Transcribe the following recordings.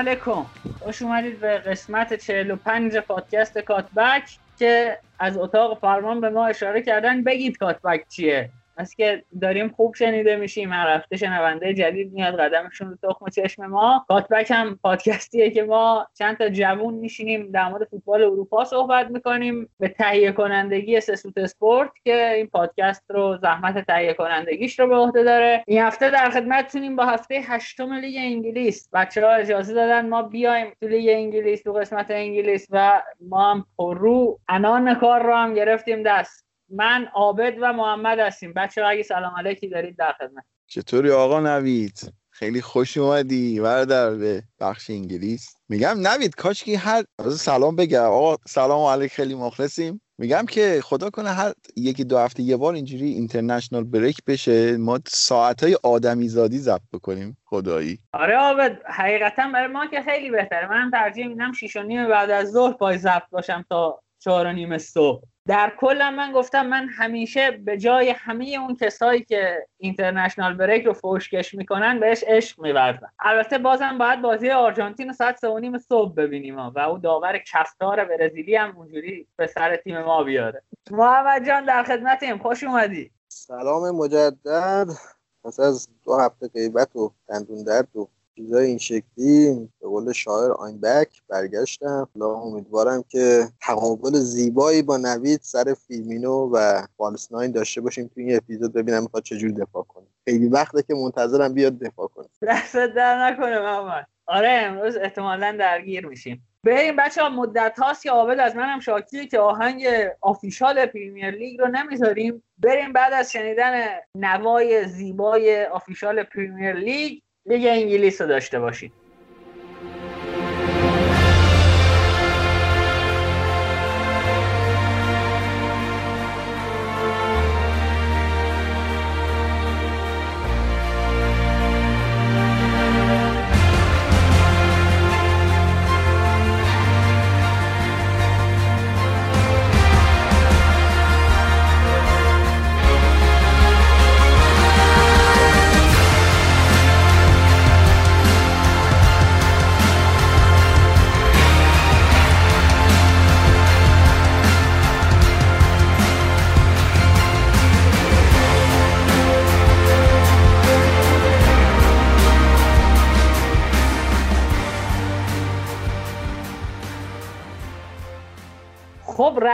علیکم. خوش اومدید به قسمت 45 پادکست Cutback که از اتاق فرمان به ما اشاره کردن بگید Cutback چیه. از که داریم خوب شنیده میشیم هر هفته شنونده جدید میاد قدمشون رو تخم چشم ما. Cutback هم پادکستیه که ما چند تا جوون میشینیم در مورد فوتبال اروپا صحبت می‌کنیم. به تهیه کنندگی سسوت اسپورت که این پادکست رو زحمت تهیه کنندگیش رو به عهده داره. این هفته در خدمتتونیم با هفته هشتم لیگ انگلیس. بچه ها اجازه دادن ما بیایم تو لیگ انگلیس تو قسمت انگلیس و ما هم پررو عنان کار رو هم گرفتیم دست. من عابد و محمد هستیم. بچه اگه سلام علیکی دارید در خدمت. چطوری آقا نوید؟ خیلی خوش اومدی. برادر به بخش انگلیس. میگم نوید کاش که هر سلام بگم. آقا سلام علیک خیلی مخلصیم. میگم که خدا کنه هر یکی دو هفته یه بار اینجوری اینترنشنال بریک بشه. ما ساعت های آدمی زادی ضبط بکنیم. خدایی. آره عابد حقیقتا برای ما که خیلی بهتره. من ترجیح میدم 6 و نیم بعد از ظهر پای ضبط باشم تا چهار و نیم صبح. در کل من گفتم من همیشه به جای همه اون کسایی که اینترنشنال بریک رو فوشکش می‌کنن بهش عشق میورزن. البته بازم باید بازی آرژانتین رو ساعت سه صبح ببینیم و او داور کفتار برزیلی هم اونجوری به سر تیم ما بیاره. محمد جان در خدمتیم. خوش اومدی. سلام مجدد. پس از دو هفته غیبت و دندون درد و چیزای این شکلی به قول شاعر آین بک برگشتم. حالا امیدوارم که تقابل زیبایی با نوید سر فیلمینو و فالس ناین داشته باشیم توی این اپیزود ببینم می‌خواد چجور دفاع کنه. خیلی وقته که منتظرم بیاد دفاع کنه. دست در نکنه محمد آره امروز احتمالا درگیر میشیم. بریم بچه ها مدت هاست که عابد از منم شاکیه که آهنگ official Premier League رو نمی‌ذاریم. بریم بعد از شنیدن نوای زیبای official Premier League. لیگ انگلیس رو داشته باشید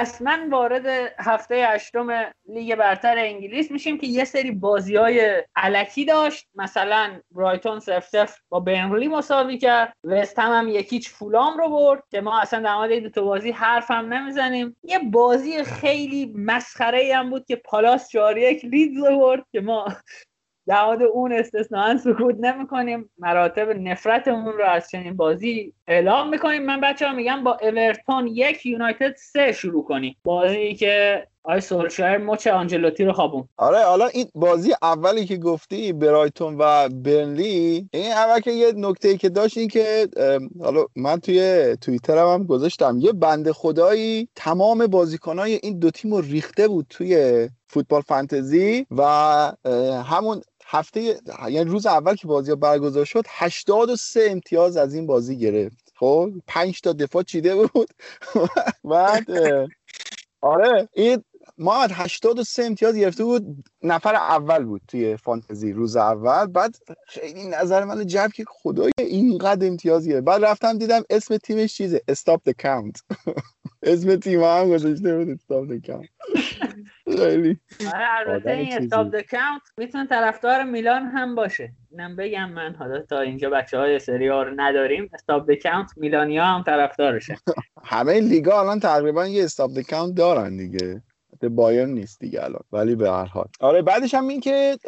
رسما وارد هفته هشتم لیگ برتر انگلیس میشیم که یه سری بازی های الکی داشت. مثلا برایتون صفر صفر با برنلی مساوی کرد. وست هم, هم یک هیچ فولام رو برد که ما اصلا در مورد دو تا بازی حرف هم نمی‌زنیم. یه بازی خیلی مسخره هم بود که پالاس چهار یک لیدز برد که ما در اون استثنائا سکوت نمی کنیم مراتب نفرتمون رو از چنین بازی اعلام می‌کنیم. من بچه ها میگم با اورتون یک یونایتد سه شروع کنیم. بازی که آقای سولشایر مچ آنجلوتی رو خوابون. آره حالا این بازی اولی که گفتی برایتون و برنلی این اول که یه نکته که داشت این که حالا من توی توییترم هم گذاشتم یه بنده خدایی تمام بازیکنای این دو تیم رو ریخته بود توی فوتبال فانتزی و همون هفته یعنی روز اول که بازی برگزار شد 83 امتیاز از این بازی گرفت. خب 5 تا دفاع چیده بود. بعد آره این ما 83 امتیاز گرفته بود. نفر اول بود توی فانتزی روز اول. بعد خیلی نظر من جلب که خدای اینقدر امتیاز گرفت. بعد رفتم دیدم اسم تیمش چیزه؟ استاپ د کاونت اسم تیم هم گذاشته بود استاپ د کاونت خیلی. آره البته این استاپ د کاونت می‌تونه طرفدار میلان هم باشه. اینم بگم من حالا تا اینجا بچه های سری رو نداریم استاپ د کاونت میلانیا هم طرفدارشه. همه لیگا الان تقریبا یه استاپ د کاونت دارن دیگه. بایرن نیست دیگه الان ولی به هر حال. آره بعدش هم این که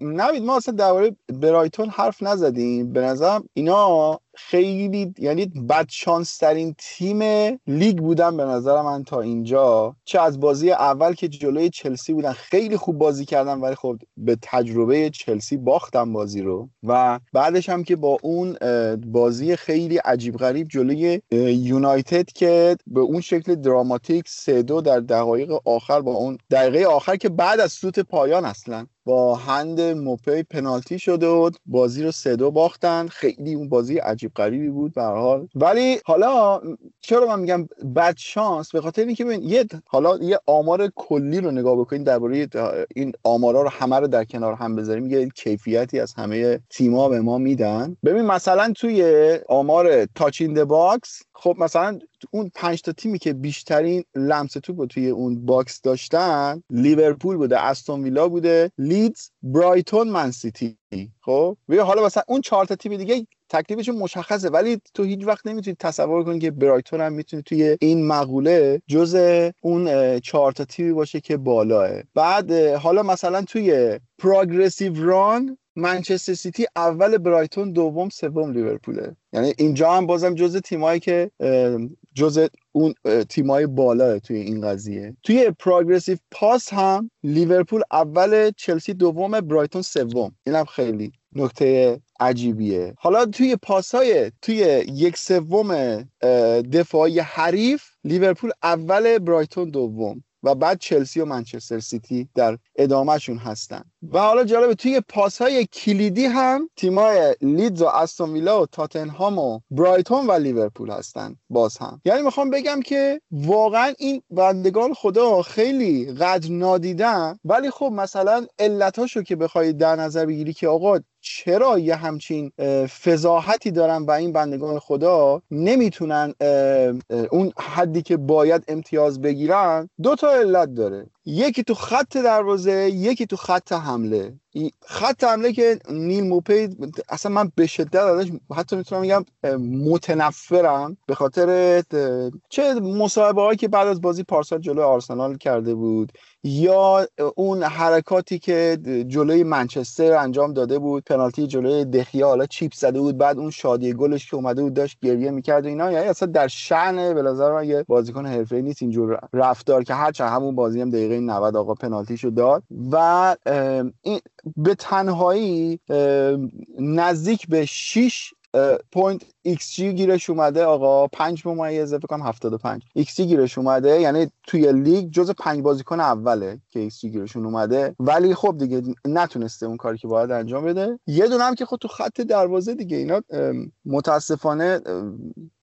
نوید ما اصلا درباره برایتون حرف نزدیم. به نظرم اینا خیلی یعنی بدشانس ترین تیم لیگ بودن به نظر من تا اینجا. چه از بازی اول که جلوی چلسی بودن خیلی خوب بازی کردن ولی خب به تجربه چلسی باختن بازی رو. و بعدش هم که با اون بازی خیلی عجیب غریب جلوی یونایتد که به اون شکل دراماتیک سه دو در دقایق آخر با اون دقیقه آخر که بعد از سوت پایان اصلا با هند موپی پنالتی شده و بازی رو سه دو باختن. خیلی اون بازی عجیب غریبی بود به حال. ولی حالا چرا من میگم بد شانس؟ به خاطر اینکه ببین یه حالا یه آمار کلی رو نگاه بکنید درباره این آمارا رو همه رو در کنار هم بذاریم. یه کیفیتی از همه تیم‌ها به ما میدن. ببین مثلا توی آمار touch in box خب مثلا اون پنج تا تیمی که بیشترین لمس توپ توی اون box داشتن لیورپول بوده استون ویلا بوده لیدز برایتون منسیتی خب؟ حالا مثلا اون چهار تا تیم دیگه تکلیفشون مشخصه ولی تو هیچ وقت نمی‌تونی تصور کنی که برایتون هم می‌تونه توی این مقوله جز اون چهار تا تیمی باشه که بالاه. بعد حالا مثلا توی progressive run منچستر سیتی اول برایتون دوم سوم لیورپوله. یعنی اینجا هم بازم جز تیمایی که جز اون تیمای بالا توی این قضیه. توی progressive pass هم لیورپول اول چلسی دوم برایتون سوم. اینم خیلی نکته عجیبیه. حالا توی پاسای توی یک سوم دفاعی حریف لیورپول اول برایتون دوم و بعد چلسی و منچستر سیتی در ادامهشون هستن. و حالا جالبه توی پاس های کلیدی هم تیمای لیدز و استون ویلا و تاتنهام و برایتون و لیورپول هستن باز هم. یعنی می‌خوام بگم که واقعا این بندگان خدا خیلی قدر نادیدن ولی خب مثلا علتاشو که بخوای در نظر بگیری که آقا چرا یه همچین فضاحتی دارن و این بندگان خدا نمی‌تونن اون حدی که باید امتیاز بگیرن دو تا علت داره. یکی تو خط دروازه یکی تو خط حمله. خط حمله که نیل موپی اصلا من به شدت ازش حتی می‌تونم بگم متنفرم به خاطر چه مصاحبه هایی که بعد از بازی پارسال جلوی آرسنال کرده بود یا اون حرکاتی که جلوی منچستر انجام داده بود پنالتی جلوی دخیا حالا chip زده بود بعد اون شادی گلش که اومده بود داشت گریه می‌کرد و اینا. یعنی اصلا در شأن به نظر من یه بازیکن حرفه‌ای نیست اینجور رفتار که هرچند همون بازی هم دقیقه 90 آقا پنالتیشو داد. و این به تنهایی نزدیک به 6 point G گیرش اومده آقا. 5 ممیزه فکر کنم 75 ایکس جی گیرش اومده یعنی توی لیگ جز پنج بازیکن اوله که G گیرشون اومده. ولی خب دیگه نتونسته اون کاری که باید انجام بده. یه دونه هم که خود تو خط دروازه دیگه اینا متاسفانه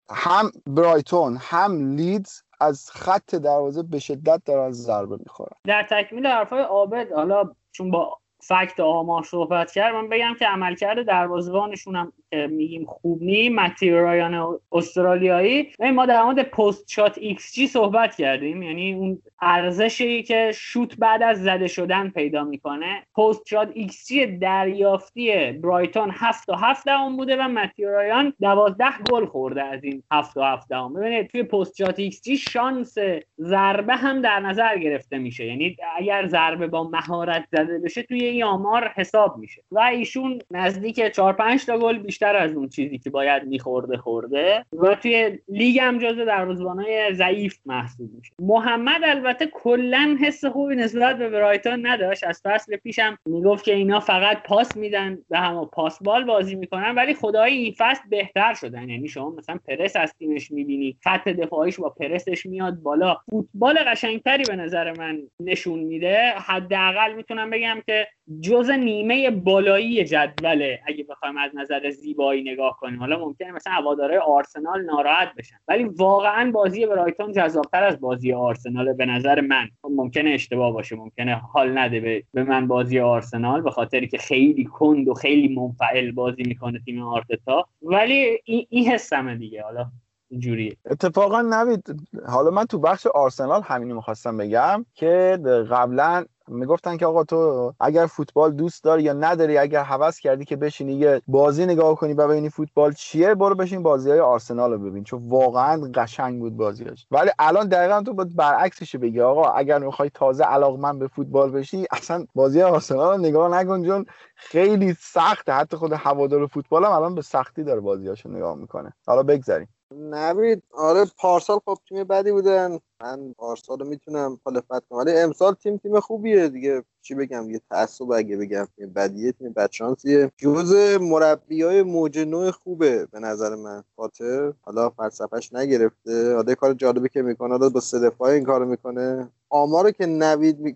هم برایتون هم لیدز از خط دروازه به شدت دارن ضربه می‌خورن. در تکمیل حرفای عابد حالا چون با fact آمار صحبت کرد من بگم که عملکرد دروازه‌بانشون هم میگیم خوب یعنی متی رایان استرالیایی. ما در مورد post shot xG صحبت کردیم. یعنی اون ارزشی که شوت بعد از زده شدن پیدا می‌کنه. post shot xG دریافتی برایتون 7 تا 7 دهم بوده و متی رایان 12 گل خورده از این 7 تا 7 دهم ببینید توی post shot xG شانس ضربه هم در نظر گرفته میشه. یعنی اگر ضربه با مهارت زده بشه توی این آمار حساب میشه. و ایشون نزدیک 4 5 تا گل بیشتر از اون چیزی که باید میخورده خورده و توی لیگ هم جزو دروازه‌بانای ضعیف محسوب میشه. محمد البته کلا حس خوبی نسبت به برایتون نداشت. از فصل پیشم می‌گفت که اینا فقط پاس میدن به هم پاس بال بازی می‌کنن ولی خدایی این فصل بهتر شدن. یعنی شما مثلا پرس از تیمش می‌بینی خط دفاعیش با پرسش میاد بالا. فوتبال قشنگتری به نظر من نشون میده. حداقل می‌تونم بگم که جز نیمه بالایی جدوله اگه بخوایم از نظر زیبایی نگاه کنیم. حالا ممکنه مثلا هوادارهای آرسنال ناراحت بشن. ولی واقعا بازی برایتون جذابتر از بازی آرسنال به نظر من. ممکنه اشتباه باشه ممکنه حال نده به من بازی آرسنال به خاطری که خیلی کند و خیلی منفعل بازی می‌کنه تیم آرتتا. ولی این, این حسمه دیگه. حالا اینجوریه اتفاقا نوید حالا من تو بخش آرسنال همینو می‌خواستم بگم که قبلا می‌گفتن که آقا تو اگر فوتبال دوست داری یا نداری اگر هوس کردی که بشینی یه بازی نگاه کنی و ببینی فوتبال چیه برو بشین بازی های آرسنال رو ببین. چون واقعا قشنگ بود بازیش ولی الان دقیقا تو باید برعکسش بگی. آقا اگر می‌خوای تازه علاقمند به فوتبال بشی اصلا بازی آرسنال رو نگاه نکن چون خیلی سخته. حتی خود هوادار فوتبال هم الان به سختی داره بازیاشو نگاه می‌کنه. حالا بگذریم نوید آره پارسال خب تیم بدی بودن. من پارسال رو می‌تونم مخالفت کنم. ولی امسال تیم تیم خوبیه دیگه. چی بگم یه تعصب اگه بگم تیم بدیه تیم بدشانسیه. جز مربی های موج نوع خوبه به نظر من. خاطر حالا فلسفهش نگرفته. حالا کار جالبی که می‌کنه حالا با سه دفاع این کارو می‌کنه. آمارو که نوید می...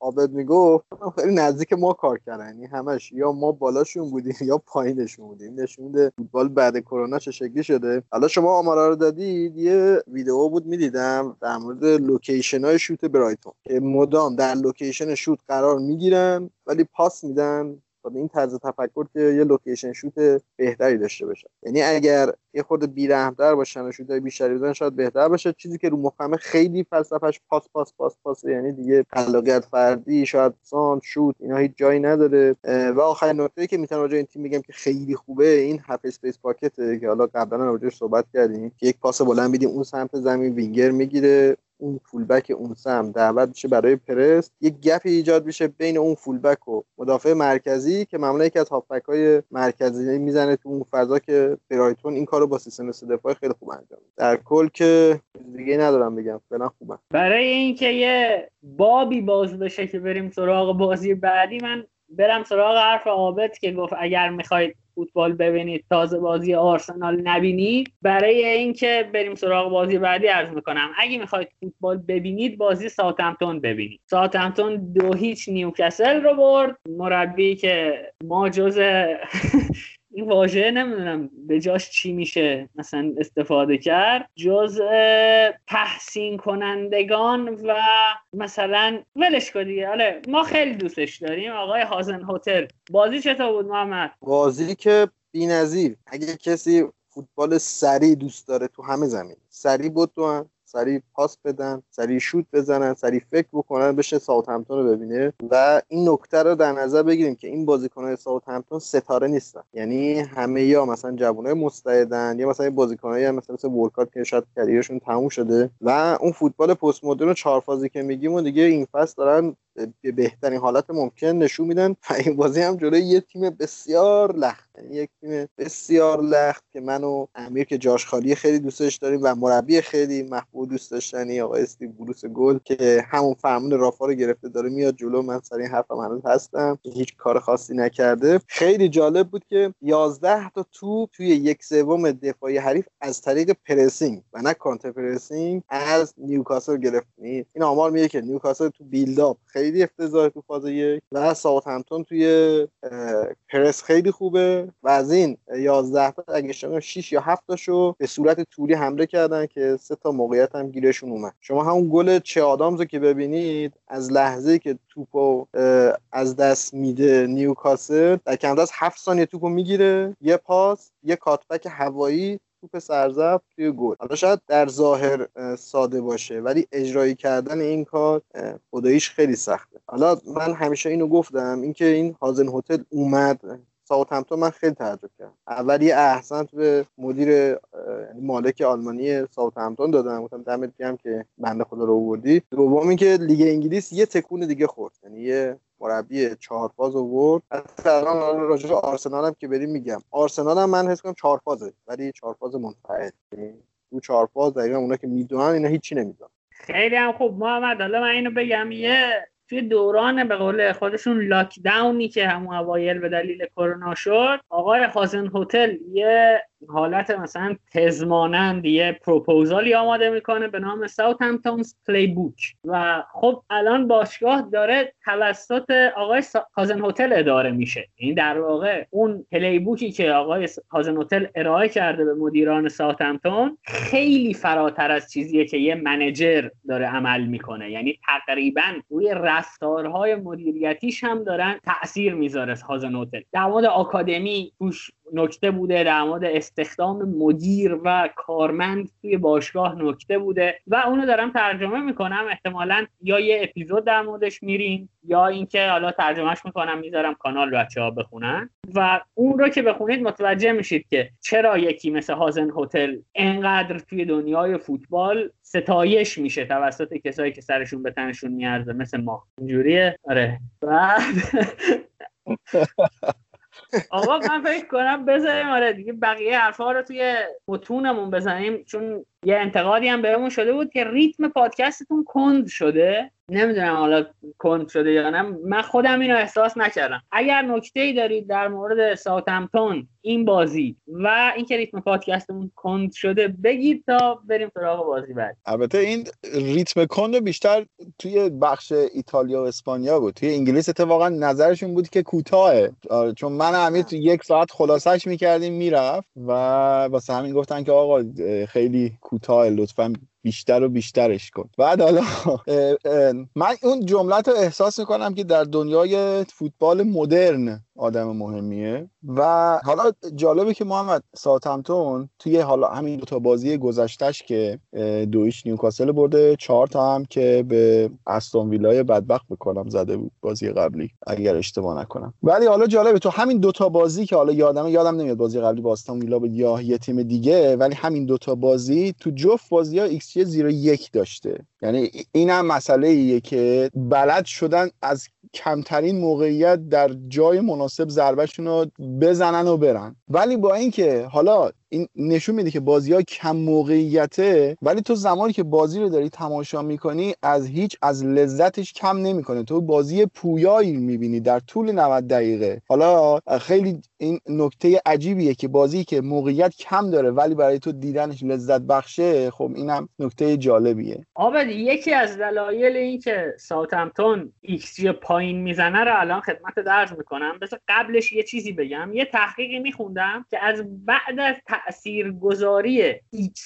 عابد می‌گفت خیلی نزدیک ما کار کردن. یعنی همش یا ما بالاشون بودیم یا پایینشون بودیم. نشون میده فوتبال بعد کرونا چه شکلی شده. حالا شما آمارا رو دادید یه ویدیو بود می‌دیدم در مورد location های شوت برایتون که مدام در location شوت قرار می‌گیرن ولی پاس میدن با این طرز تفکر که یه location شوت بهتری داشته باشه. یعنی اگر یه خورده بیرحمتر باشن و شوت بیشتری بزنن شاید بهتر باشه. چیزی که رو مخمه خیلی فلسفهش پاس پاس پاس پاس یعنی دیگه خلاقیت فردی شاید سان شوت اینا هیچ جایی نداره. و آخرین نکته که می‌تونم راجع این تیم بگم که خیلی خوبه این half-space pocket ه که حالا قبلا راجعش صحبت کردیم. که یک پاس بلند میدیم اون سمت زمین وینگر می‌گیره. اون fullback اون سمت دعوت میشه برای پرس یک gap ایجاد میشه بین اون fullback و مدافع مرکزی که معمولا یکی از هافبک های مرکزی می‌زنه تو اون فضا که برایتون این کارو با سیستم سه دفاعی خیلی خوب انجام در کل که دیگه ندارم بگم. فعلا خوبه برای اینکه یه بابی باز بشه که بریم سراغ بازی بعدی من برم سراغ حرف عابد که گفت اگر می‌خواید فوتبال ببینید تازه بازی آرسنال نبینید. برای اینکه بریم سراغ بازی بعدی عرض می‌کنم. اگه می‌خواید فوتبال ببینید بازی ساوثهمپتون ببینید. ساوثهمپتون دو هیچ نیوکاسل رو برد. مربی که ما جز این واژه نمی‌دونم به جاش چی میشه مثلا استفاده کرد. جز تحسین کنندگان و مثلا ولش دیگه. آره ما خیلی دوستش داریم. آقای هازن هتل بازی چطور بود محمد؟ بازی که بی‌نظیر. اگه کسی فوتبال سری دوست داره تو همه زمین. سری بود تو سریع پاس بدن سریع شوت بزنن سریع فکر بکنن بشه ساوت همتون رو ببینه. و این نکته رو در نظر بگیریم که این بازیکنهای ساوت همتون ستاره نیستن. یعنی همه یا مثلا جوانای مستعدن یا مثلا بازیکنایی مثلا مثل ورکات که شاید کریرشون تموم شده. و اون فوتبال پست مدرن چهار فازی که میگیم و دیگه این فصل دارن به بهترین حالت ممکن نشون میدن. و این بازی هم جلوی یه تیم بسیار لخت یک تیم بسیار لخت که من و امیر که جاش خالی خیلی دوستش داریم و مربی خیلی محبوب دوست داشتنی آقای استی بروس گل که همون فرمون رافا رو گرفته داره میاد جلو. من سر این حرفم هنوز هستم. هیچ کار خاصی نکرده. خیلی جالب بود که 11 تا توپ توی یک سوم دفاعی حریف از طریق pressing و نه counter pressing از نیوکاسل گرفت. این آمار میگه که نیوکاسل تو build-up خیلی افتضاح تو فاز یک و ساوثهمپتون توی پرس خیلی خوبه و از این 11 تا اگه شما 6 یا 7 تاشو به صورت فوری حمله کردن که سه تا موقعیت هم گیرشون اومد. شما همون گل چه آدامز رو که ببینید از لحظه که توپو از دست میده نیوکاسل در کمتر از 7 ثانیه توپو می‌گیره یه پاس یه cutback هوایی توپ سر ضرب توی گل. حالا شاید در ظاهر ساده باشه ولی اجرایی کردن این کار خداییش خیلی سخته. حالا من همیشه اینو گفتم اینکه این هازنهوتل اومد ساوثهمپتون من خیلی تعجب کردم. اول یه احسن به مدیر یعنی مالک آلمانی ساوثهمپتون دادم. گفتم دمت گرم که بنده خدا رو آوردی. دوم اینکه لیگ انگلیس یه تکون دیگه خورد. یعنی یه مربی چهار فاز آورد الان راجع به آرسنال هم که بریم میگم. آرسنال هم من حس کنم چهار فازه ولی چهار فاز منفعل یعنی تو چهار فاز دقیقا اونا که می‌دونن اینا هیچی نمی‌دونن. خیلی هم خوب. محمد حالا من اینو بگم یه توی دوران به قول خودشون lockdown ی که همون اوایل به دلیل کرونا شد آقای هازنهوتل یه حالت مثلا تزمانند یه پروپوزالی آماده می‌کنه به نام Southampton's playbook و خب الان باشگاه داره توسط آقای هازنهوتل اداره میشه. این در واقع اون playbook ی که آقای هازنهوتل ارائه کرده به مدیران ساوثهمپتون خیلی فراتر از چیزیه که یه manager داره عمل می‌کنه. یعنی تقریبا روی رفتارهای مدیریتیش هم دارن تاثیر می‌ذاره هازنهوتل در مورد آکادمی توش نکته بوده در مورد استخدام مدیر و کارمند توی باشگاه نکته بوده و اونو دارم ترجمه می‌کنم. احتمالا یا یه اپیزود در موردش میریم یا اینکه حالا ترجمهش می‌کنم می‌ذارم کانال بچه ها بخونن. و اون رو که بخونید متوجه میشید که چرا یکی مثل هازن هتل انقدر توی دنیای فوتبال ستایش میشه توسط کسایی که سرشون به تنشون میارزه مثل ما. اینجوریه؟ آره. بعد آقا من فکر کنم بذاریم آره دیگه بقیه حرفا رو توی متونمون بزنیم چون یه انتقادی هم بهمون شده بود که ریتم پادکستتون کند شده. نمی‌دونم حالا کند شده یا نه. من خودم اینو احساس نکردم. اگر نکته ای دارید در مورد ساوثهمپتون این بازی و اینکه ریتم پادکستمون کند شده بگید تا بریم سراغ بازی بعد. البته این ریتم کند بیشتر توی بخش ایتالیا و اسپانیا بود. توی انگلیس اتفاقا نظرشون بود که کوتاهه. آره، چون من همین تو یک ساعت خلاصش می‌کردیم می‌رفت و واسه همین گفتن که آقا خیلی کوتاه لطفا بیشتر و بیشترش کن. بعد حالا من اون جملت رو احساس می‌کنم که در دنیای فوتبال مدرن آدم مهمیه. و حالا جالبه که محمد ساتمتون توی حالا همین دو تا بازی گذشتهش که دو هیچ نیوکاسل برده چهار تا هم که به استون ویلای بدبخت بکنم زده بود بازی قبلی اگر اشتباه نکنم. ولی حالا جالبه تو همین دو تا بازی که حالا یادم یادم نمیاد بازی قبلی با استون ویلا بود یا یه تیم دیگه ولی همین دو تا بازی تو جفت بازی ها xG زیر یک داشته. یعنی این هم مسئله ایه که بلد شدن از کمترین موقعیت در جای مناسب ضربهشون رو بزنن و برن. ولی با اینکه حالا این نشون میده که بازی ها کم موقعیته ولی تو زمانی که بازی رو داری تماشا می‌کنی از هیچ از لذتش کم نمی‌کنه. تو بازی پویایی می‌بینی در طول 90 دقیقه. حالا خیلی این نکته عجیبیه که بازی که موقعیت کم داره ولی برای تو دیدنش لذت بخشه خب اینم نکته جالبیه. عابد یکی از دلایل این که ساوثهمپتون ایکس جی پایین می‌زنه رو الان خدمت عرض می‌کنم. پس قبلش یه چیزی بگم. یه تحقیقی میخوندم که از بعد از تاثیرگذاری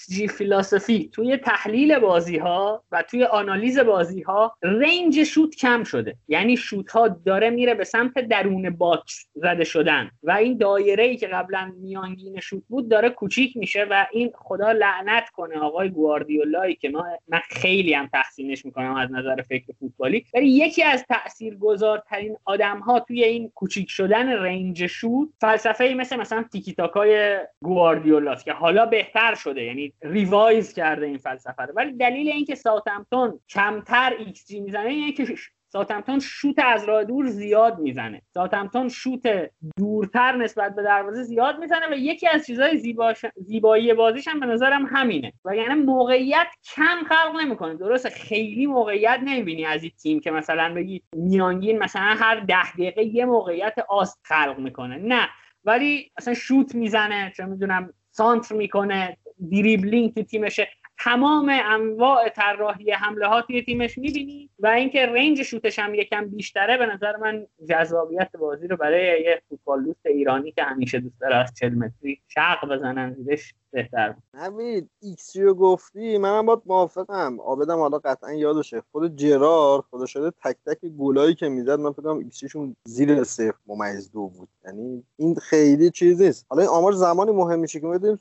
xG philosophy توی تحلیل بازی ها و توی آنالیز بازی ها range شوت کم شده. یعنی شوت ها داره میره به سمت درون box زده شدن و این دایره ای که قبلا میانگین شوت بود داره کوچیک میشه و این خدا لعنت کنه آقای گواردیولایی که ما من خیلی هم تحسینش می‌کنم از نظر فکر فوتبالی. ولی یکی از تاثیرگذارترین آدم ها توی این کوچیک شدن range شوت فلسفه ای مثل مثلا تیکی تاکای گواردیولاست که حالا بهتر شده یعنی revise کرده این فلسفه رو. ولی دلیل اینکه ساوثهمپتون کمتر ایکس جی می‌زنه اینه که ساوثهمپتون شوت از راه دور زیاد می‌زنه. ساوثهمپتون شوت دورتر نسبت به دروازه زیاد می‌زنه و یکی از چیزهای زیباش... زیبایی بازیش هم به نظرم همینه. و یعنی موقعیت کم خلق نمی‌کنه. درسته خیلی موقعیت نمی‌بینی از این تیم که مثلا بگی میانگین مثلا هر ده دقیقه یه موقعیت آست خلق می‌کنه. نه. ولی مثلا شوت می‌زنه چه می‌دونم سانتر می‌کنه دریبلینگ تو تیمشه. تمام انواع طراحی حمله ها توی تیمش می‌بینی و اینکه رنج شوتش هم یکم بیشتره به نظر من جذابیت بازی رو برای یه فوتبال دوست ایرانی که همیشه دوست داره از 40 متری شق بزنن زیرش بهتر. نوید ایکس رو گفتی منم باید موافقم. آبدم حالا قطعا یادشه. خود جرار خدا شده تک تک گلایی که می‌زد من فکر ایکسشون زیر صفر ممیز دو بود. یعنی این خیلی چیز نیست. حالا این آمار زمانی مهم میشه که ما بدونیم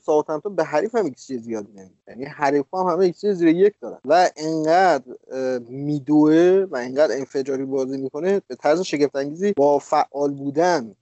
به حریف هم ایکس زیادی نمیده. یعنی حریف هم همه ایکس زیر یک دارن. و انقدر میدوه و انقدر انفجاری بازی می‌کنه به طرز شگفت انگیزی با فعال بودن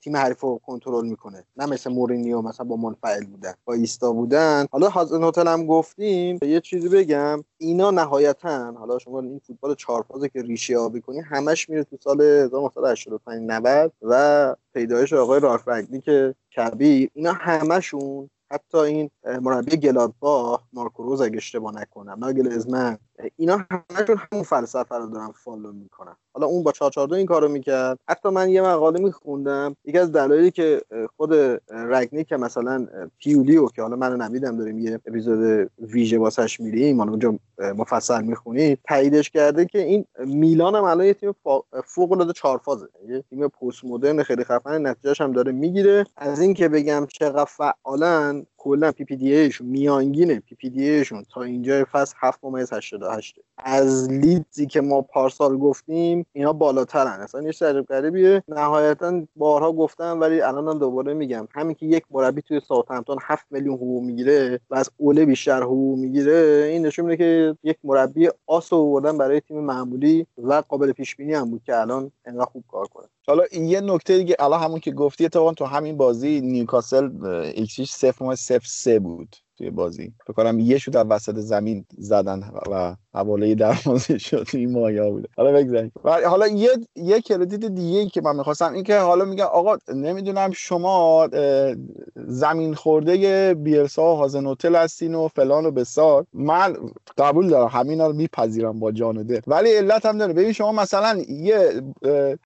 تیم حریف رو کنترل می‌کنه. نه مثل مورینیو مثلا با منفعل بودن. با ایستا بودن. حالا هازنهوتل هم گفتیم یه چیزی بگم. اینا نهایتا حالا شما این فوتبال چهار فازه که ریشه یابی کنی همش میره تو سال 1985 90 و پیدایش آقای رالف که کبیر اینا همشون حتی این مربی گلادباخ مارکو روز اگه اشتباه نکنم ناگل ازمن اینا همشون همون فلسفه رو دارن فالو می‌کنن. حالا اون با 442 این کارو می‌کرد. حتی من یه مقاله میخوندم. یکی از دلایلی که خود رگنی که مثلا پیولیو که حالا منو نمیدم داریم یه اپیزود ویژه واسش میریم حالا اونجا مفصل می‌خونی تاییدش کرده که این میلان هم الان یه تیم فوق العاده چهارفازه یه تیم پست مدرن خیلی خفن نتیجهش هم داره می‌گیره. از اینکه بگم چقدر فعالن کلا پی پی دی ایشون میانگین پی پی دی ایشون تا اینجا فصل 7.80 98 از لیدزی که ما پارسال گفتیم اینا بالاترن. اصلا یه عجب غریبیه. نهایتا بارها گفتم ولی الانم دوباره میگم. همین که یک مربی توی ساوثهمپتون 7 میلیون حقوق می‌گیره و از اوله بیشتر حقوق می‌گیره این نشون میده که یک مربی آس آوردن برای تیم معمولی و قابل پیش بینی هم بود که الان انقدر خوب کار کنه. حالا این یه نکته دیگه الان همون که گفتی اتفاقا تو همین بازی نیوکاسل ایکسیش 0.03 بود. توی بازی. فکر کنم یه شوت از وسط زمین زدن و حواله دروازه شد این مایا بوده. حالا بگذاریم. حالا یه یه کردیت دیگه که من می‌خواستم این که حالا میگم آقا نمی‌دونم شما زمین خورده بیرسا و هازنوتل هستین و فلان و بسار. من قبول دارم همینا رو میپذیرم با جان و دل. ولی علت هم داره. ببین شما مثلا یه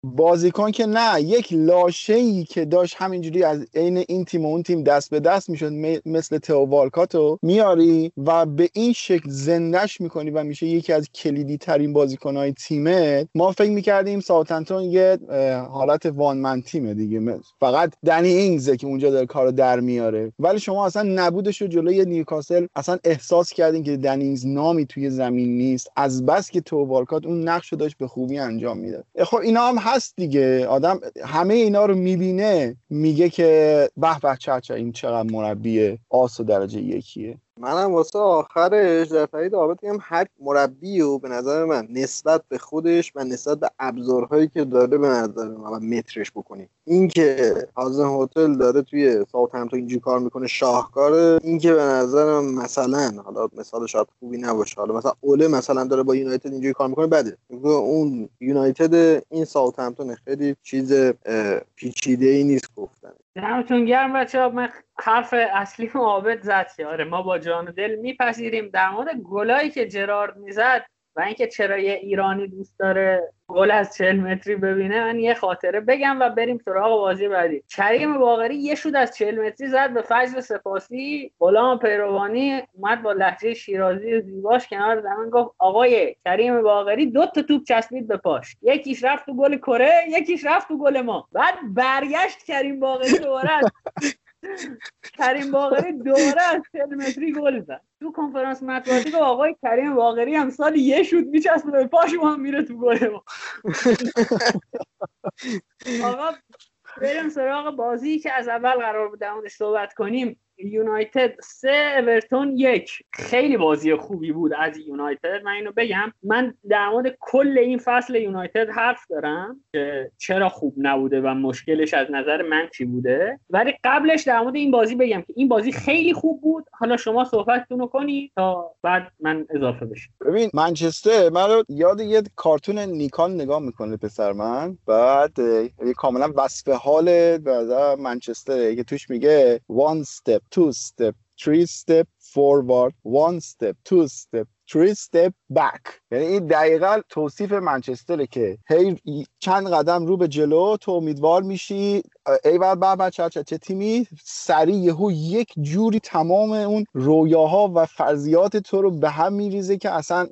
بازیکن که نه یک لاشه ای که داشت همینجوری از عین این تیم و اون تیم دست به دست می‌شد مثل تو والکاتو میاری و به این شکل زندش می‌کنی و میشه یکی از کلیدی ترین بازیکن های تیمه ما فکر می‌کردیم ساوتنتون یه حالت وان من تیمه دیگه. فقط دنی اینگزه که اونجا داره کارو در میاره. ولی شما اصلا نبودش رو جلوی نیوکاسل اصلا احساس کردین که دنی اینگز نامی توی زمین نیست. از بس که تو والکات اون نقش داشت به خوبی انجام میده خب اینا هم هست دیگه. آدم همه اینا رو می‌بینه میگه که به به چه این چقدر مربی آس و درجه یکیه. منم واسه آخرش در فرید آباد میگم هر مربی و به نظر من نسبت به خودش و نسبت به ابزارهایی که داره به نظر من مترش بکنی اینکه هازن هتل داره توی ساوت همتون اینجوری کار می‌کنه شاهکاره اینکه به نظر من مثلا حالا مثال شاید خوبی نباشه حالا مثلا اوله مثلا داره با یونایتد اینجوری کار می‌کنه بده. اون یونایتد این ساوت همتون خیلی چیز پیچیده ای نیست گفتن. دمتون گرم بچه ها. من حرف اصلی عابد زد آره ما با جان و دل میپذیریم. در مورد گلایی که جرارد می‌زد و اینکه چرا یه ایرانی دوست داره گل از 40 متری ببینه من یه خاطره بگم و بریم سراغ بازی بعدی. کریم باقری یه شود از 40 متری زد به فجر سپاسی. غلام پیروانی اومد با لحجه شیرازی زیباش کنار زمین گفت آقای کریم باقری دو تا توپ چسبید به پاش. یکیش رفت تو گل کره یکیش رفت تو گل ما. بعد برگشت کریم باقری دوباره کریم باقری دوباره از 40 متری گل زد. تو کنفرانس مطبوعاتی گفت آقای کریم باقری هم سال یه شوت میچسبه به پاش هم میره تو گل ما. آقا بریم سراغ بازی که از اول قرار بود در صحبت کنیم. یونایتد سه اورتون یک. خیلی بازی خوبی بود از یونایتد. من اینو بگم من در مورد کل این فصل یونایتد حرف دارم که چرا خوب نبوده و مشکلش از نظر من چی بوده. ولی قبلش در مورد این بازی بگم که این بازی خیلی خوب بود. حالا شما صحبتتون رو کنی تا بعد من اضافه بشم ببین منچستر من یاد یه کارتون نیکان نگاه می‌کنه پسر من. بعد کاملا وصف حال منچستر که توش میگه one step two step, three step forward, one step, two step, three step back. یعنی این دقیقا توصیف منچستره که هی چند قدم رو به جلو تو امیدوار میشی. ای بر چه چه تیمی سریع یهو یک جوری تمام اون رویاها و فرضیات تو رو به هم میریزه که اصلا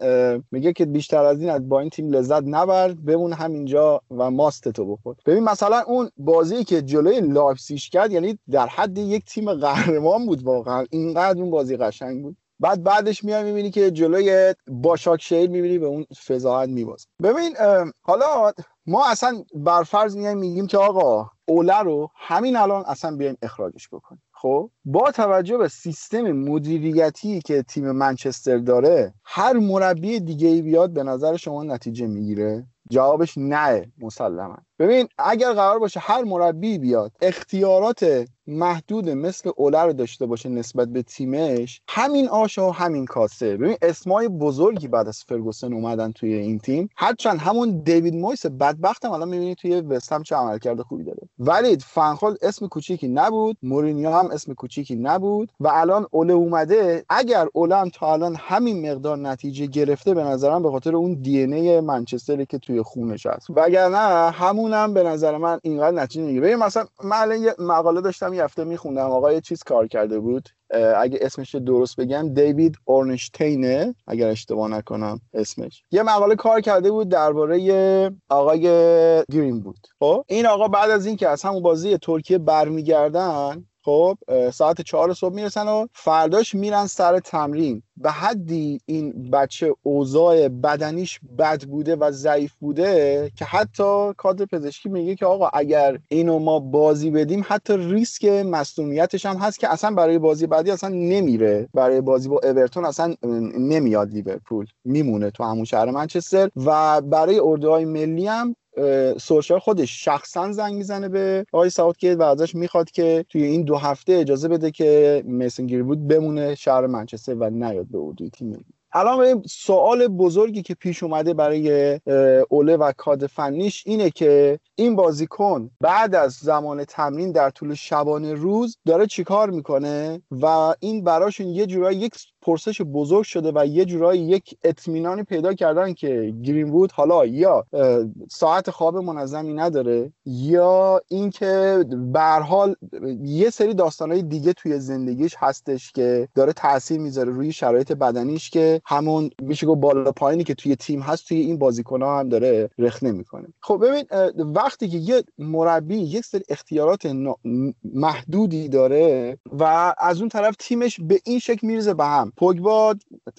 میگه که بیشتر از این با این تیم لذت نبر. بمون همینجا و ماست تو بخور. ببین مثلا اون بازی که جلوی لایپزیگ کرد یعنی در حد یک تیم قهرمان بود واقعا. اینقدر اون بازی قشنگ بود. بعد بعدش میای می‌بینی که جلوی باشاک شهر می‌بینی به اون فضاحت میباز. ببین حالا ما اصلا برفرض میایم میگیم که آقا اوله رو همین الان اصلا بیایم اخراجش بکنیم. خب؟ با توجه به سیستم مدیریتی که تیم منچستر داره هر مربی دیگه ای بیاد به نظر شما نتیجه می‌گیره؟ جوابش نه مسلما. ببین اگر قرار باشه هر مربی بیاد اختیارات محدود مثل اوله رو داشته باشه نسبت به تیمش همین آشا و همین کاسه. ببین اسمای بزرگی بعد از فرگوسن اومدن توی این تیم. هرچند همون دیوید مویس بدبخت هم الان می‌بینی توی وستهم چه عملکرد خوبی داره. ولی فنخال اسم کوچیکی نبود مورینیو هم اسم کوچیکی نبود و الان اوله اومده. اگر اوله هم تا الان همین مقدار نتیجه گرفته به نظرم به خاطر اون دی ای منچستری که توی خونش هست وگرنه همونم به نظر من اینقدر نتیجه نمی‌گیره مثلا من یه مقاله داشتم یه هفته میخوندم. آقا یه چیز کار کرده بود. اگه اسمش درست بگم دیوید اورنشتینه اگر اشتباه نکنم اسمش. یه مقاله کار کرده بود درباره آقای گرین بود. خب؟ این آقا بعد از اینکه از همون بازی ترکیه برمیگردن خب ساعت چهار صبح می‌رسن و فرداش میرن سر تمرین. به حدی این بچه اوضاع بدنیش بد بوده و ضعیف بوده که حتی کادر پزشکی میگه که آقا اگر اینو ما بازی بدیم حتی ریسک مصونیتش هم هست که اصلا برای بازی بعدی اصلا نمیره. برای بازی با اورتون اصلا نمیاد لیورپول. میمونه تو همون شهر منچستر. و برای اردوهای ملی هم سولشار خودش شخصا زنگ می‌زنه به آقای ساوتگیت و ازش می‌خواد که توی این دو هفته اجازه بده که میسن بود بمونه شهر منچستر و نیاد به اردوی تیم. الان سوال بزرگی که پیش اومده برای اوله و کاد فنیش اینه که این بازیکن بعد از زمان تمرین در طول شبانه روز داره چیکار می‌کنه و این براشون یه جورایی یک پرسش بزرگ شده و یه جورایی یک اطمینانی پیدا کردن که گرین وود حالا یا ساعت خواب منظمی نداره یا اینکه به حال یه سری داستانهای دیگه توی زندگیش هستش که داره تاثیر می‌ذاره روی شرایط بدنیش که همون میشه گفت بالا پایینی که توی تیم هست توی این بازیکن ها هم داره رخنه می‌کنه خب ببین وقتی که یه مربی یک سری اختیارات محدودی داره و از اون طرف تیمش به این شکل میرزه به هم پوگبا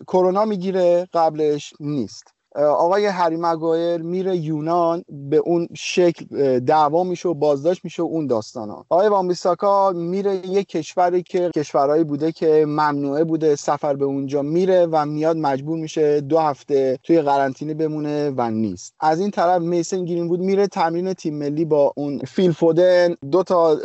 کرونا می‌گیره قبلش نیست. آقای هری مگایر میره یونان به اون شکل دعوا میشه و بازداشت میشه و اون داستان ها آقای وامبیساکا میره یه کشوری که کشورهایی بوده که ممنوعه بوده سفر به اونجا میره و میاد مجبور میشه دو هفته توی قرنطینه بمونه و نیست. از این طرف میسن گیرین بود میره تمرین تیم ملی با اون فیل فودن. دو تا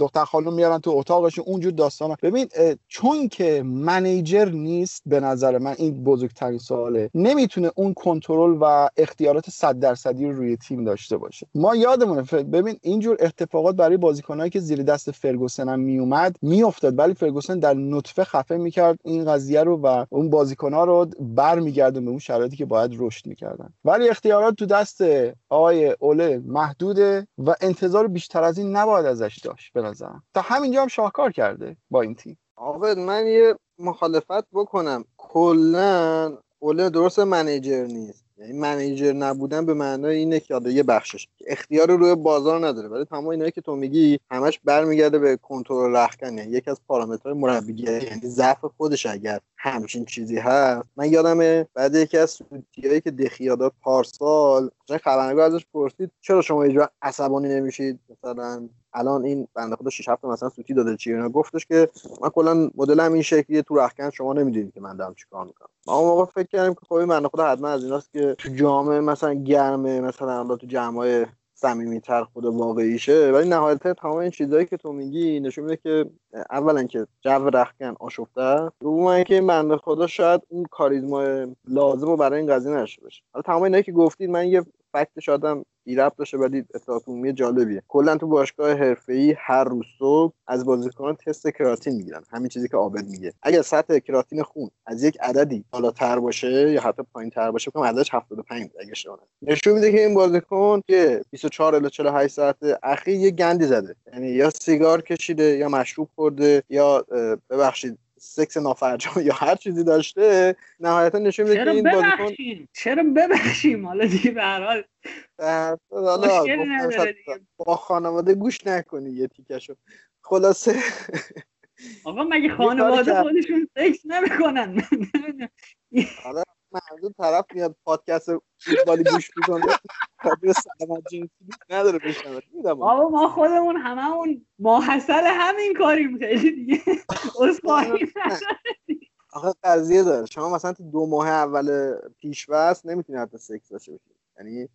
دختر خانم میارن تو اتاقش اونجور داستانا. ببین چون که منیجر نیست به نظر من این بزرگترین سواله. نمی‌تونه اون کنترل و اختیارات صد درصدی رو روی تیم داشته باشه. ما یادمونه ببین اینجور اتفاقات برای بازیکنایی که زیر دست فرگوسن هم میومد میافتاد. ولی فرگوسن در نطفه خفه می‌کرد این قضیه رو و اون بازیکنها رو برمیگردون به اون شرایطی که باید رشد می‌کردن. ولی اختیارات تو دست آقای اوله محدوده و انتظار بیشتر از این نباید ازش داشت به نظرم. تا همینجا هم شاهکار کرده با این تیم. آقا من یه مخالفت بکنم. کلا اوله درست منیجر نیست. یعنی منیجر نبودن به معنای اینه که یه بخشش اختیار روی بازار نداره. ولی تمام اینایی که تو میگی همش برمیگرده به کنترل رخکن یعنی یکی از پارامترهای مربیگری یعنی ضعف خودش اگر همچین چیزی هست. من یادمه بعد یکی از سوتیایی که دخیادات پارسال خبرنگار ازش پرسید چرا شما اینجا عصبانی نمیشید؟ مثلا الان این بنده خدا 6 7 مثلا سوتی داده چی اینا؟ گفتش که من کلا مدلم این شکلیه تو رخکن شما نمی‌دونید که من دارم چیکار می‌کنم. ما اون موقع فکر کردیم که خب این بنده خدا حتما از ایناست که تو جامعه مثلا گرمه مثلا تو جمعای صمیمیتر خود واقعیشه. ولی نهایتا تمام این چیزهایی که تو میگی نشون میده که اولا که جو رخکن آشفته دوم اینکه این بنده خدا شاید اون کاریزما لازم رو برای این قضیه نشه باشه حالا تمام اینایی که گفتید من یه فکت شادم بی ربط داشته ولی اطلاعات عمومی جالبیه. کلا تو باشگاه حرفه‌ای هر روز صبح از بازیکنان تست کراتین می‌گیرن. همین چیزی که عابد میگه. اگر سطح کراتین خون از یک عددی بالاتر باشه یا حتی پایینتر باشه کنم عددش 75 اگه اشتباه نشون میده که این بازیکن که 24 الی 48 ساعت اخیر یه گندی زده. یعنی یا سیگار کشیده یا مشروب خورده یا ببخشید سکس نافرجام یا هر چیزی داشته نهایتا نشون میده که این بازیکن چرا ببخشیم؟ حالا دیگه به هر حال. با خانواده گوش نکنی یه تیکشو. خلاصه آقا مگه خانواده خودشون سکس نمی‌کنن؟ منظور طرف میاد پادکست فوتبالی گوش می‌کنه. کابل سلامت جنسی نداره بشنوه آقا ما خودمون هممون ماحصل همین کاریم. خیلی دیگه. اصخایی آخه قضیه داره. شما مثلا تو دو ماه اول پیشوست نمی‌تونی حتی سکس داشته باشی. یعنی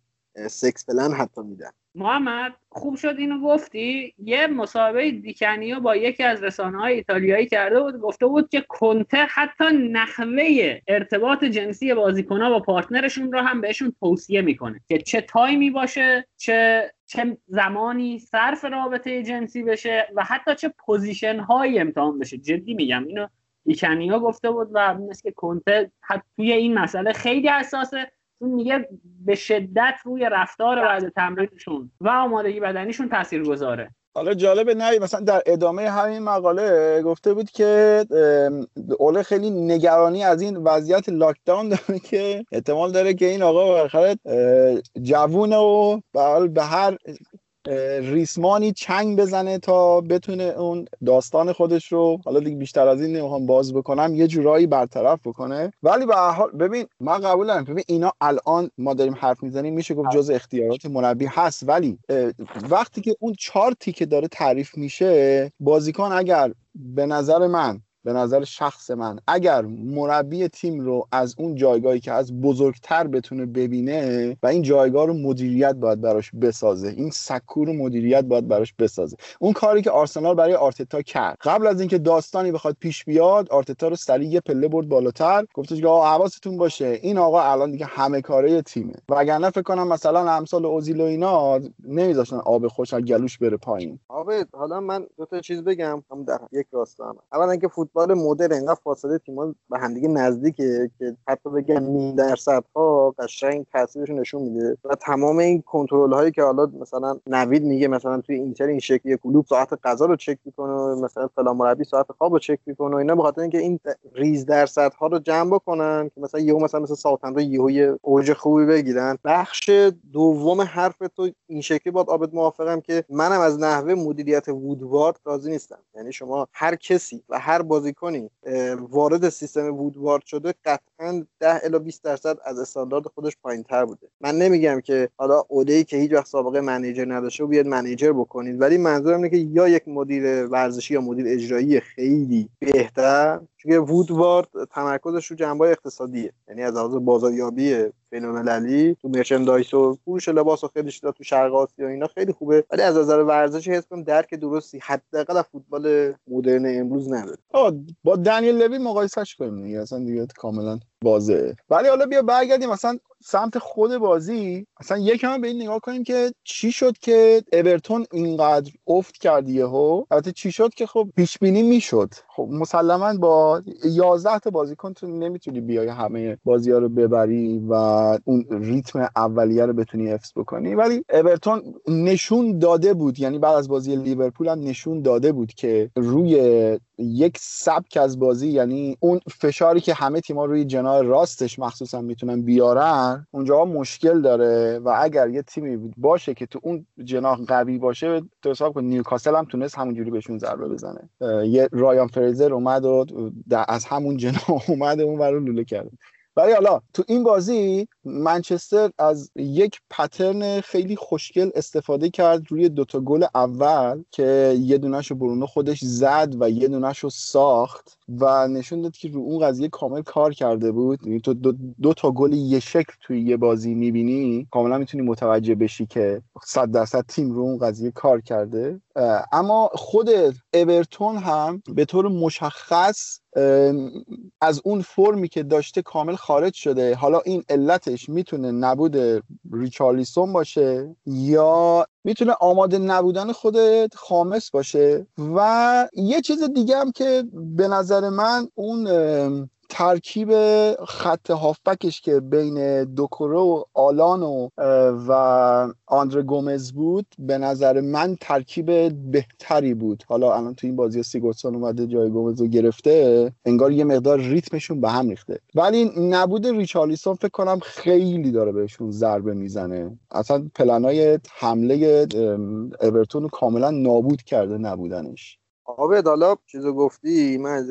sex plan حتی میدن. محمد خوب شد اینو گفتی؟ یه مصاحبه دی کانیو با یکی از رسانه های ایتالیایی کرده بود گفته بود که کنته حتی نحوه ارتباط جنسی بازیکنها با partner شون رو هم بهشون توصیه می‌کنه که چه تایمی باشه چه چه زمانی صرف رابطه جنسی بشه و حتی چه position هایی امتحان بشه. جدی میگم اینو دیکنیا گفته بود و مثل که کنته توی این مسئله خیلی حساسه. میگه به شدت روی رفتار بعد تمرینشون و آمادگی بدنیشون تاثیر گذاره حالا جالبه نه مثلا در ادامه همین مقاله گفته بود که اوله خیلی نگرانی از این وضعیت لاکداون داره که احتمال داره که این آقا بالاخره جوونه و به هر ریسمانی چنگ بزنه تا بتونه اون داستان خودش رو حالا دیگه بیشتر از این نمی‌خوام باز بکنم یه جورایی برطرف بکنه. ولی به حال ببین من قبول ببین اینا الان ما داریم حرف می‌زنیم میشه گفت جز اختیارات مربی هست. ولی وقتی که اون چهار تیکه داره تعریف میشه بازیکن اگر به نظر من به نظر شخص من. اگر مربی تیم رو از اون جایگاهی که از بزرگتر بتونه ببینه و این جایگاه رو مدیریت باید براش بسازه این سکو رو مدیریت باید براش بسازه. اون کاری که آرسنال برای آرتتا کرد. قبل از اینکه داستانی بخواد پیش بیاد آرتتا رو سریع یه پله برد بالاتر. گفتش که آقا حواستون باشه این آقا الان دیگه همه کاره تیمه. وگرنه فکر کنم مثلا امسال اوزیل و اینا نمیذاشتن آب خوش از گلوش بره پایین. آب حالا من دو تا چیز بگم. هم در یک راستا هم. اولا اینکه فوتبال مدرن انقدر فاصله تیم‌ها به همدیگه نزدیکه که حتی بگم نیم درصد ها قشنگ تاثیرش نشون میده. و تمام این کنترل هایی که حالا مثلا نوید میگه مثلا توی اینتر این شکلی کلوب ساعت غذا رو چک می‌کنه مثلا فلان مربی ساعت خواب رو چک می‌کنه و اینا به خاطر اینکه این ریز درصد ها رو جمع بکنن که مثلا یهو مثلا مثل ساوثهمپتون یهو اوج خوبی بگیرن. بخش دوم حرف تو این شکلی باید آبد موافقم که منم از نحوه مدیریت وودوارد راضی نیستم. یعنی شما هر کسی و هر بازیکنی وارد سیستم وودوارد شده قطعا 10 الی 20 درصد از استاندارد خودش پایین تر بوده. من نمیگم که حالا اوده که هیچ وقت سابقه منیجر نداشته بیاد منیجر بکنید ولی منظورم اینه که یا یک مدیر ورزشی یا مدیر اجرایی خیلی بهتر چون وودوارد تمرکزش رو جنبه اقتصادیه. یعنی از لحاظ بازاریابی بین‌المللی تو مرچندایز و فروش لباس و خیلی چیزا تو شرق آسیا اینا خیلی خوبه. ولی از نظر ورزشی حس کنم درک درستی حداقل از فوتبال مدرن امروز نداره. با دنیل لوی مقایسهش کنیم دیگه. اصلا دیگه کاملا واضحه ولی حالا بیا برگردیم. مثلا سمت خود بازی اصلا یکم به این نگاه کنیم که چی شد که اورتون اینقدر افت کرد یهو؟ البته چی شد که خب پیش بینی می‌شد. خب مسلما با 11 تا بازیکن تو نمی‌تونی بیای همه بازی ها رو ببری و اون ریتم اولیه رو بتونی حفظ بکنی. ولی اورتون نشون داده بود یعنی بعد از بازی لیورپول هم نشون داده بود که روی یک سبک از بازی یعنی اون فشاری که همه تیم‌ها روی جناح راستش مخصوصا می‌تونن بیارن اونجا مشکل داره و اگر یه تیمی باشه که تو اون جناح قوی باشه تو حساب کن نیوکاسل هم تونست همونجوری بهشون ضربه بزنه. یه رایان فریزر اومد و از همون جناح اومد اون برای لوله کرد. ولی حالا تو این بازی منچستر از یک پترن خیلی خوشگل استفاده کرد روی دوتا گل اول که یه دونش رو برونو خودش زد و یه دونش رو ساخت و نشون داد که رو اون قضیه کامل کار کرده بود. یعنی تو دو, دو تا گل یه شکل توی یه بازی می‌بینی کاملا می‌تونی متوجه بشی که صد درصد تیم رو اون قضیه کار کرده. اما خود اورتون هم به طور مشخص از اون فرمی که داشته کامل خارج شده. حالا این علتش می‌تونه نبود ریچارلیسون باشه یا می‌تونه آماده نبودن خود خامس باشه. و یه چیز دیگه هم که به نظر من اون ترکیب خط هافبکش که بین دوکورو و آلان و, و آندره گومز بود به نظر من ترکیب بهتری بود. حالا الان تو این بازی سیگوردسون اومده جای گومز رو گرفته انگار یه مقدار ریتمشون به هم ریخته. ولی نبود ریچارلیسون فکر کنم خیلی داره بهشون ضربه می‌زنه. اصلا پلنای حمله اورتون رو کاملا نابود کرده نبودنش. آره حالا چیزو گفتی من از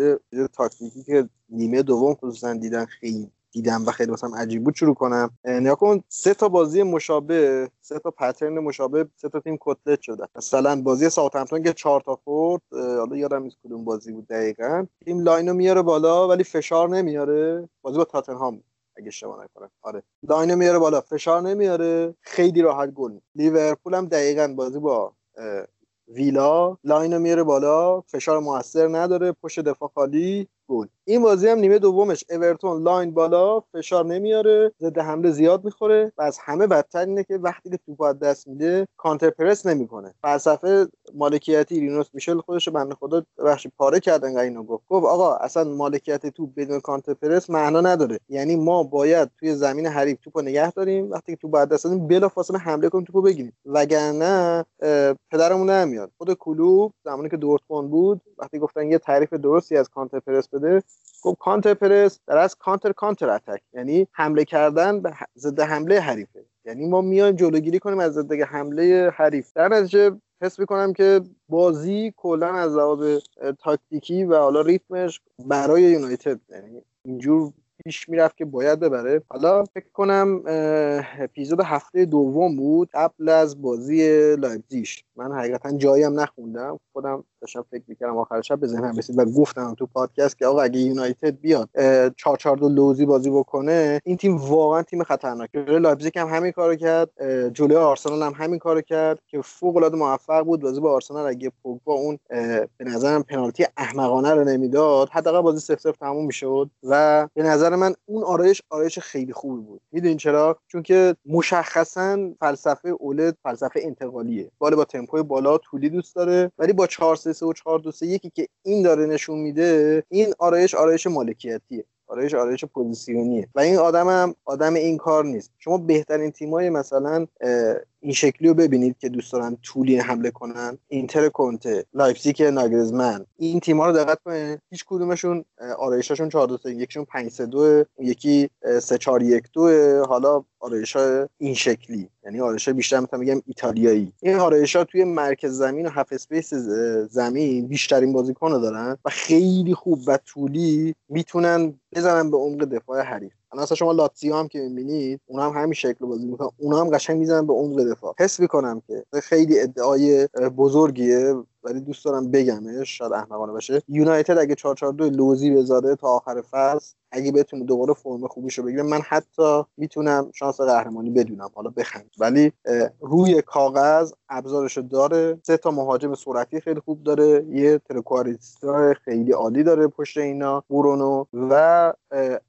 تاکتیکی که نیمه دوم خصوصا دیدن خیلی دیدم و خیلی مثلا عجیب بود شروع کنم. نگاه کن سه تا بازی مشابه سه تا pattern مشابه سه تا تیم کتلت شدن مثلا بازی ساوثهمپتون که چهار تا خورد حالا یادم نیست کدوم بازی بود دقیقا. تیم line و میاره بالا ولی فشار نمیاره. بازی با تاتنهام اگه اشتباه نکنم. آره. line و میاره بالا فشار نمیاره. خیلی راحت گل. لیورپول هم دقیقا بازی با ویلا. line و میاره بالا فشار موثر نداره پشت دفاع خالی گل. این بازی هم نیمه دومش. اورتون line بالا فشار نمیاره ضد حمله زیاد می‌خوره و از همه بدتر اینه که وقتی که توپ دست میده counter press نمی‌کنه. فلسفه مالکیتی رینوس میشلز خودش بنده خدا بخش پاره کردن اینو گفت. گفت آقا اصلا مالکیت توپ بدون counter press معنا نداره. یعنی ما باید توی زمین حریف توپو نگه داریم. وقتی که توپ دست دادیم بلافاصله حمله کنیم توپو بگیریم. وگرنه پدرمون نمیاد خود کلوب زمانی که دورتموند بود وقتی گفتن یه تعریف درستی از کانتر پرس بده گفت کانتر پرس در از کانتر کانتر اتک. یعنی حمله کردن به ضد حمله حریفه. یعنی ما میایم جلوگیری کنیم از ضد حمله حریف. در نتیجه حس می‌کنم که بازی کلا از لحاظ تاکتیکی و حالا ریتمش برای یونایتد. یعنی اینجور پیش می‌رفت که باید ببره. حالا فکر کنم اپیزود هفته دوم بود قبل از بازی لایپزیگ. من حقیقتا جایی هم نخوندم. خودم داشتم فکر می‌کردم آخر شب به ذهنم رسید و گفتم تو پادکست که آقا اگه یونایتد بیاد 4 4 2 لوزی بازی بکنه این تیم واقعا تیم خطرناکه جلوی لایپزیگ هم همین کارو کرد جلوی آرسنال هم همین کارو کرد که فوق العاده موفق بود. بازی با آرسنال اگه پوگبا اون به نظرم پنالتی احمقانه رو نمی‌داد حداقل بازی 0 0 تموم می‌شد و به نظر من اون آرایش آرایش خیلی خوبی بود. می‌دونین چرا؟ چون که مشخصا فلسفه اوله فلسفه انتقالیه. بال با تمپوی بالا طولی دوست داره ولی با 4 3 و 4 2 3 یکی که این داره نشون میده این آرایش آرایش مالکیتیه. آرایش آرایش پوزیسیونیه. و این آدم هم آدم این کار نیست. شما بهترین تیمای مثلا این شکلی رو ببینید که دوست دارن طولی حمله کنن. اینتر کنته لایپزیگ ناگلزمن این تیم‌ها رو دقت کنید هیچ کدومشون آرایشاشون 4 2 یکیشون 5 3 2 یکی 3 4 1 2 حالا آرایش این شکلی. یعنی آرایش بیشتر می‌تونم بگم ایتالیایی. این آرایش ها توی مرکز زمین و half space زمین بیشترین بازیکن دارن و خیلی خوب و طولی می‌تونن بزنن به عمق دفاع حریف. الان اصلا شما لاتزیو هم که می‌بینید اونا هم همین شکل بازی می‌کنن. اونا هم قشنگ می‌زنن به عمق دفاع. حس می‌کنم که خیلی ادعای بزرگیه. ولی دوست دارم بگمش شاید احمقانه باشه. یونایتد اگه 442 لوزی بذاره تا آخر فصل اگه بتونه دوباره فرم خوبیشو بگیره من حتی می‌تونم شانس قهرمانی بدونم حالا بخند. ولی روی کاغذ ابزارشو داره. سه تا مهاجم سرعتی خیلی خوب داره. یه ترکواریستا خیلی عالی داره پشت اینا برونو و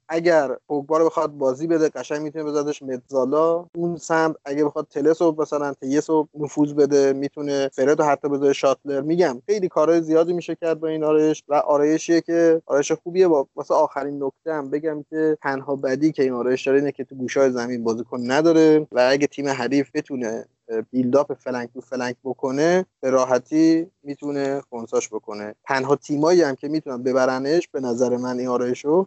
اگر پوگبا رو بخواد بازی بده قشنگ می‌تونه بذارش متزالا. اون سمت اگه بخواد تلسو مثلا تیسو نفوذ بده می‌تونه فرد حتی بذاره شاتلر. میگم خیلی کارهای زیادی میشه کرد با این آرایش و آرایشیه که آرایش خوبیه. با واسه آخرین نکته هم بگم که تنها بدی که این آرایش داره اینه که تو گوشای زمین بازیکن نداره و اگه تیم حریف بتونه بیلداپ فلنک تو فلنک بکنه به راحتی می‌تونه خونساش بکنه. تنها تیمایی هم که می‌تونن ببرنش به نظر من این آرایشو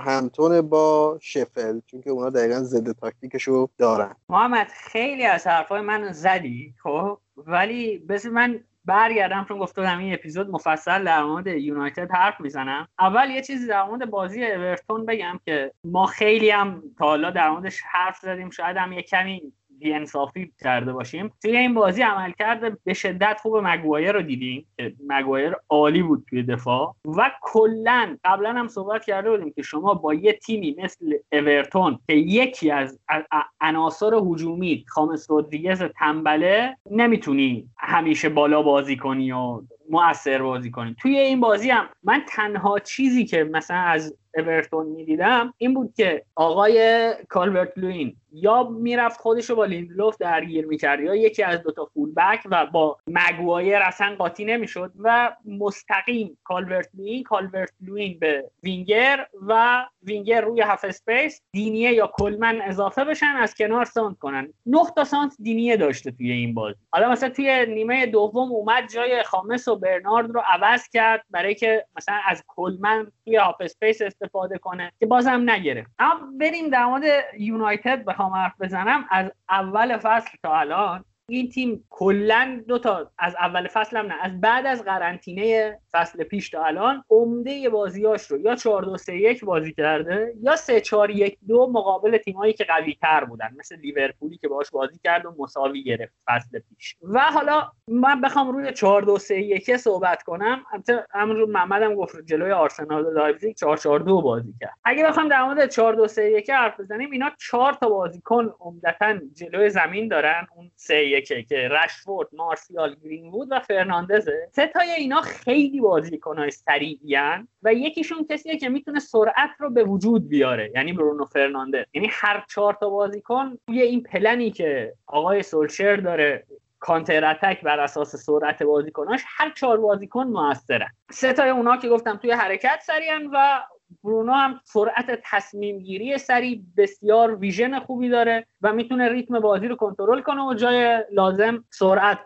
همتون با شفل چون که اونا دقیقا ضد تاکتیکشو دارن. محمد خیلی از حرفای من زدی خب؟ ولی بس من برگردم چون گفتم این اپیزود مفصل در مورد یونایتد حرف می‌زنم. اول یه چیزی در مورد بازی اورتون بگم که ما خیلی هم تا حالا در موردش حرف زدیم شاید هم یه کمی بیانصافی کرده باشیم. توی این بازی عمل کرده به شدت خوب مگوایر رو دیدیم که مگوایر عالی بود توی دفاع. و کلا قبلا هم صحبت کرده بودیم که شما با یه تیمی مثل اورتون که یکی از عناصر هجومی خامس رودریگز تنبله نمی‌تونی همیشه بالا بازی کنی و مؤثر بازی کنی. توی این بازی هم من تنها چیزی که مثلا از اورتون می‌دیدم این بود که آقای کالورت لوین یا می‌رفت خودش رو با لیندلوف درگیر می‌کرد یا یکی از دوتا full back و با مگوایر اصلا قاطی نمی‌شد و مستقیم کالورت لوین کالورت لوین به وینگر و وینگر روی half space دینیه یا کلمن اضافه بشن از کنار سانتر کنن. تا سانتر دینیه داشته توی این بازی. حالا مثلا توی نیمه دوم اومد جای خامس و برنارد رو عوض کرد برای که مثلا از کلمن توی half space کنه که بازم نگرفت. اما بریم در مورد یونایتد بخوام حرف بزنم. از اول فصل تا الان این تیم کلا دو تا از اول فصل هم نه از بعد از قرنطینه فصل پیش تا الان عمده بازیاش رو یا 4 2 3 1 بازی کرده یا 3 4 1 2 مقابل تیمایی که قوی تر بودن مثل لیورپولی که باهاش بازی کرد و مساوی گرفت فصل پیش. و حالا من بخوام روی 4 2 3 1 صحبت کنم. البته همونجور محمدم گفت جلوی آرسنال و لایپزیگ 4 4 2 بازی کرد. اگه بخوام در مورد 4 2 3 1 حرف بزنیم اینا 4 تا بازیکن عمدتا جلوی زمین دارن اون 3 یکه که رشفورد مارسیال گرینوود و فرناندزه سه تای اینا خیلی بازیکنهای سریعیان و یکیشون کسیه که می‌تونه سرعت رو به وجود بیاره یعنی برونو فرناندز. یعنی هر چهار تا بازیکن توی این پلنی که آقای سولشر داره counter attack بر اساس سرعت بازیکناش هر چهار بازیکن موثرن. سه تای اونا که گفتم توی حرکت سریعن و برونو هم سرعت تصمیم گیری سریع بسیار vision خوبی داره و می‌تونه ریتم بازی رو کنترل کنه و جای لازم سرعت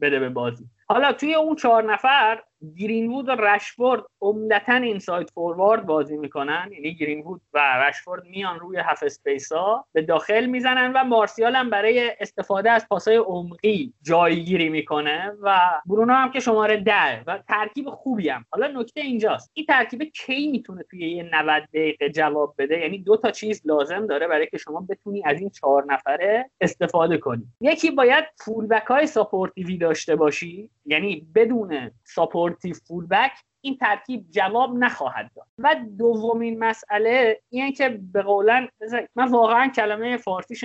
بده به بازی. حالا توی اون چهار نفر گرینوود و رشفورد عمدتا inside forward بازی می‌کنن. یعنی گرینوود و رشفورد میان روی half space ها به داخل می‌زنن و مارسیال هم برای استفاده از پاسای عمقی جایگیری می‌کنه و برونو هم که شماره ده و ترکیب خوبی هم. حالا نکته اینجاست. این ترکیب کی می‌تونه توی یه 90 دقیقه جواب بده؟ یعنی دو تا چیز لازم داره برای که شما بتونی از این چهار نفره استفاده کنی. یکی باید full back های supportive ی داشته باشی. یعنی بدون supportive full back این ترکیب جواب نخواهد داد. و دومین مسئله اینه که به قولن من واقعا کلمه فارسیش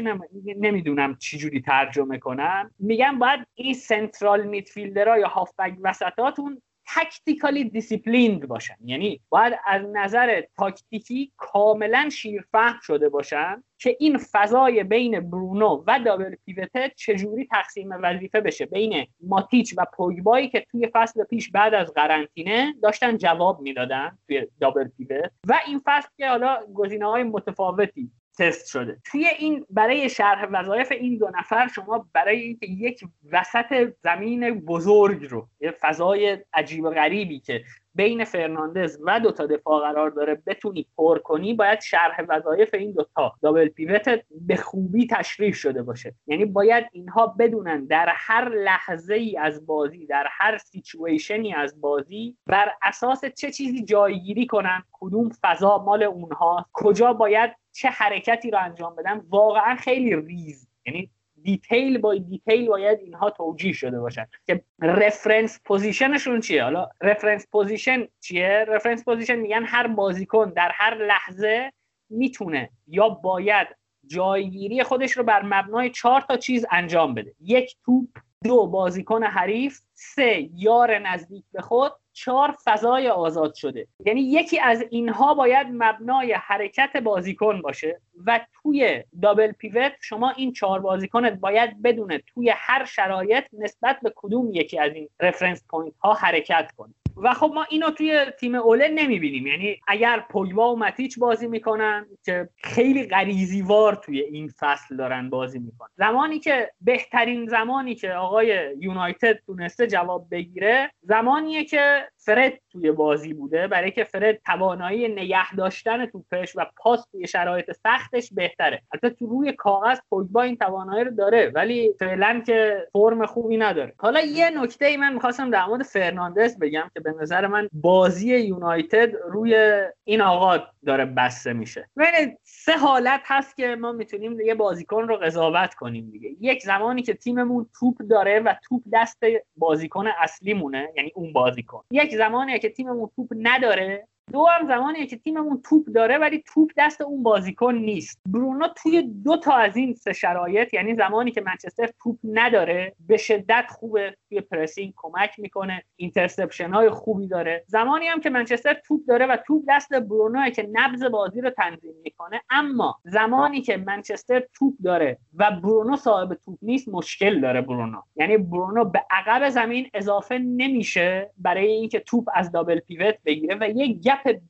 نمی‌دونم چجوری ترجمه کنم. میگم باید این central midfielder ها یا هافبک وسطاتون tactically disciplined باشن. یعنی باید از نظر تاکتیکی کاملا شیرفهم شده باشن که این فضای بین برونو و double pivot ه چجوری تقسیم وظیفه بشه. بین ماتیچ و پوگبایی که توی فصل پیش بعد از قرنطینه داشتن جواب می‌دادن توی double pivot. و این فصل که حالا گزینه های متفاوتی تست شده. توی این برای شرح وظایف این دو نفر شما برای اینکه یک وسط زمین بزرگ رو یه فضای عجیب و غریبی که بین فرناندز و دوتا دفاع قرار داره بتونی پر کنی باید شرح وظایف این دوتا double pivot به خوبی تشریح شده باشه. یعنی باید اینها بدونن در هر لحظه ای از بازی در هر situation ی از بازی بر اساس چه چیزی جایگیری کنن کدوم فضا مال اونها کجا باید چه حرکتی رو انجام بدن واقعا خیلی ریز. یعنی detail by detail باید اینها توجیه شده باشن. که reference position شون چیه؟ حالا reference position چیه؟ reference position میگن هر بازیکن در هر لحظه می‌تونه یا باید جایگیری خودش رو بر مبنای چهار تا چیز انجام بده. یک توپ دو بازیکن حریف سه یار نزدیک به خود چهار فضای آزاد شده. یعنی یکی از اینها باید مبنای حرکت بازیکن باشه و توی double pivot شما این چهار بازیکنت باید بدونه توی هر شرایط نسبت به کدوم یکی از این reference point ها حرکت کنه. و خب ما اینو توی تیم اوله نمی‌بینیم. یعنی اگر پوگبا و ماتیچ بازی می‌کنن که خیلی غریزیوار توی این فصل دارن بازی می‌کنن. زمانی که بهترین زمانی که آقای یونایتد تونسته جواب بگیره زمانیه که فرد توی بازی بوده برای که فرد توانایی نگه داشتن توپش و پاس توی شرایط سختش بهتره. البته تو روی کاغذ پوگبا این توانایی رو داره ولی فعلا که فرم خوبی نداره. حالا یه نکته ای من می‌خواستم در مورد فرناندز بگم که به نظر من بازی یونایتد روی این آقا داره بسته میشه. ببینید سه حالت هست که ما می‌تونیم یه بازیکن رو قضاوت کنیم دیگه. یک زمانی که تیممون توپ داره و توپ دست بازیکن اصلیمونه یعنی اون بازیکن. یک زمانیه که تیممون توپ نداره. دو هم زمانیه که تیممون توپ داره ولی توپ دست اون بازیکن نیست. برونو توی دو تا از این سه شرایط یعنی زمانی که منچستر توپ نداره به شدت خوبه توی pressing کمک می‌کنه interception های خوبی داره. زمانی هم که منچستر توپ داره و توپ دست برونو که نبض بازی رو تنظیم می‌کنه اما زمانی که منچستر توپ داره و برونو صاحب توپ نیست مشکل داره برونو. یعنی برونو به عقب زمین اضافه نمیشه برای اینکه توپ از دابل پیوت بگیره و یک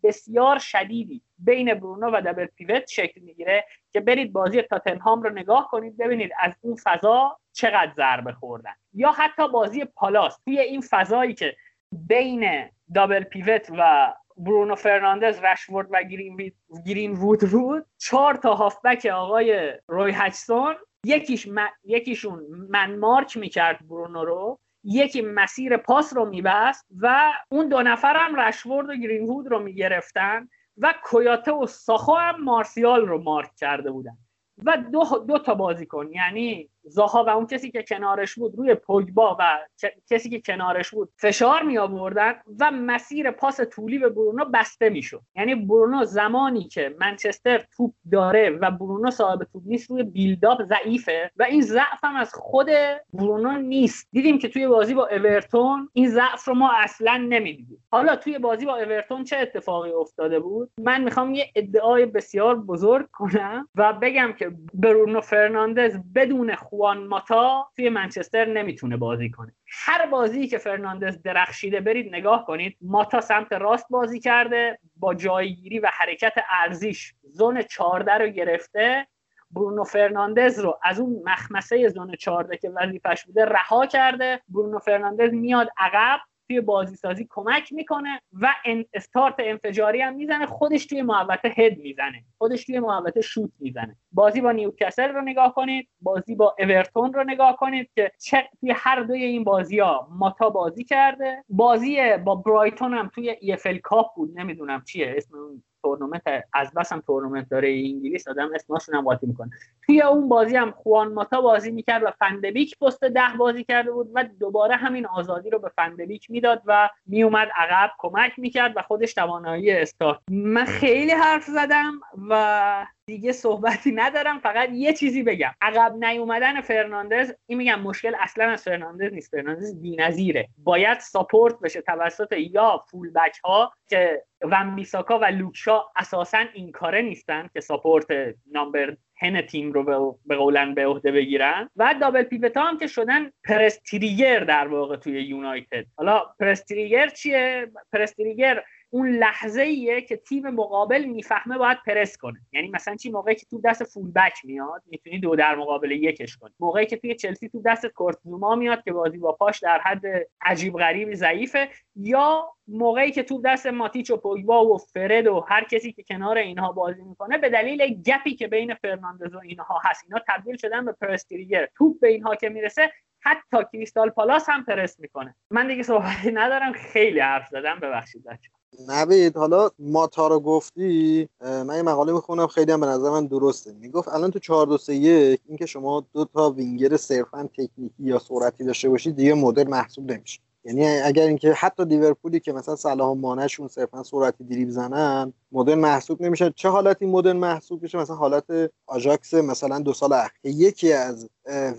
بسیار شدیدی بین برونو و دابل پیوت شکل می‌گیره که برید بازی تاتنهام رو نگاه کنید ببینید از اون فضا چقدر ضربه خوردن. یا حتی بازی پالاس توی این فضایی که بین دابل پیوت و برونو فرناندز رشورد و گرین, گرین وود بود چهار تا هافبک آقای روی هچسون یکیش یکیشون من مارک می‌کرد برونو رو. یکی مسیر پاس رو میبست و اون دو نفر هم رشورد و گرینوود رو می‌گرفتن و کویاته و ساخو هم مارسیال رو مارک کرده بودن. و دو, دو تا بازیکن یعنی زاها و اون کسی که کنارش بود روی پوگبا و کسی که کنارش بود فشار می آوردن و مسیر پاس طولی به برونو بسته می‌شد. یعنی برونو زمانی که منچستر توپ داره و برونو صاحب توپ نیست روی بیلداپ ضعیفه و این ضعف هم از خود برونو نیست. دیدیم که توی بازی با اورتون این ضعف رو ما اصلا نمی‌دیدیم. حالا توی بازی با اورتون چه اتفاقی افتاده بود؟ من می‌خوام یه ادعای بسیار بزرگ کنم و بگم که برونو فرناندز بدون خوان ماتا توی منچستر نمی‌تونه بازی کنه. هر بازی که فرناندز درخشیده برید نگاه کنید ماتا سمت راست بازی کرده با جایگیری و حرکت عرضیش zone 14 رو گرفته. برونو فرناندز رو از اون مخمصه zone 14 که وظیفش بوده رها کرده. برونو فرناندز میاد عقب توی بازی سازی کمک می‌کنه و استارت انفجاری هم می‌زنه خودش توی محوطه هد می‌زنه خودش توی محوطه شوت می‌زنه. بازی با نیوکاسل رو نگاه کنید بازی با اورتون رو نگاه کنید که چه توی هر دوی این بازی ها ماتا بازی کرده. بازی با برایتون هم توی FA Cup بود نمی‌دونم چیه اسم اون تورنمنت از بس هم تورنمنت داره انگلیس آدم اسمشون هم قاطی می‌کنه. توی اون بازی هم خوان ماتا بازی می‌کرد و فندبیک پست ده بازی کرده بود و دوباره همین آزادی رو به فندبیک می‌داد و میومد عقب کمک می‌کرد و خودش توانایی استارت. من خیلی حرف زدم و دیگه صحبتی ندارم فقط یه چیزی بگم. عقب نیومدن فرناندز این میگم مشکل اصلا از فرناندز نیست. فرناندز بی‌نظیره باید support بشه توسط یا full back ها که ون بیساکا و لوک شا اساسا این کاره نیستن که support number ten تیم رو به قولن به عهده بگیرن. و double pivot ا هم که شدن press trigger در واقع توی یونایتد. حالا press trigger چیه؟ press trigger اون لحظه ایه که تیم مقابل می‌فهمه باید پرس کنه. یعنی مثلا چی؟ موقعی که تو دست full back میاد می‌تونی دو در مقابل یکش کنی. موقعی که توی چلسی تو دست کورت زوما میاد که بازی با پاش در حد عجیب غریبی ضعیفه یا موقعی که تو دست ماتیچ و پوگبا و فرد و هر کسی که کنار اینها بازی می‌کنه به دلیل gap ی که بین فرناندز و اینها هست. اینا تبدیل شدن به press trigger توپ به اینها که می‌رسه حتی کریستال پالاس هم پرست می‌کنه. من دیگه صحبتی ندارم. خیلی حرف زدم. ببخشید بچه نوید حالا ماتا رو گفتی من یه مقاله می‌خونم خیلی هم به نظر من درسته. می‌گفت الان تو 4 2 3 1 اینکه شما دو تا وینگر صرفا تکنیکی یا سرعتی داشته باشید دیگه مدل محسوب نمیشه. یعنی اگر اینکه حتی لیورپولی که مثلا صلاح و مانعشون صرفا سرعتی دریب زنن مدل محسوب نمیشه. چه حالتی مدل محسوب میشه؟ مثلا حالت آژاکس مثلا دو سال اخیر. یکی از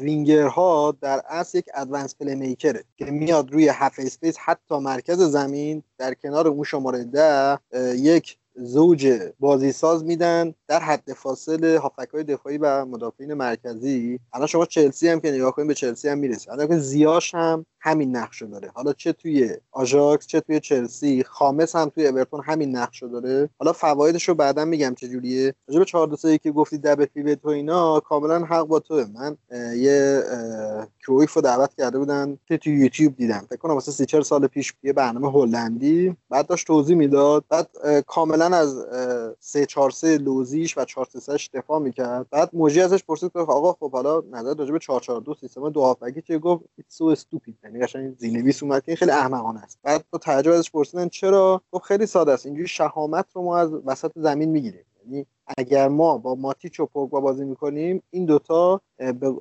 وینگرها در اصل یک advanced playmaker ه که میاد روی half space حتی مرکز زمین در کنار اون شماره ده یک زوج بازیساز میدن. در حد فاصل های دفاعی و مدافعین مرکزی. الان شما چلسی هم که نگاه کنید به چلسی هم می‌رسه. الان زیاش هم همین نقش داره. حالا چه توی آژاکس چه توی چلسی خامس هم توی اورتون همین نقش داره. حالا فوایدش رو بعدا میگم چه جوریه. راجع به 4 2 که گفتی double pivot و اینا کاملا حق با توه. من یه کرویف رو دعوت کرده بودن که توی یوتیوب دیدم. فکر کنم واسه 30 سال پیش یه برنامه هلندی. بعد داشت توضیح می‌داد. بعد کاملا از 3 4 3 لوزیش و 4 3 دفاع می‌کرد. بعد موجی ازش پرسید آقا خب حالا نظر راجع به 4 4 2 سیستم دو هافبکی چه گفت ایتس سو استوپید یعنی قشنگ زینویس اومد که خیلی احمقانه است. بعد تو تعجب ازش پرسیدن چرا؟ گفت خیلی ساده است. اینجوری شهامت رو ما از وسط زمین می‌گیریم. یعنی اگر ما با ماتیچ و پوگبا بازی می‌کنیم این دوتا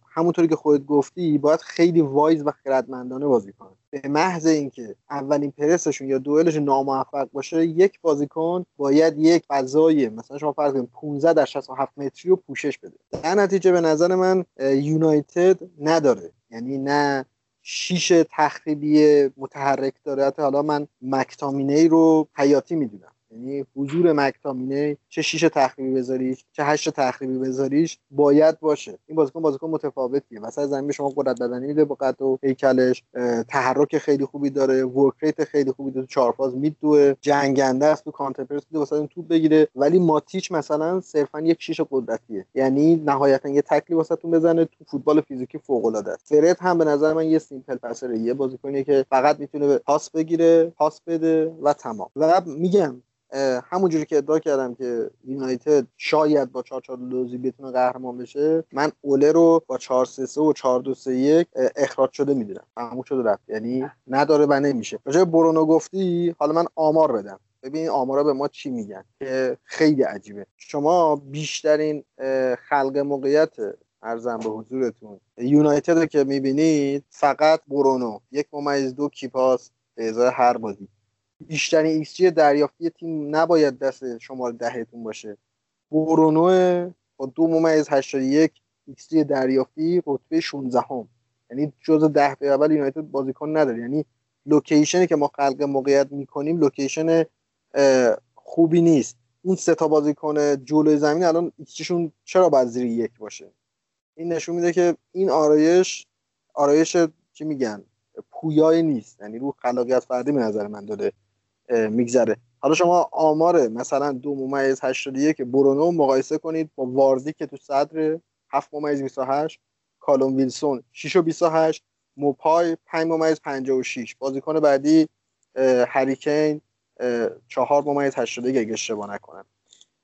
همونطوری که خودت گفتی باید خیلی وایز و خردمندانه بازی کنن. به محض اینکه اولین پرسشون یا دوئلشون ناموفق باشه یک بازیکن باید یک فضای مثلا شما فرض کنید 15 در 67 متری رو پوشش بده. در نتیجه به نظر من یونایتد نداره. یعنی نه شیش تخریبی متحرک داره. حالا من مکتامینی رو حیاتی می‌دونم. یعنی حضور مکتامینه چه شیش تخریبی بذاریش چه هشت تخریبی بذاریش باید باشه. این بازیکن بازیکن متفاوتیه. مثلا زمین به شما قدرت بدنی میده با قد و هیکلش. تحرک خیلی خوبی داره work rate خیلی خوبی داره چهار فاز میدوه. جنگنده است تو counter press میده واسه توپ بگیره. ولی ماتیچ مثلا صرفا یک شیش قدرتیه. یعنی نهایتا یه تکلی واسهتون بزنه. تو فوتبال فیزیکی فوق العاده است. فرد هم به نظر من یه simple passer ه یه بازیکنی که فقط می‌تونه پاس بگیره پاس بده و تمام. و میگم همونجوری که ادعا کردم که یونایتد شاید با 4 4 2 لوزی بتونه قهرمان بشه من اوله رو با 4 3 3 و 4 2 3 1 اخراج شده می‌دونم. تموم شده رفت. یعنی نداره و نمیشه. راجع برونو گفتی حالا من آمار بدم. ببین آمارا به ما چی میگن؟ که خیلی عجیبه. شما بیشترین خلق موقعیت عرضم به حضورتون یونایتد که می‌بینید فقط برونو. یک ممیز دو key pass به ازای هر بازی. بیشترین ایکس جی دریافتی تیم نباید دست شماره دهتون باشه. برونو با دو ممیز 81 ایکس جی دریافتی رتبه 16 هم یعنی جزو ده تای اول یونایتد بازیکن نداره. یعنی location ی که ما خلق موقعیت می‌کنیم location خوبی نیست. اون سه تا بازیکن جلوی زمین الان ایکسشون چرا باید زیر یک باشه؟ این نشون میده که این آرایش آرایش چی میگن؟ پویای نیست. یعنی رو خلاقیت فردی به نظر من داره میگذره. حالا شما آمار مثلا دو ممیز 81 برونو مقایسه کنید با واردی که تو صدر 7 ممیز 28 کالوم ویلسون 6 و 28 موپای 5 ممیز 56 بازیکن بعدی هری کین 4 ممیز 81 اگه اشتباه نکنم.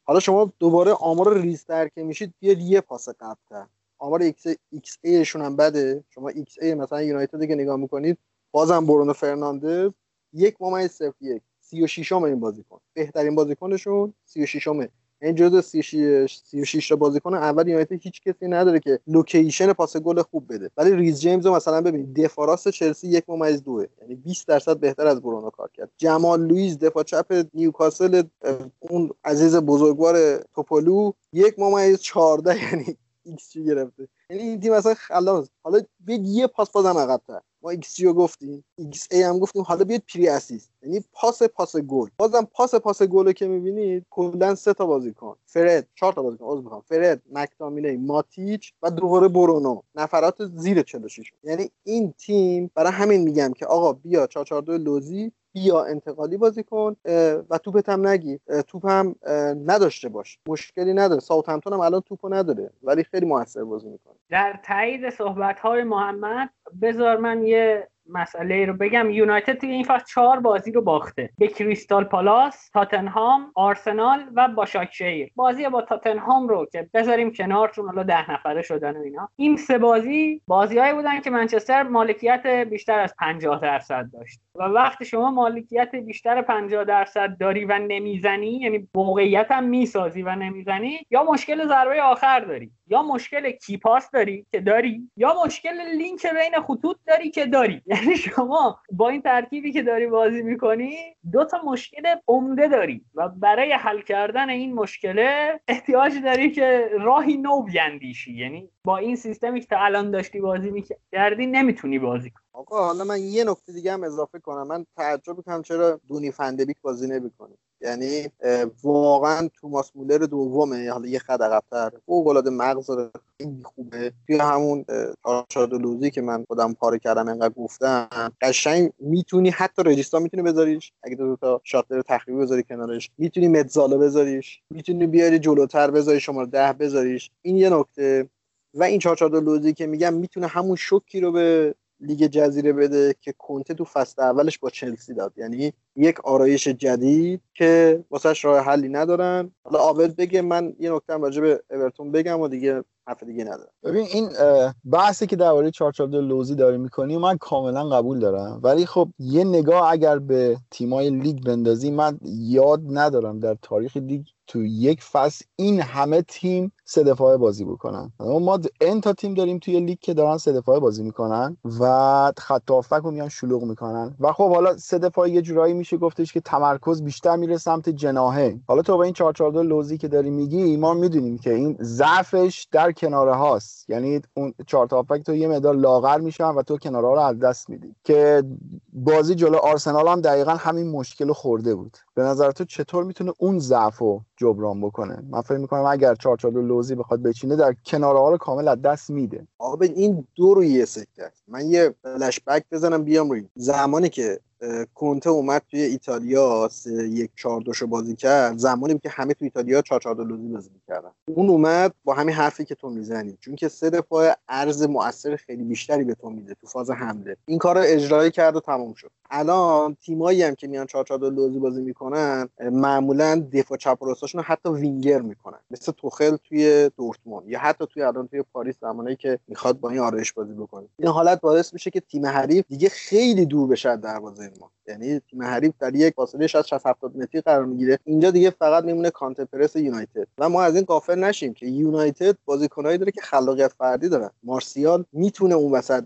حالا شما دوباره آمار ریزتر که میشید بیاد یه پاس قبلتر. آمار ایکس, ایکس ایشون هم بده. شما xA مثلا یونایتد که نگاه می‌کنید بازم برونو فرناندز یک ممیز صفر یک. 36 این بازیکن. بهترین بازیکنشون 36 ه این جزو 36 تا بازیکن اول یونایتد هیچ کسی نداره که location پاس گل خوب بده. ولی ریز جیمز رو مثلا ببین دفاع راست چلسی یک ممیز دوه. یعنی 20 درصد بهتر از برونو کار کرد. جمال لوئیس دفاع چپ نیوکاسل اون عزیز بزرگوار تپلو یک ممیز 14 یعنی xA گرفته. یعنی این تیم اصلا خلاص. حالا بیاید یه پاس بازم عقب‌تر. ایکس جی رو گفتیم. xA هم گفتیم حالا بیاد pre assist. یعنی پاس پاس گل. بازم پاس پاس گل که می‌بینید کلا سه تا بازیکن فرد چهار تا بازیکن عذر می‌خوام. فرد مکتامینی ماتیچ و دوباره برونو. نفرات زیر 46 یعنی این تیم برای همین میگم که آقا بیا 442 لوزی. بیا انتقالی بازی کن و توپت هم نگی. توپ هم نداشته باش. مشکلی نداره. ساوثهمپتون هم الان توپو نداره ولی خیلی موثر بازی می‌کنه. در تایید صحبت های محمد بذار من یه مسئله رو بگم. یونایتد توی این فصل چهار بازی رو باخته. به کریستال پالاس تاتنهام آرسنال و باشاکشهیر بازی با تاتنهام رو که بذاریم کنار چون حالا ده نفره شدن و اینا. این سه بازی بازیهایی بودن که منچستر مالکیت بیشتر از 50 درصد داشت. و وقتی شما مالکیت بیشتر 50 درصد داری و نمی‌زنی یعنی موقعیت هم می‌سازی و نمی‌زنی یا مشکل ضربه آخر داری یا مشکل کیپاس داری که داری یا مشکل لینک بین خطوط داری که داری. یعنی شما با این ترکیبی که داری بازی می‌کنی دو تا مشکل عمده داری و برای حل کردن این مشکله احتیاج داری که راهی نو بیندیشی یعنی با این سیستمی که تا الان داشتی بازی می‌کردی نمی‌تونی بازی کنی. آقا حالا من یه نکته دیگه هم اضافه کنم. من تعجب می‌کنم چرا دونی فندبیک بازی نمی‌کنه یعنی واقعا توماس مولر دومه حالا یه خط عقب‌تر. فوق العاده مغز خیلی خوبه. توی همون لوزی که من خودم پاره کردم انقدر گفتم قشنگ می‌تونی حتی رجیستا می‌تونی بذاریش. اگه دو, تا شاتر تخریبی بذاری کنارش می‌تونی متزاله بذاریش. می‌تونی بیاری جلوتر بذاری شما ده بذاریش. این یه نکته. و این دو لوزی که میگم می‌تونه همون شوکی رو به لیگ جزیره بده که کنته تو فصل اولش با چلسی داد. یعنی یک آرایش جدید که واسهش راه حلی ندارن. حالا آبد بگه من یه نکته هم راجع به اورتون بگم و دیگه حرف دیگه ندارم. ببین این بحثی که درباره 442 لوزی داری می‌کنی من کاملا قبول دارم. ولی خب یه نگاه اگر به تیمای لیگ بندازی من یاد ندارم در تاریخ لیگ تو یک فصل این همه تیم سه دفاعه بازی بکنن. ما این تا تیم داریم توی لیگ که دارن سه دفاعه بازی می‌کنن و خط رو میان شلوغ می‌کنن. و خب حالا سه دفاعه یه جورایی میشه گفتش که تمرکز بیشتر میره سمت جناحه. حالا تو با این 442 لوزی که داری میگی ما می‌دونیم که این ضعفش در کناره هاست. یعنی اون چهار تا تو یه مدار لاغر میشن و تو کناره ها رو از دست میدی. که بازی جلو آرسنال هم دقیقا به همین مشکل خورده بود. به نظر تو چطور می‌تونه اون ضعف رو جبران بکنه؟ من فکر می‌کنم اگر 442 لوزی بخواد بچینه در کناره ها رو کامل از دست میده. آقا این دو روی سکه من یه فلش بک بزنم بیام روی. زمانی که کنته اومد توی ایتالیا یک چهار دوشو بازی کرد. زمانی که همه تو ایتالیا چهار چهار لوزی بازی می‌کردن. اون اومد با همین حرفی که تو می‌زنی. چون که سه دفاعه عرض مؤثر خیلی بیشتری به تو میده تو فاز حمله. این کار رو اجرایی کرد و تموم شد. الان تیمایی هم که میان 4 4 لوزی بازی می‌کنن معمولا دفاع چپ و حتی وینگر می‌کنن. مثل توخل توی دورتموند یا حتی توی الان توی پاریس زمانی که می‌خواد با این آرایش بازی بکنه. این حالت باعث میشه که تیم حریف دیگه خیلی دور بشه دروازه ما. یعنی تیم حریف در یک فاصله 60 70 متری قرار می‌گیره. اینجا دیگه فقط میمونه کانتر پرس یونایتد. و ما از این غافل نشیم که یونایتد بازیکنایی داره که خلاقیت فردی دارن. مارسیال می‌تونه اون وسط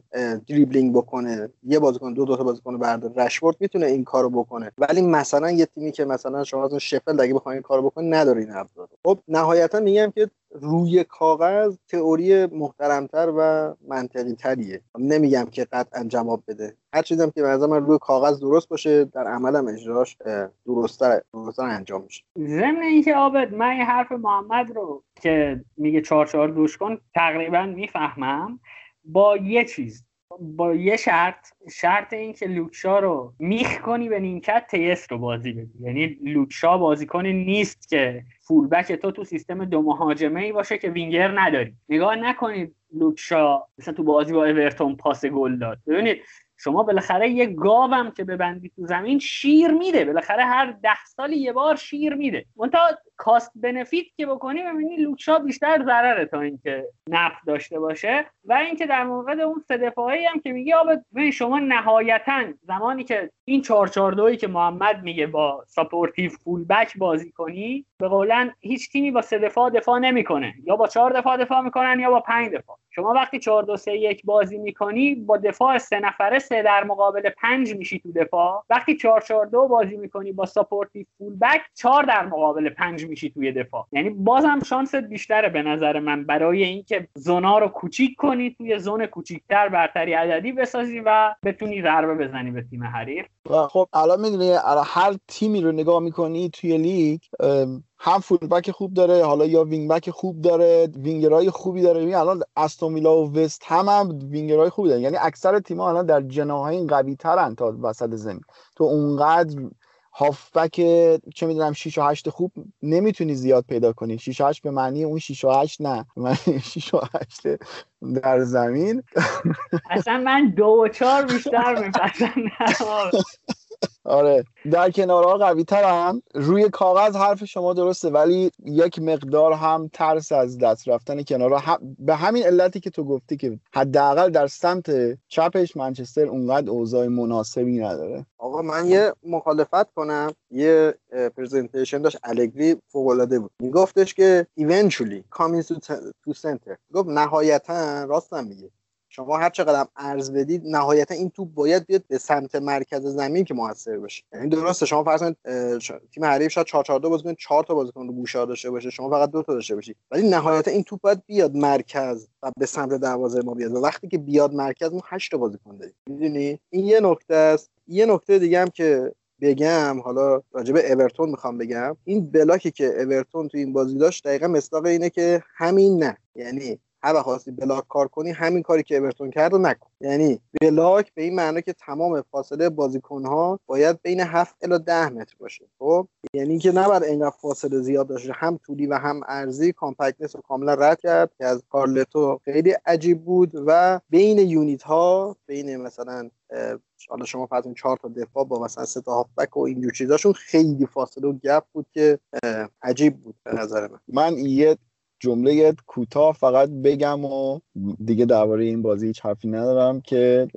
دریبلینگ بکنه. یه بازیکن دو دو تا بازیکن برده. رشورد می‌تونه این کارو بکنه. ولی مثلا یه تیمی که مثلا شما از شفل اگه بخواید این کارو بکنه نداره این ابزار. خب نهایتا میگم که روی کاغذ تئوری محترمتر و منطقی تریه نمیگم که قطعا جواب بده. هر چیزم که به من روی کاغذ درست باشه در عملم اجراش درستتر درستتر انجام میشه. ضمن اینکه آبد من یه حرف محمد رو که میگه چهار چهار دوش کن تقریبا می‌فهمم. با یه چیز. با یه شرط شرط این که لوک شا رو میخ کنی به نیمکت تلس رو بازی بدی. یعنی لوک شا بازیکنی نیست که full-back تو تو سیستم دو مهاجمه ای باشه که وینگر نداری. نگاه نکنید لوک شا مثلا تو بازی با اورتون پاس گل داد. ببینید شما بالاخره یه گاوم که ببندی تو زمین شیر میده. بالاخره هر ده سالی یه بار شیر میده. منتها cost benefit که بکنی ببینی لوک شا بیشتر ضرره تا اینکه نفع داشته باشه. و اینکه در مورد اون سه دفاعی هم که میگی آب شما نهایتا زمانی که این 442 که محمد میگه با supportive full-back بازی کنی به قولن هیچ تیمی با سه دفاع دفاع نمی‌کنه. یا با چهار دفاع دفاع می‌کنن یا با پنج دفاع. شما وقتی 4 2 3 1 بازی می‌کنی با دفاع سه نفره سه در مقابل پنج میشی تو دفاع. وقتی 4 4 2 بازی می‌کنی با supportive full-back 4 در مقابل پنج میشی توی دفاع. یعنی بازم شانست بیشتره به نظر من برای اینکه zone ا رو کوچیک کنی توی zone کوچیکتر برتری عددی بسازی و بتونی ضربه بزنی به تیم حریف. و خب الان می‌دونی هر تیمی رو نگاه می‌کنی توی لیگ هم full-back خوب داره حالا یا wing-back خوب داره وینگرای خوبی داره. یعنی الان استون ویلا و وست هم هم وینگرای خوبی داره یعنی اکثر تیم‌ها الان در جناحین قوی ترن تا وسط زمین. تو اونقدر هافبک چه می‌دونم 6 و 8 خوب نمی‌تونی زیاد پیدا کنی. 6 و 8 به معنی اون 6 و 8 نه. معنی 6 و 8 در زمین. اصلا من دو و چهار بیشتر میپسندم. آره. در کنارها قوی ترم روی کاغذ حرف شما درسته ولی یک مقدار هم ترس از دست رفتن کنارها به همین علتی که تو گفتی که حداقل در سمت چپش منچستر اونقدر اوضاع مناسبی نداره. آقا من یه مخالفت کنم. یه پرزنتیشن داشت. الگری فوق بود. میگفتش که eventually coming to center. گفت نهایتا راستم میگه شما هر چقدر ارز بدید نهایتا این توپ باید بیاد به سمت مرکز زمین که موثر بشه. یعنی درسته شما فرض کنید تیم حریف شاید 4 4 2 بازی کنه 4 تا بازیکن رو گوشه داشته باشه شما فقط دو تا داشته باشید ولی نهایتا این توپ باید بیاد مرکز و به سمت دروازه ما بیاد. و وقتی که بیاد مرکز ما 8 تا بازیکن داریم. می‌دونی؟ این یه نکته است. یه نکته دیگه هم که بگم حالا راجب اورتون می‌خوام بگم. این block ی که اورتون تو این بازی داشت دقیقا مصداق اینه که همین نه. یعنی هر خواستی block کار کنی همین کاری که اورتون کرد رو نکن. یعنی block به این معنا که تمام فاصله بازیکن ها باید بین 7 الی 10 متر باشه. خب؟ یعنی که نباید اینقدر فاصله زیاد داشته هم طولی و هم عرضی compactness رو کاملا رد کرد که از کارلتو خیلی عجیب بود و بین unit ها بین مثلا حالا شما فرض 4 تا دفاع با مثلا سه تا هافبک و اینجور چیزاشون خیلی فاصله و گپ بود که عجیب بود به نظر من. من یه جمله کوتاه فقط بگم و دیگه درباره این بازی هیچ حرفی ندارم که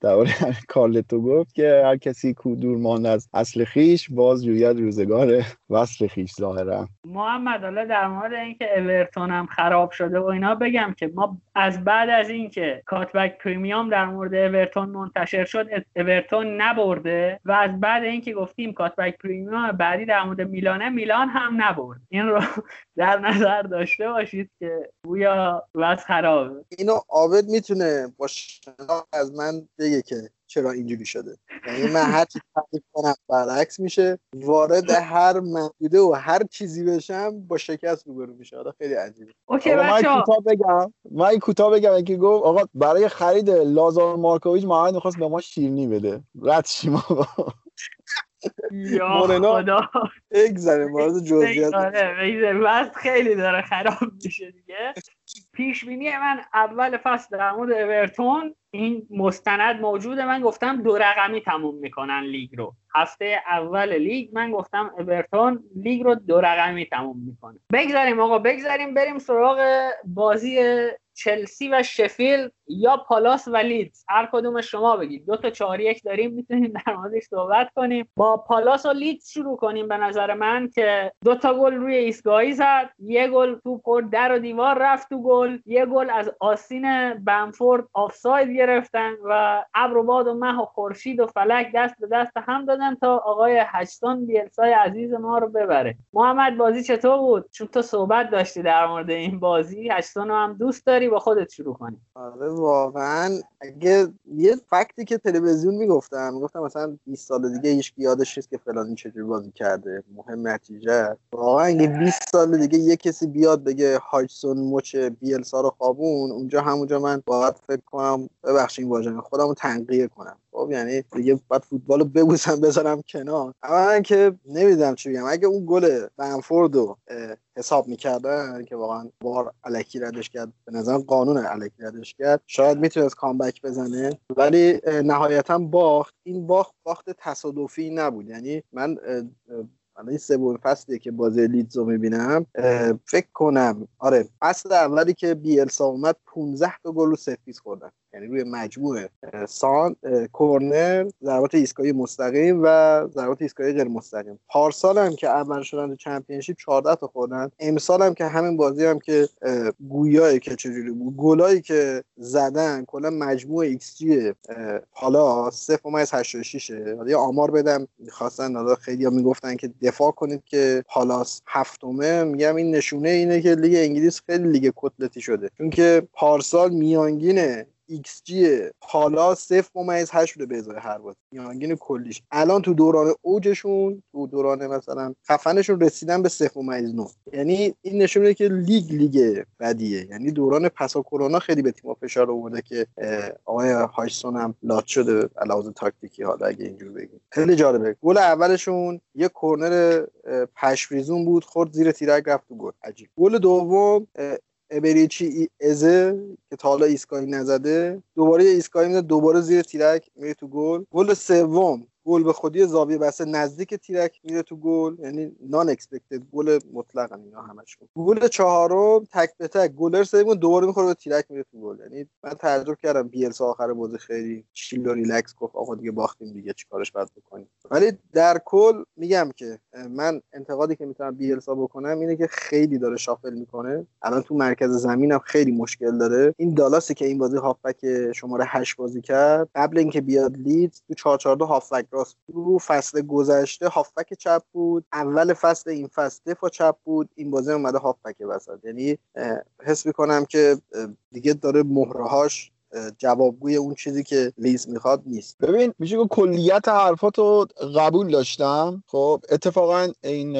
درباره کارلتو گفت که هر کسی کو دور ماند از اصل خیش باز جوید روزگار وصل خیش ظاهرا. محمد حالا در مورد اینکه اورتون هم خراب شده و اینا بگم که ما از بعد از اینکه کاتبک پریمیوم در مورد اورتون منتشر شد اورتون نبرده و از بعد اینکه گفتیم کاتبک پریمیوم بعدی در مورد میلانه میلان هم نبرد. این رو در نظر داشته باشید که گویا وضع خرابه. اینو عابد می‌تونه با از من بگه که چرا اینجوری شده. یعنی من هر چی تعریف کنم برعکس میشه. وارد هر محدوده و هر چیزی بشم با شکست روبرو میشه حالا خیلی عجیبه. اوکی من کوتاه بگم. من کوتاه بگم که گفت آقا برای خرید لازار مارکوویچ محمد می‌خواست به ما شیرنی بده. رد شیم آقا. یا خدا. اگذره مورد جزئیات. آره خیلی داره خراب میشه دیگه. پیش بینی من اول فصل در مورد اورتون این مستند موجوده. من گفتم دو رقمی تموم می‌کنن لیگ رو. هفته اول لیگ من گفتم اورتون لیگ رو دو رقمی تموم می‌کنه. بگذاریم آقا بگذاریم بریم سراغ بازی چلسی و شفیل یا پالاس و لیدز. هر کدوم شما بگید. دو تا چهار یک داریم می‌تونیم در موردش صحبت کنیم. با پالاس و لیدز شروع کنیم به نظر من که دو تا گل روی ایستگاهی زد. یه گل تو خورد در و دیوار رفت تو گل. یه گل از آستین بمفورد آفساید گرفتن و ابر و باد و مه و خورشید و فلک دست به دست هم دادن. تا آقای هشتون بیلسای عزیز ما رو ببره. محمد بازی چطور بود؟ چون تو صحبت داشتی در مورد این بازی. هشتون هم دوست داری با خودت شروع کنی. آره واقعا. اگه یه فکتی که تلویزیون می‌گفتم می‌گفتم مثلا 20 سال دیگه هیچ یادش نیست که فلانی چجوری بازی کرده. مهم نتیجه. واقعا اگه 20 سال دیگه یه کسی بیاد بگه هایسون مچ بیلسا رو خوابون اونجا همونجا من باید فکر کنم ببخشید واژه خودمو تنقیه کنم. خب یعنی دیگه بعد فوتبال رو ببوسم بذارم کنار. اولا که نمی‌دونم چی بگم. اگه اون گل بنفورد رو حساب می‌کردن که واقعا VAR الکی ردش کرد به نظر قانون الکی ردش کرد شاید می‌تونست comeback بزنه. ولی نهایتا باخت. این باخت باخت تصادفی نبود. یعنی من الان این سومین فصلی که بازی لیدز رو می‌بینم. فکر کنم. آره فصل اولی که بیلسا اومد 15 تا گل رو set piece خوردن. یعنی روی مجموعه. سان کورنر ضربات ایستگاهی مستقیم و ضربات ایستگاهی غیر مستقیم. پارسال هم که اول شدن تو چمپیونشیپ 14 تا خوردن. امسال هم که همین بازی هم که گویایی که چجوری بود گلایی که زدن کلا مجموع x جی حالا 0.86 حالا یه آمار بدم. می‌خواستن حالا خیلی ها می‌گفتن که دفاع کنید که پالاس هفتمه. میگم این نشونه اینه که لیگ انگلیس خیلی لیگ کتلتی شده. چون که پارسال میانگین ایکس حالا صفر ممیز هشت بوده به ازای هر بازی. میانگین کلیش. الان تو دوران اوجشون تو دوران مثلا خفنشون رسیدن به صفر ممیز نو یعنی این نشون میده که لیگ لیگ بدیه. یعنی دوران پسا کرونا خیلی به تیم فشار آورده که آقای هایسون هم لات شده علاوه تاکتیکی. حالا اگه اینجور بگیم. خیلی جالبه. گل اولشون یه کرنر پشفریزون بود خورد زیر تیرک رفت تو گل. عجیب. گل دوم ابریچی ازه که تا حالا ایستگاهی نزده. دوباره ایستگاهی میده دوباره زیر تیرک میره تو گل. گل سوم. گل به خودی زاویه بسته نزدیک تیرک میره تو گل یعنی non-expected goal مطلقا اینا همش گل چهارم تک به تک گلر سوم دوباره می‌خوره به تیرک میره تو گل. یعنی من تعجب کردم بیلسا آخر بازی خیلی chill و ریلکس گفت آقا دیگه باختیم دیگه چیکارش باید بکنیم. ولی در کل میگم که من انتقادی که می‌تونم بیلسا بکنم اینه که خیلی داره شافل می‌کنه. الان تو مرکز زمینم خیلی مشکل داره. این دالاسی که این بازی هافبک شماره 8 بازی کرد قبل اینکه بیاد لید تو 442 هافبک راست رو فصل گذشته هافبک چپ بود. اول فصل این فصل دفاع چپ بود. این بازی اومده هافبک وسط. یعنی حس می‌کنم که دیگه داره مهرهاش جوابگوی اون چیزی که لیز می‌خواد نیست. ببین میشه که کلیت حرفاتو قبول داشتم. خب اتفاقا این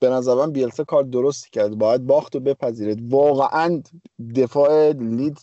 به نظر من بیلسه کار درستی کرد. باید باخت و بپذیرید. واقعا دفاع لید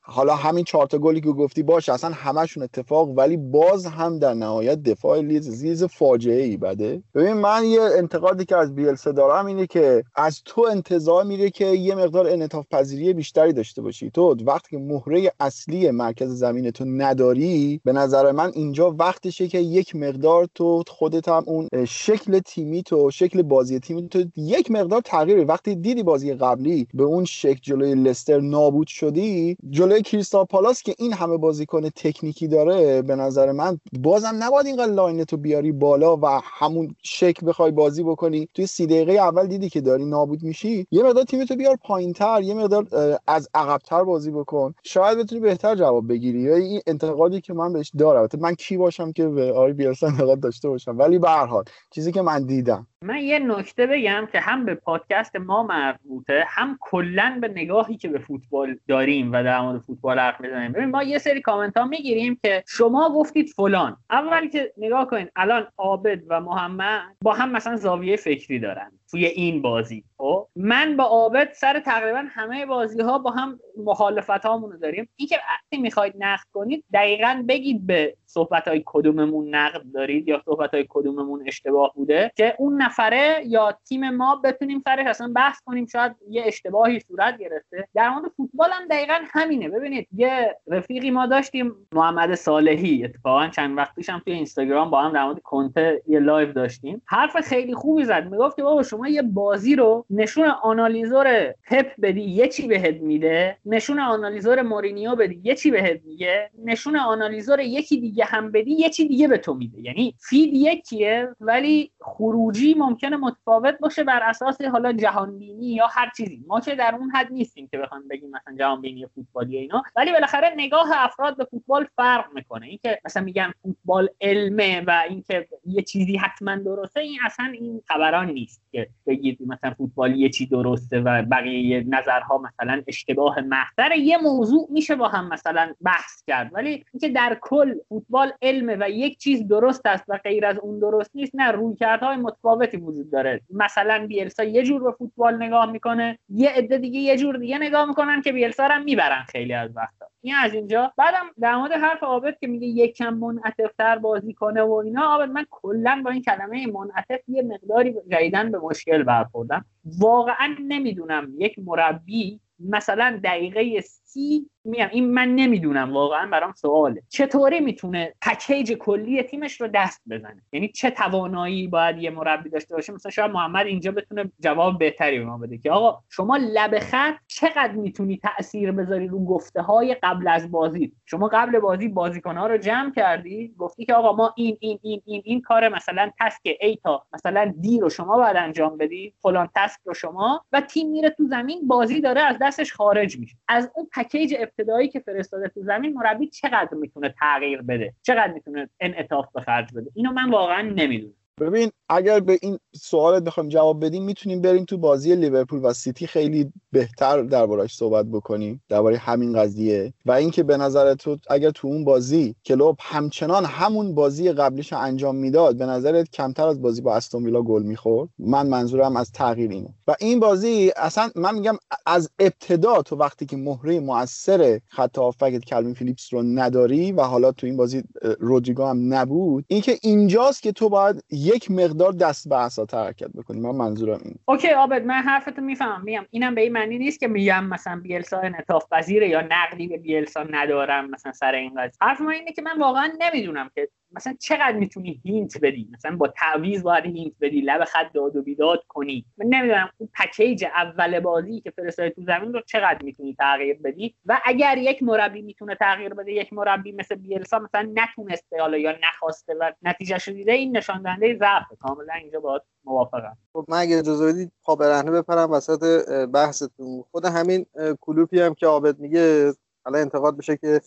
حالا همین چهار تا گلی که گفتی باشه اصلا همشون اتفاق ولی باز هم در نهایت دفاع لید زیز فاجعه ای بده. ببین من یه انتقادی که از بیلسه دارم اینه که از تو انتظار میره که یه مقدار انعطاف پذیری بیشتری داشته باشی. تو وقتی که مهره اصلی مرکز زمین تو نداری؟ به نظر من اینجا وقتشه که یک مقدار تو خودت هم اون شکل تیمی تو شکل بازی تیمی تو یک مقدار تغییر وقتی دیدی بازی قبلی به اون شکل جلوی لستر نابود شدی جلوی کریستال پالاس که این همه بازیکن تکنیکی داره به نظر من بازم نباید اینقدر line تو بیاری بالا و همون شکل بخوای بازی بکنی. توی سی دقیقه اول دیدی که داری نابود میشی. یه مقدار تیم تو بیار پایینتر یه مقدار از عقبتر بازی بکن. شاید بتونی بهتر جواب بگیری. یا این انتقادی که من بهش دارم. من کی باشم که به آقای بیلسا انتقاد داشته باشم؟ ولی به هر حال چیزی که من دیدم. من یه نکته بگم که هم به پادکست ما مربوطه هم کلا به نگاهی که به فوتبال داریم و در مورد فوتبال حرف می‌زنیم. ببین ما یه سری کامنت ها می‌گیریم که شما گفتید فلان. اول که نگاه کنید الان عابد و محمد با هم مثلا زاویه فکری دارن. توی این بازی. خب؟ من با عابد سر تقریبا همه بازی ها با هم مخالفت هامون رو داریم. این که وقتی می‌خواید نقد کنید دقیقا بگید به صحبت های کدوممون نقد دارید یا صحبت های کدوممون اشتباه بوده که اون نفره یا تیم ما بتونیم سرش اصلا بحث کنیم شاید یه اشتباهی صورت گرفته. در مورد فوتبال هم دقیقا همینه. ببینید یه رفیقی ما داشتیم محمد صالحی. اتفاقا چند وقت پیشم توی اینستاگرام با هم در مورد کنته یه live داشتیم. حرف خیلی خوبی زد. می‌گفت که بابا شما یه بازی رو نشون آنالیزور پپ بدی یه چی بهت میده؟ نشون آنالیزور مورینیو بدی یه چی بهت میگه؟ نشون آنالیزور یکی دیگه هم بدی یه چی دیگه به تو میده. یعنی فید یکیه ولی خروجی ممکنه متفاوت باشه بر اساس حالا جهانبینی یا هر چیزی. ما که در اون حد نیستیم که بخوام بگیم مثلا جهانبینی فوتبالی اینا. ولی بالاخره نگاه افراد به فوتبال فرق می‌کنه. اینکه مثلا میگن فوتبال علمه و اینکه یه چیزی حتما درسته این اصلا این خبران نیست. که بگید مثلا فوتبال یه چی درسته و بقیه نظرها مثلا اشتباه محضر یه موضوع میشه با هم مثلا بحث کرد. ولی اینکه در کل فوتبال علمه و یک چیز درست است و غیر از اون درست نیست نه رویکردهای متفاوتی وجود داره. مثلا بیلسا یه جور به فوتبال نگاه می‌کنه یه عده دیگه یه جور دیگه نگاه می‌کنن که بیلسا هم می‌برن خیلی از وقتا. این از اینجا. بعدم در مورد حرف عابد که میگه یکم منعطفتر بازی کنه و اینا عابد من کلا با این کلمه منعطف یه مقداری جدیدن به مشکل برخوردم. واقعا نمی‌دونم یک مربی مثلا دقیقه سی میگم این من نمی‌دونم واقعا برام سواله. چطوری می‌تونه پکیج کلی تیمش رو دست بزنه؟ یعنی چه توانایی باید یه مربی داشته باشه؟ مثلا شاید محمد اینجا بتونه جواب بهتری به ما بده که آقا شما لب خط چقدر می‌تونی تاثیر بذاری رو گفته های قبل از بازی؟ شما قبل بازی بازیکن ها رو جمع کردی گفتی که آقا ما این این این این این کار مثلا تسک ای تا مثلا دی رو شما باید انجام بدی فلان task رو شما و تیم میره تو زمین بازی داره از دستش خارج میشه. از اون پکیج ابتدایی که فرستاده تو زمین مربی چقدر می‌تونه تغییر بده؟ چقدر می‌تونه انعطاف به خرج بده؟ اینو من واقعا نمی‌دونم. ببین اگر به این سوالت بخوایم جواب بدیم می‌تونیم بریم تو بازی لیورپول و سیتی خیلی بهتر دربارش صحبت بکنیم درباره همین قضیه. و اینکه به نظر تو اگر تو اون بازی کلوب همچنان همون بازی قبلیش انجام می‌داد به نظرت کمتر از بازی با استون ویلا گل می‌خورد؟ من منظورم از تغییر اینه. و این بازی اصلا من میگم از ابتدا تو وقتی که مهره موثر خط هافبک کالوین فیلیپس رو نداری و حالا تو این بازی رودریگو هم نبود اینکه اینجاست که تو باید یک مقدار دست به عصات حرکت بکنی. من منظورم این OK عابد من حرفتو می‌فهمم. میگم اینم به این معنی نیست که میگم مثلا بیلسا انعطاف پذیره یا نقدی به بیلسا ندارم مثلا سر این قضیه. حرف من اینه که من واقعا نمی‌دونم که مثلا چقدر می‌تونی hint بدی؟ مثلا با تعویض باید hint بدی لب خط داد و بیداد کنی. من نمی‌دونم اون پکیج اول بازی که فرستادی تو زمین رو چقدر می‌تونی تغییر بدی؟ و اگر یک مربی می‌تونه تغییر بده یک مربی مثل بیلسا مثلا نتونسته حالا یا نخواسته و نتیجهش دیده این نشان دهنده ضعف کاملا اینجا با عابد موافقم. خب من اگه اجازه بدید پا برهنه بپرم وسط بحثتون. خود همین کلوپی هم که عابد میگه حالا انتقاد بشه که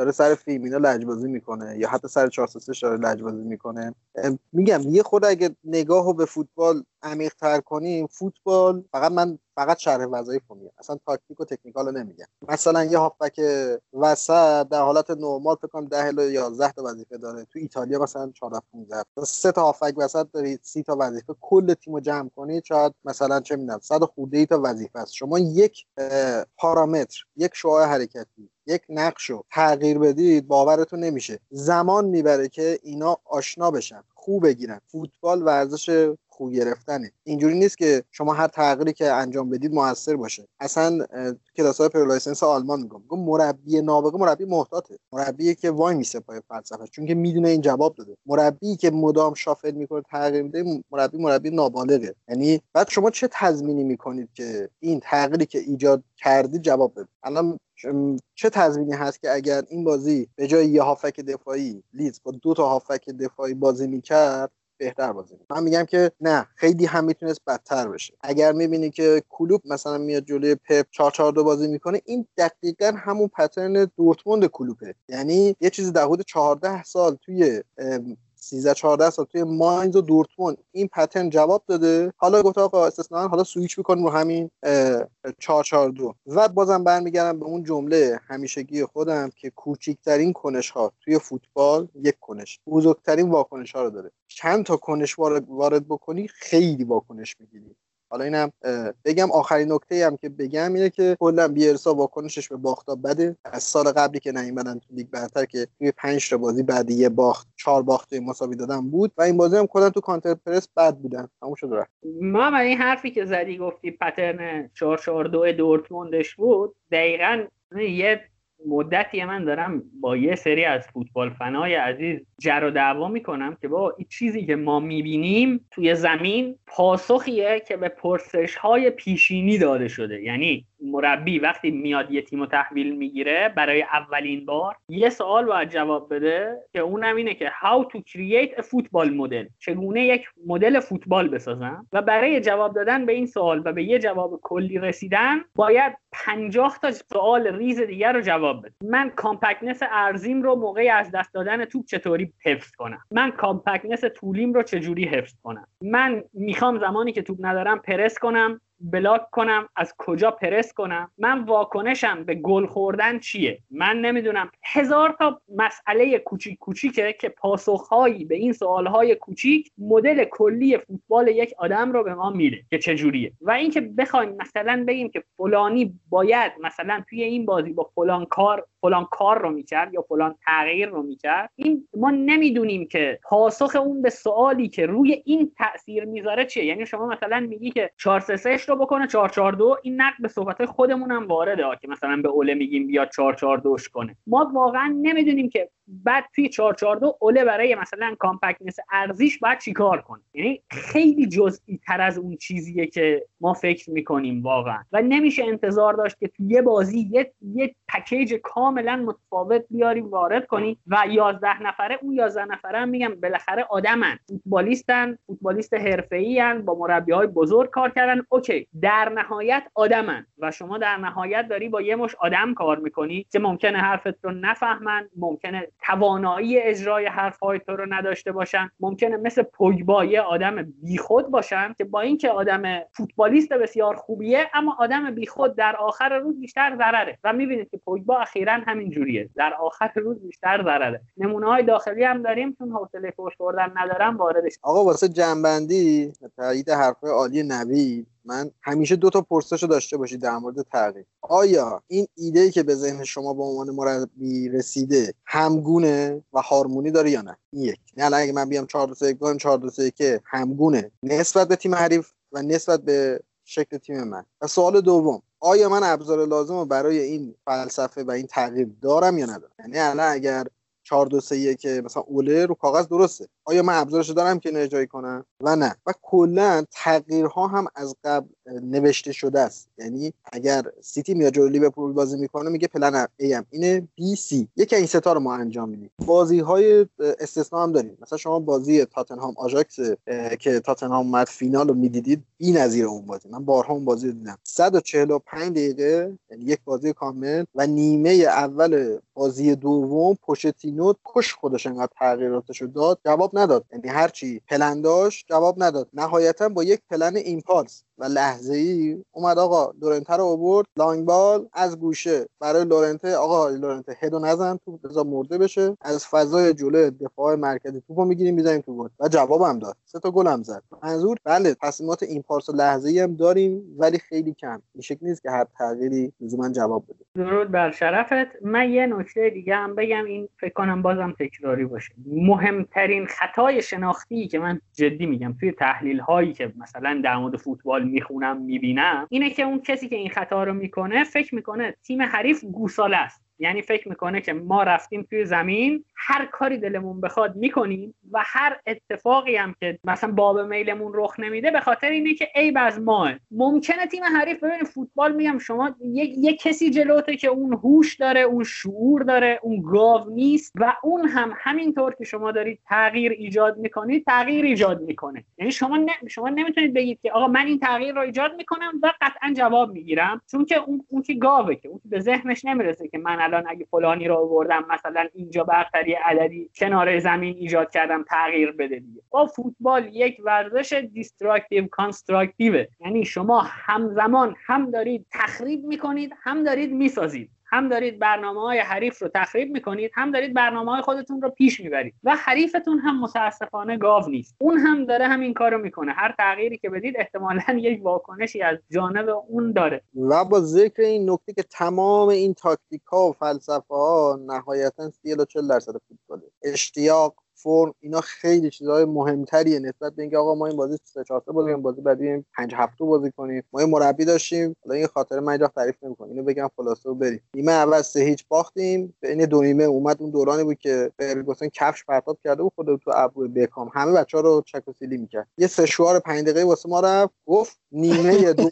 داره سر فیرمینو لجبازی می‌کنه یا حتی سر 4 داره لجبازی می‌کنه. میگم یه خود اگه نگاه به فوتبال عمیق تر کنیم فوتبال فقط من فقط شرح وظایف رو میگم. اصلا تاکتیک و technical رو نمیگم. مثلا یه هافبک وسط در حالت نرمال فکر کنم 10 الی 11 تا وظیفه داره. تو ایتالیا مثلا 14 15 سه تا هافبک وسط دارید 30 تا وظیفه کل تیمو جمع کنید شاید مثلا چه می‌دونم 100 خورده ای تا وظیفه است. شما یک پارامتر یک شعاع حرکتی یک نقش رو تغییر بدید باورتون نمیشه. زمان می‌بره که اینا آشنا بشن خو بگیرن. فوتبال ورزش خو گرفتنه. اینجوری نیست که شما هر تغییری که انجام بدید موثر باشه. اصلا کلاس های pro license آلمان میگم. میگم مربی نابغه مربی محتاطه. مربی که وای میسه پای فلسفه چون که می‌دونه این جواب داده. مربی که مدام shuffle می‌کنه تغییر میده مربی مربی نابالغه. یعنی بعد شما چه تضمینی می‌کنید که این تغییری که ایجاد کردی جواب بده؟ الان چه تضمینی هست که اگر این بازی به جای یه هافک دفاعی لیز با دو تا هافک دفاعی بازی می‌کرد بهتر بازی من میگم که نه خیلی هم می‌تونست بدتر بشه. اگر می‌بینی که کلوب مثلا میاد جلوی پپ 4 4 2 بازی می‌کنه این دقیقا همون پترن دورتموند کلوپه یعنی یه چیزی در حدود 14 سال توی 13 14 سال توی ماینز و دورتموند. این پترن جواب داده. حالا گفت آقا استثنا حالا سویچ می‌کنیم رو همین 442 و بازم برمیگردم به اون جمله همیشگی خودم که کوچکترین کنش ها توی فوتبال یک کنش. بزرگترین واکنش ها رو داره. چند تا کنش وارد بکنی خیلی واکنش می‌گیری. حالا اینم بگم آخرین نکته هم که بگم اینه که کلا بیرسا واکنشش به باختا بده. از سال قبلی که نیومدن تو لیگ برتر که توی 5 تا بازی بعد یه باخت چهار باخت مساوی دادن بود و این بازی هم کلا تو کانتر پرس بد بودن. همون شد رفت. ما این حرفی که زدی گفتی pattern 442 دورتموندش بود دقیقا یه مدتی من دارم با یه سری از فوتبال فنای عزیز جر و دعوا می‌کنم که با این چیزی که ما می‌بینیم توی زمین پاسخیه که به پرسش های پیشینی داده شده. یعنی مربی وقتی میاد یه تیم تحویل می‌گیره برای اولین بار یه سوال باید جواب بده که اونم اینه که how to create a football model. چگونه یک مدل فوتبال بسازم؟ و برای جواب دادن به این سوال و به یه جواب کلی رسیدن باید پنجاه تا سوال ریز دیگر رو جواب بده. من compactness عرضیم رو موقع از دست دادن توپ چطوری حفظ کنم؟ من compactness طولیم رو چجوری حفظ کنم؟ من می‌خوام زمانی که توپ ندارم پرس کنم block کنم از کجا پرس کنم؟ من واکنشم به گل خوردن چیه؟ من نمی‌دونم. هزار تا مسئله کوچیک کوچیکه که پاسخهایی به این سوالهای کوچیک مدل کلی فوتبال یک آدم رو به ما میده که چجوریه. و اینکه بخوایم مثلا بگیم که فلانی باید مثلا توی این بازی با فلان کار فلان کار رو می‌کرد یا فلان تغییر رو می‌کرد این ما نمی‌دونیم که پاسخ اون به سوالی که روی این تاثیر می‌ذاره چیه. یعنی شما مثلا میگی که 4 3 رو بکنه 442 این نقد به صحبت خودمون هم وارده. ها که مثلا به اوله میگیم بیاد 442 کنه. ما واقعا نمی‌دونیم که بعد توی 442 اوله برای مثلا compactness عرضیش باید چیکار کنه. یعنی خیلی جزئی تر از اون چیزیه که ما فکر می‌کنیم واقعا. و نمیشه انتظار داشت که توی یه بازی یه, یه پکیج کاملا متفاوت بیاریم وارد کنیم و 11 نفره اون 11 نفره هم میگم بالاخره آدمن. فوتبالیستن فوتبالیست حرفه‌ای با مربی های بزرگ کار کردن. OK. در نهایت آدمن و شما در نهایت داری با یه مشت آدم کار می‌کنی که ممکنه حرفت رو نفهمن ممکنه توانایی اجرای حرفهای تو رو نداشته باشن ممکنه مثل پوگبا یه آدم بیخود باشن که با اینکه آدم فوتبالیست بسیار خوبیه اما آدم بیخود در آخر روز بیشتر ضرره. و می‌بینید که پوگبا اخیرا همین جوریه. در آخر روز بیشتر ضرره. نمونه های داخلی هم داریم چون حوصله فوش خوردن ندارم واردش آقا واسه جنبندی تایید حرفهای عالی نوید. من همیشه دو تا پرسش داشته باشید در مورد تغییر. آیا این ایده که به ذهن شما به عنوان مربی رسیده همگونه و هارمونی داره یا نه؟ این یک. یعنی اگه من بیام 4 2 3 1 4 2 3 که همگونه نسبت به تیم حریف و نسبت به شکل تیم من. و سوال دوم آیا من ابزار لازم رو برای این فلسفه و این تغییر دارم یا ندارم؟ یعنی الان اگر 4 2 3 که مثلا اوله رو کاغذ درسته. آیا من ابزارش دارم که اینو اجرایی کنم؟ و نه. و کلا تغییرها هم از قبل نوشته شده است. یعنی اگر سیتی میاد جلوی لیورپول بازی می‌کنه میگه plan A ام اینه B C. یکی این ستا رو ما انجام میدیم. بازی های استثنا هم داریم. مثلا شما بازی تاتنهام آژاکس که تاتنهام اومد فینال رو می‌دیدید بی نظیر اون بازی. من بارها اون بازی رو دیدم. 145 دقیقه یعنی یک بازی کامل و نیمه اول بازی دوم پوچتینو کشت خودشو انقدر تغییراتش داد. جواب نداد. یعنی هرچی پلن داشت جواب نداد. نهایتا با یک plan impulse. و لحظه ای اومد آقا لورنته رو آورد لانگ بال از گوشه برای لورنته آقا لورنته هدو نزن تو بذار مرده بشه. از فضای جلو دفاع مرکزی توپو می‌گیریم می‌زنیم تو گل. و جوابم داد. سه تا گل هم زد. منظور بله تصمیمات این پارس لحظه ای هم داریم ولی خیلی کم. این شکل نیست که هر تغییری لزوما جواب بده. درود بر شرفت. من یه نکته دیگه هم بگم این فکر کنم بازم تکراری باشه. مهمترین خطای شناختی که من جدی میگم توی تحلیل هایی که مثلا در مورد فوتبال می‌خونم می‌بینم. اینه که اون کسی که این خطا رو می‌کنه فکر می‌کنه تیم حریف گوساله است. یعنی فکر می‌کنه که ما رفتیم توی زمین هر کاری دلمون بخواد می‌کنیم و هر اتفاقی هم که مثلا باب میلمون رخ نمیده به خاطر اینه که عیب از ماست. ممکنه تیم حریف ببینید فوتبال میگم شما یه, کسی جلوته که اون هوش داره اون شعور داره اون گاو نیست و اون هم همینطور که شما دارید تغییر ایجاد می‌کنید تغییر ایجاد می‌کنه. یعنی شما شما نمی‌تونید بگید که آقا من این تغییر رو ایجاد می‌کنم و قطعا جواب می‌گیرم چون که اون اون که گاوه که اون به ذهنش نمی‌رسه که من الان اگه فلانی رو آوردم مثلا اینجا برتری عددی کنار زمین ایجاد کردم تغییر بده دیگه. با فوتبال یک ورزش destructive constructive یعنی شما همزمان هم دارید تخریب می‌کنید هم دارید می‌سازید. هم دارید برنامه های حریف رو تخریب می‌کنید هم دارید برنامه های خودتون رو پیش می‌برید و حریفتون هم متاسفانه گاو نیست. اون هم داره همین کارو می‌کنه. هر تغییری که بدید احتمالا یک واکنشی از جانب اون داره. و با ذکر این نکته که تمام این تاکتیک ها و فلسفه ها نهایتا 30 تا 40 درصد فوتباله. اشتیاق فرم اینا خیلی چیزهای مهمتریه نسبت به اینکه آقا ما این بازی 3 4 بازی بازی بعدی 5 7 بازی کنیم. ما مربی داشتیم. حالا این خاطر من اینجا تعریف نمی‌کنم. اینو بگم خلاصه و بریم. نیمه اول سه هیچ باختیم. بین دو نیمه اومد اون دورانی بود که فرگوسن کفش پرتاب کرده بود خود تو ابرو بکام. همه بچه‌ها رو چک و سیلی می‌کرد. یه سه شوار 5 دقیقه واسه ما رفت. گفت نیمه دو.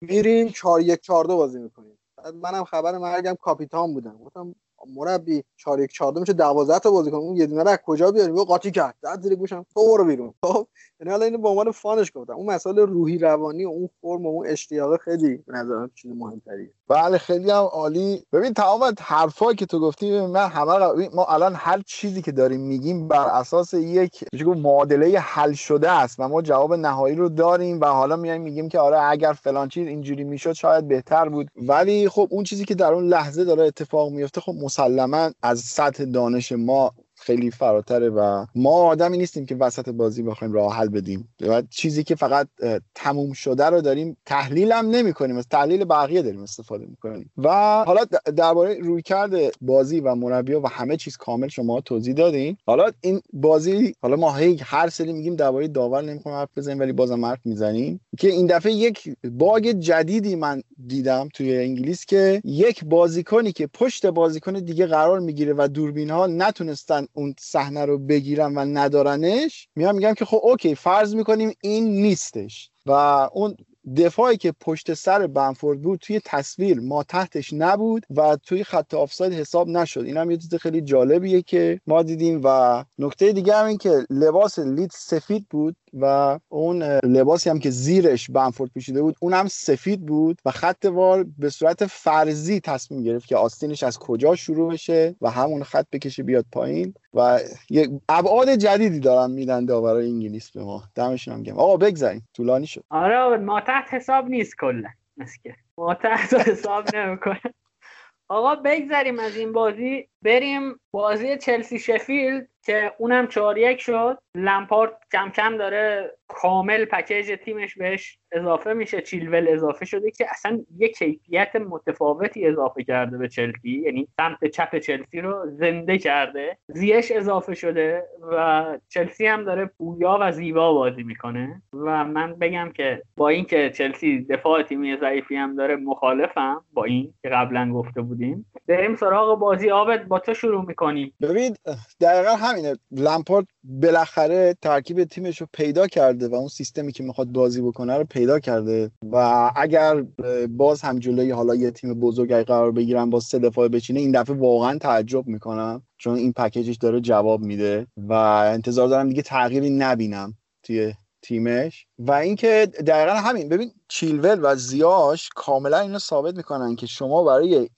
میریم 4 1 4 بازی می‌کنیم. بعد منم خبر مرگم کاپیتان بودم. گفتم مربی 4 1 4 میشه 12 تا بازیکن اون یه دونه رو از کجا بیاریم و قاطی کرد. زد زیر گوشم. تو برو بیرون. خب یعنی حالا اینو به عنوان فانش گفتم. اون مسئله روحی روانی و اون فرم و اون اشتیاق خیلی به نظرم چیز مهمتریه. بله خیلی هم عالی. ببین تمام حرفایی که تو گفتی من همه ما الان هر چیزی که داریم میگیم بر اساس یک معادله حل شده است و ما جواب نهایی رو داریم و حالا میایم میگیم که آره اگر فلان چیز اینجوری می‌شد شاید بهتر بود. ولی خب اون چیزی که در اون لحظه داره اتفاق میفته خب مسلما از سطح دانش ما خیلی فراتره و ما آدمی نیستیم که وسط بازی بخوایم راه حل بدیم. و چیزی که فقط تموم شده رو داریم تحلیل هم نمی کنیم از تحلیل بقیه داریم استفاده می‌کنیم. و حالا درباره روی کرده بازی و مربی و همه چیز کامل شما توضیح دادین. حالا این بازی حالا ما هی هر سری میگیم درباره داور نمی‌خوام حرف بزنیم ولی بازم حرف می‌زنیم. که این دفعه یک باگ جدیدی من دیدم توی انگلیس که یک بازیکنی که پشت بازیکن دیگه قرار می‌گیره و دوربین ها نتونستن اون صحنه رو بگیرن و ندارنش میام میگم که خب اوکی فرض می‌کنیم این نیستش. و اون دفاعی که پشت سر بنفورد بود توی تصویر ما تحتش نبود و توی خط آفساید حساب نشد. این هم یه چیز خیلی جالبیه که ما دیدیم و نکته دیگه هم این که لباس لید سفید بود و اون لباسی هم که زیرش بنفورد پوشیده بود اون هم سفید بود و خط وار به صورت فرضی تصمیم گرفت که آستینش از کجا شروع بشه و همون خط بکشه بیاد پایین. و یک ابعاد جدیدی دارن میدن داورای انگلیس به ما. دمشون هم گرم. آقا بگذاریم. طولانی شد. آره ما تحت حساب نیست کلا. ما تحت حساب نمی‌کنه. آقا بگذریم از این بازی. بریم بازی چلسی شفیلد که اونم چهار یک شد. لمپارد کم کم داره کامل پکیج تیمش بهش اضافه میشه. چیلول اضافه شده که اصلا یه کیفیت متفاوتی اضافه کرده به چلسی. یعنی سمت چپ چلسی رو زنده کرده. زیش اضافه شده و چلسی هم داره پویا و زیبا بازی می‌کنه. و من بگم که با اینکه چلسی دفاع تیمی ضعیفی هم داره مخالفم با این که قبلا گفته بودیم. بریم سراغ بازی. آبد با تو شروع می‌کنیم ببین دقیقا همینه. لمپارد بالاخره ترکیب تیمش رو پیدا کرده و اون سیستمی که می‌خواد بازی بکنه رو پیدا کرده. و اگر باز هم جلوی حالا یه تیم بزرگ قرار بگیرن با سه دفاع بچینه این دفعه واقعا تعجب می‌کنم. چون این پکیجش داره جواب میده. و انتظار دارم دیگه تغییری نبینم توی تیمش و اینکه دقیقا همین. ببین چیلول و زیاش کاملا اینو ثابت می‌کنن که شما برای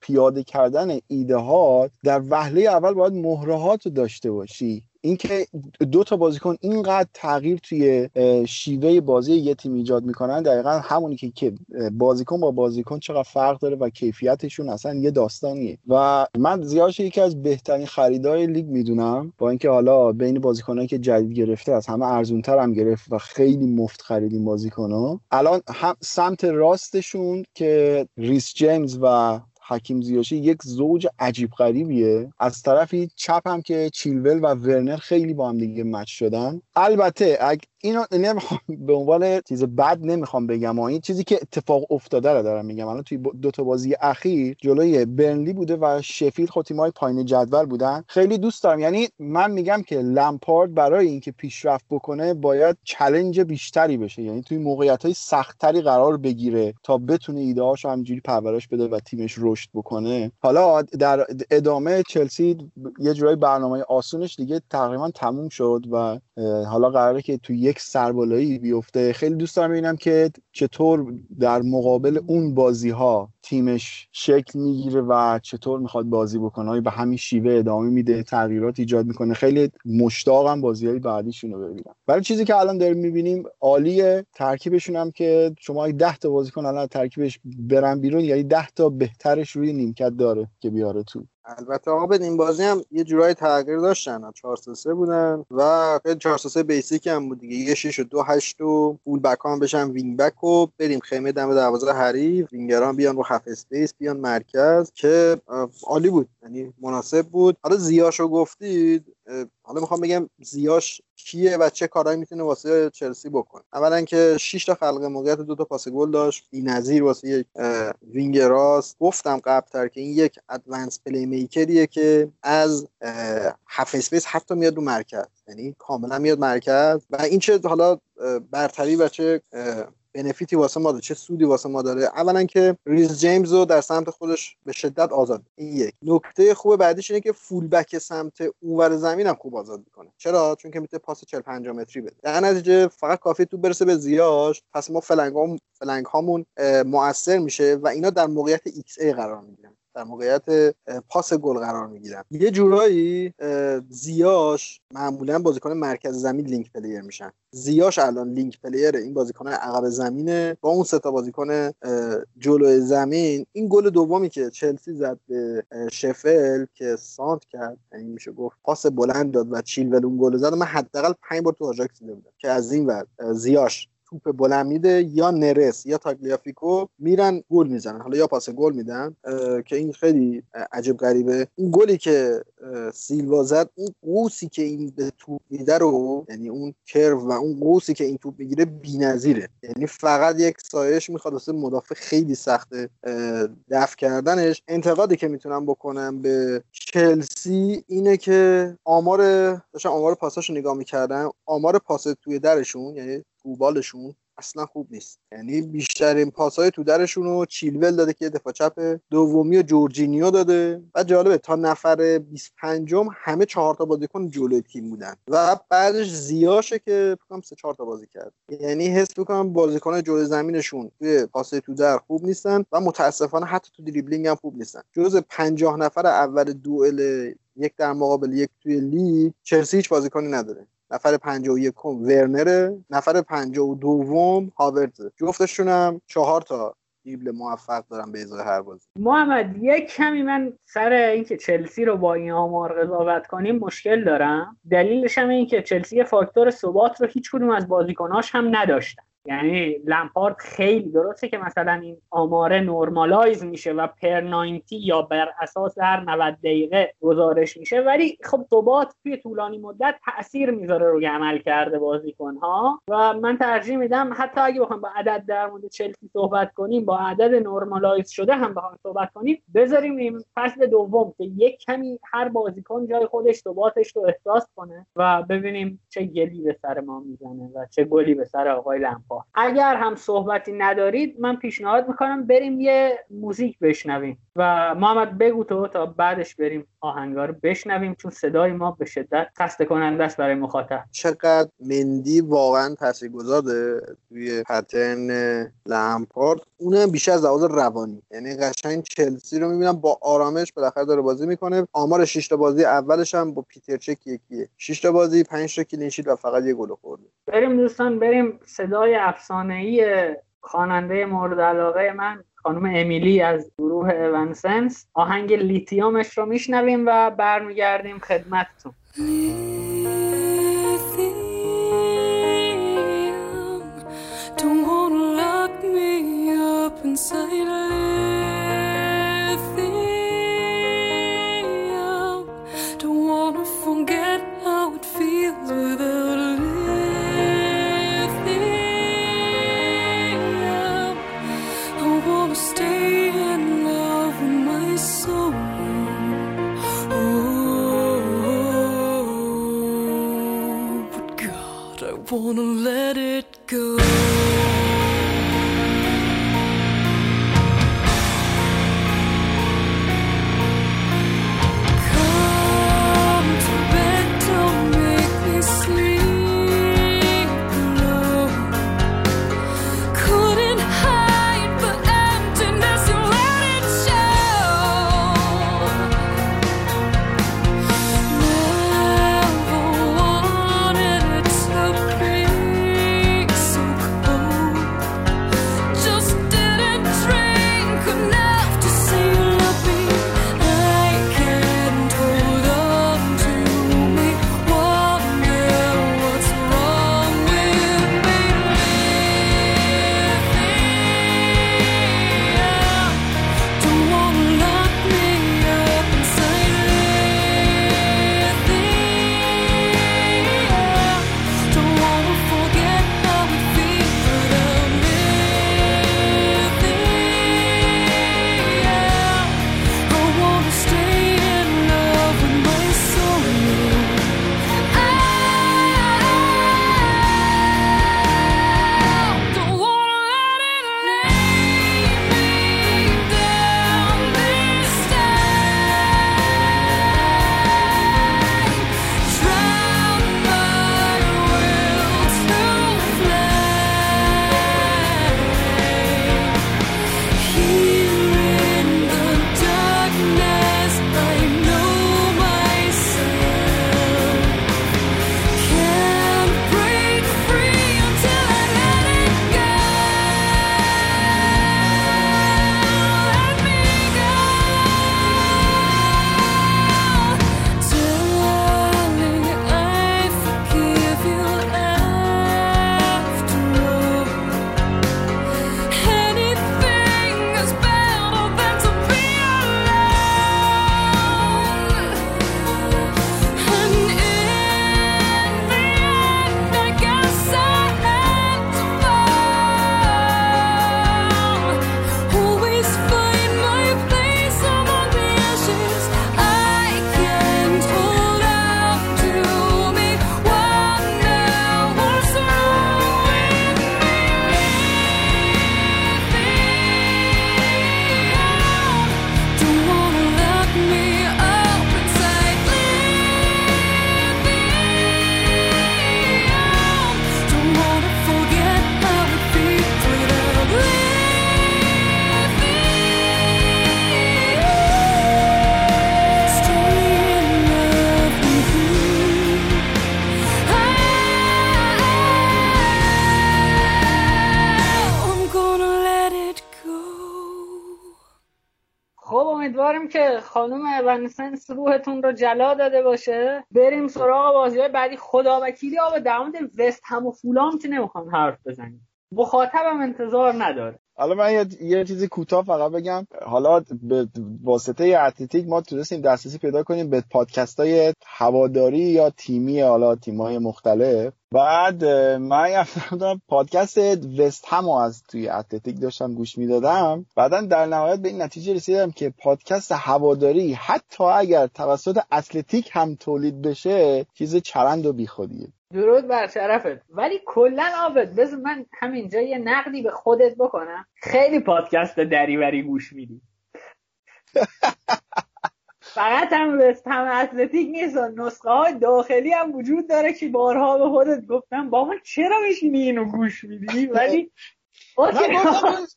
پیاده کردن ایده ها در وهله اول باید مهرهات رو داشته باشی. اینکه دو تا بازیکن اینقدر تغییر توی شیوه بازی یه تیم ایجاد می‌کنن دقیقا همونی که بازیکن با بازیکن چقدر فرق داره و کیفیتشون اصلا یه داستانیه. و من زیادش یکی از بهترین خریدای لیگ می‌دونم با اینکه حالا بین بازیکنایی که جدید گرفته از همه ارزونتر هم گرفت و خیلی مفت خریدیم بازیکنها الان هم سمت راستشون که ریس جیمز و حکیم زیاشی یک زوج عجیب غریبیه. از طرفی چپ هم که چیلول و ورنر خیلی با هم دیگه مچ شدن. البته اگه اینو نمی‌خوام به عنوان چیز بد نمی‌خوام بگم این چیزی که اتفاق افتاده رو دارم میگم. الان توی دو تا بازی اخیر جلوی برنلی بوده و شفیل خب تیمای پایین جدول بودن. خیلی دوست دارم. یعنی من میگم که لمپارد برای اینکه پیشرفت بکنه باید چلنج بیشتری بشه. یعنی توی موقعیت های سختتری قرار بگیره تا بتونه ایده هاشو همجوری پرورش بده و تیمش رشد بکنه. حالا در ادامه چلسی یه جورایی برنامه آسونش دیگه تقریبا تموم شد و حالا قراره که توی یک سربالایی بیفته. خیلی دوست دارم ببینم که چطور در مقابل اون بازی ها تیمش شکل می‌گیره و چطور می‌خواد بازی بکنه. به همین شیوه ادامه میده تغییرات ایجاد می‌کنه. خیلی مشتاقم بازی های بعدیشون رو ببینم. برای چیزی که الان داریم می‌بینیم عالیه. ترکیبشون هم که شما 10 تا بازیکن الان ترکیبش برن بیرون یعنی 10 تا بهترش روی نیمکت داره که بیاره تو. البته آقا این بازی هم یه جورایی تغییر داشتن 4 3 بودن و خیلی 4 3 basic هم بود دیگه. یه 6 و 2 8 و full back هم بشن wing back و بریم خیمه دم دروازه حریف. وینگران بیان رو half space بیان مرکز که عالی بود. یعنی مناسب بود. حالا زیاشو گفتید حالا می‌خوام بگم زیاش کیه و چه کارهایی می‌تونه واسه چلسی بکنه. اولا که 6 تا خلق موقعیت دو تا پاس گل داشت. بی‌نظیر واسه یک wing راست. گفتم قبلتر که این یک advanced playmaker یه که از half space حتی میاد رو مرکز. یعنی کاملا میاد مرکز. و این چه حالا برتری و چه benefit ی واسه ما داره چه سودی واسه ما داره. اولا که ریز جیمز رو در سمت خودش به شدت آزاد. این یک. نکته خوب بعدیش اینه که full back سمت اونور زمین هم خوب آزاد می‌کنه. چرا؟ چون که می‌تونه پاس 40 50 متری بده. در نتیجه فقط کافیه توپ برسه به زیاش. پس ما flank, هم flank هامون موثر میشه و اینا در موقعیت xA قرار می‌گیرن. در موقعیت پاس گل قرار می‌گیرن. یه جورایی زیاش معمولا بازیکن مرکز زمین link player میشن. زیاش الان link player این بازیکن عقب زمینه. با اون سه تا بازیکن جلوی زمین این گل دومی که چلسی زد به شفیلد که سانتر کرد. یعنی میشه گفت پاس بلند داد و چیلول اون گل زد. من حداقل 5 بار تو آژاکس دیده بودم که از این ور زیاش توپ بلند میده یا نرس یا تاگلیافیکو میرن گل می‌زنن. حالا یا پاس گل میدن که این خیلی عجب غریبه. اون گلی که سیلوا زد اون قوسی که این به توپ میده رو یعنی اون کرو و اون قوسی که این توپ می‌گیره بی‌نظیره. یعنی فقط یک سایش می‌خواد واسه مدافع خیلی سخته دفع کردنش. انتقادی که می‌تونم بکنم به چلسی اینه که آمار داشتن آمار پاساشو نگاه می‌کردن. آمار پاس توی درشون یعنی توبالشون اصلا خوب نیست. یعنی بیشترین پاسهای تو درشون رو چیلول داده که دفاع چپ دومی و جورجینیو داده و جالبه تا نفر 25 همه چهار تا بازیکن جلوی تیم بودن و بعدش زیاشه که فکر سه چهار تا بازی کرد. یعنی حس می‌کنم بازیکن جلوی زمینشون توی پاس تو در خوب نیستن و متاسفانه حتی تو دریبلینگ هم خوب نیستن. جز 50 نفر اول دوئل یک در مقابل یک توی لیگ چلسی هیچ بازیکنی نداره. نفر 51 ورنر نفر 52 هاورت جفتشون هم چهار تا دریبل موفق دارم به ازای هر بازی. محمد یک کمی من سر اینکه چلسی رو با این آمار قضاوت کنیم مشکل دارم. دلیلش هم این که چلسی فاکتور ثبات رو هیچ کدوم از بازیکناش هم نداشتن. یعنی لمپارد خیلی درسته که مثلا این آماره normalize میشه و per 90 یا بر اساس هر 90 دقیقه گزارش میشه ولی خب ثبات توی طولانی مدت تاثیر می‌ذاره روی عملکرد بازیکن ها و من ترجیح میدم حتی اگه بخوایم با عدد در مورد چلسی صحبت کنیم با عدد normalize شده هم بخوایم صحبت کنیم. بذاریم این فصل دوم که یک کمی هر بازیکن جای خودش ثباتش رو احساس کنه و ببینیم چه گلی به سر ما می‌زنه و چه گلی به سر آقای لمپارد اگر هم صحبتی ندارید من پیشنهاد می‌کنم بریم یه موزیک بشنویم. و محمد بگو تو تا بعدش بریم آهنگا رو بشنویم چون صدای ما به شدت خسته کننده است برای مخاطب. چقدر مندی واقعا تاثیرگذاره توی پترن لمپارد اونم بیشتر از لحاظ روانی. یعنی قشنگ چلسی رو می‌بینم با آرامش بالاخره داره بازی می‌کنه. آمار 6 تا بازی اولش هم با پیتر چک یکیه. 6 تا بازی 5 تا کلینشیت و فقط یه گل خورده. بریم دوستان بریم صدای افسانه ای خواننده مورد علاقه من خانم امیلی از گروه اونسنس آهنگ لیتیومش رو میشنویم و برمیگردیم خدمتتون. Lithium, don't inside wanna let it go. روحتون رو جلا داده باشه. بریم سراغ بازی بعدی. خدا وکیلی آب در مورد وست هم و فولام که نمی‌خوام حرف بزنیم. مخاطبم انتظار نداره. حالا من یه, یه چیزی کوتاه فقط بگم. حالا به واسطه اتلتیک ما تونستیم دسترسی پیدا کنیم به پادکست های هواداری یا تیمی حالا تیم های مختلف. بعد من پادکست وست هم از توی اتلتیک داشتم گوش می‌دادم. بعدا در نهایت به این نتیجه رسیدم که پادکست هواداری حتی اگر توسط اتلتیک هم تولید بشه چیز چرند و بیخودیه. درود بر شرفت. ولی کلا آبد بذار من همینجا یه نقدی به خودت بکنم. خیلی پادکست دریوری گوش میدی. فقط هم هم اتلتیک نیست نسخه های داخلی هم وجود داره که بارها به خودت گفتم با من چرا میشینی اینو گوش میدی؟ ولی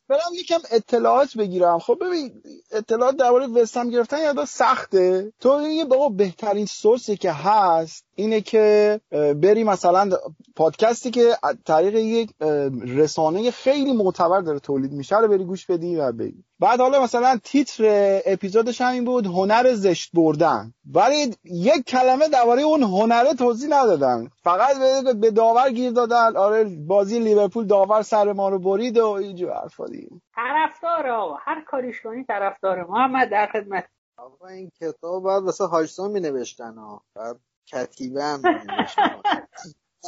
برم یکم اطلاعات بگیرم. خب ببین اطلاعات درباره وستهم گرفتن یادا سخته. تو یه بابا بهترین سورسی که هست اینه که بری مثلا پادکستی که طریق یک رسانه خیلی معتبر داره تولید میشه رو بری گوش بدی و بگی. بعد حالا مثلا تیتر اپیزودش همین بود هنر زشت بردن. ولی یک کلمه درباره اون هنره توضیح ندادن. فقط به داور گیر دادن. آره بازی لیورپول داور سر ما رو برید و اینجور حرفا دیگه. طرفدار آقا. هر کاریش کنی طرفدار محمد در خدمت. آقا این کتاب بعد واسه هاجسون می نوشتن ها. بعد کتیبه هم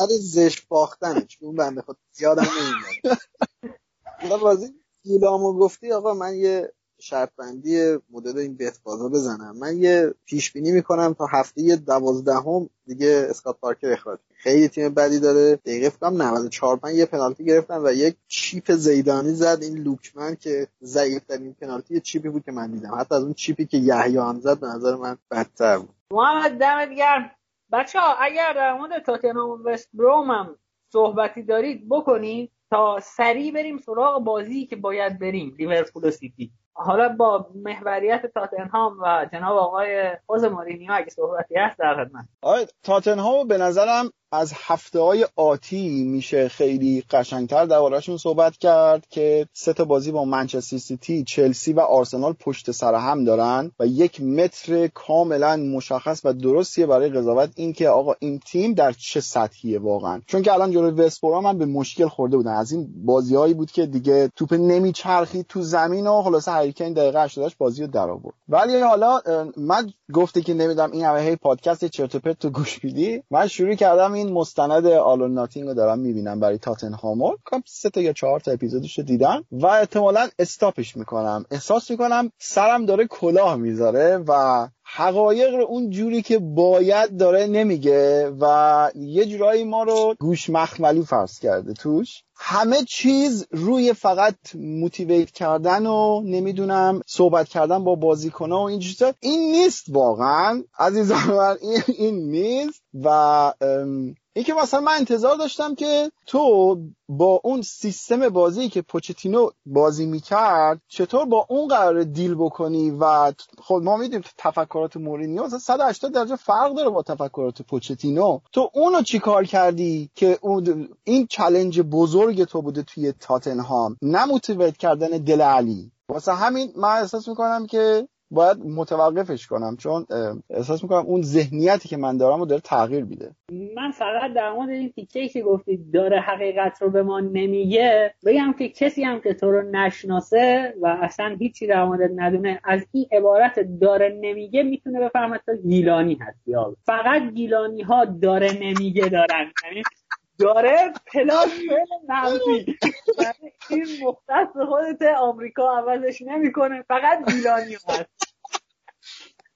هر زشت باختنه چون بنده خود زیادم نمی‌دونه بازی گیلامو گفتی آقا من یه شرط بندی مدل این بیت بازا بزنم. من یه پیش بینی می‌کنم تا هفته دوازدهم دیگه اسکات پارکر اخراج خیلی تیم بدی داره. دقیقه فکرم 94 من یه پنالتی گرفتن و یک چیپ زیدانی زد. این لوکمن که ضعیف ترین پنالتی چیپی بود که من دیدم. حتی از اون چیپی که یحیی زد به نظر من بدتر بود. محمد دمت گرم. بچه‌ها اگر در مورد تاتنهام و وست بروم هم صحبتی دارید بکنید. تا سریع بریم سراغ بازی که باید بریم لیورپول و سیتی. حالا با محوریت تاتنهام و جناب آقای خوزه مورینیو اگه صحبتی هست در خدمت. آقای تاتنهام به نظرم از هفته های آتی میشه خیلی قشنگتر درباره‌شون صحبت کرد که سه تا بازی با منچستر سیتی، چلسی و آرسنال پشت سر هم دارن و یک متر کاملا مشخص و درستیه برای قضاوت این که آقا این تیم در چه سطحیه واقعا. چون که الان جلوی وستبروم هم به مشکل خورده بودن. از این بازیهایی بود که دیگه توپ نمیچرخید تو زمین و خلاصه هریکین دقیقه 80 بازی رو در آورد ولی حالا من گفته که نمیدم این همه هی پادکست چرت و تو گوش میدی. من شروع کردم این مستند آلون ناتینگ رو دارم می‌بینم برای تاتنهامو. کام سه تا یا چهار تا اپیزودش رو دیدم و احتمالا استاپش می‌کنم. احساس می‌کنم سرم داره کلاه می‌ذاره و حقایق رو اون جوری که باید داره نمیگه و یه جورایی ما رو گوش مخملی فرض کرده توش. همه چیز روی فقط موتیویت کردن و نمی‌دونم صحبت کردن با بازیکنه و این چیزا. این نیست واقعا. عزیزان این, این نیست. و این که مثلا من انتظار داشتم که تو با اون سیستم بازی که پوچتینو بازی می‌کرد چطور با اون قرار دیل بکنی و خود ما می‌دونیم تفکرات مورینیو مثلا 180 درجه فرق داره با تفکرات پوچتینو. تو اونو چیکار کردی که اون این چلنج بزرگ تو بوده توی تاتنهام؟ نموتیویت کردن دل علی. واسه همین من احساس می‌کنم که باید متوقفش کنم چون احساس می‌کنم اون ذهنیتی که من دارم رو داره تغییر میده. من فقط در مورد این تیکه که گفتید داره حقیقت رو به ما نمیگه بگم که کسی هم که تو رو نشناسه و اصلا هیچی در مورد ندونه از این عبارت داره نمیگه می‌تونه بفهمه تو گیلانی هستی فقط گیلانی ها داره نمیگه دارن. یعنی داره پلاس منفی این مختص خودت آمریکا عوضش نمی‌کنه. فقط گیلانی هست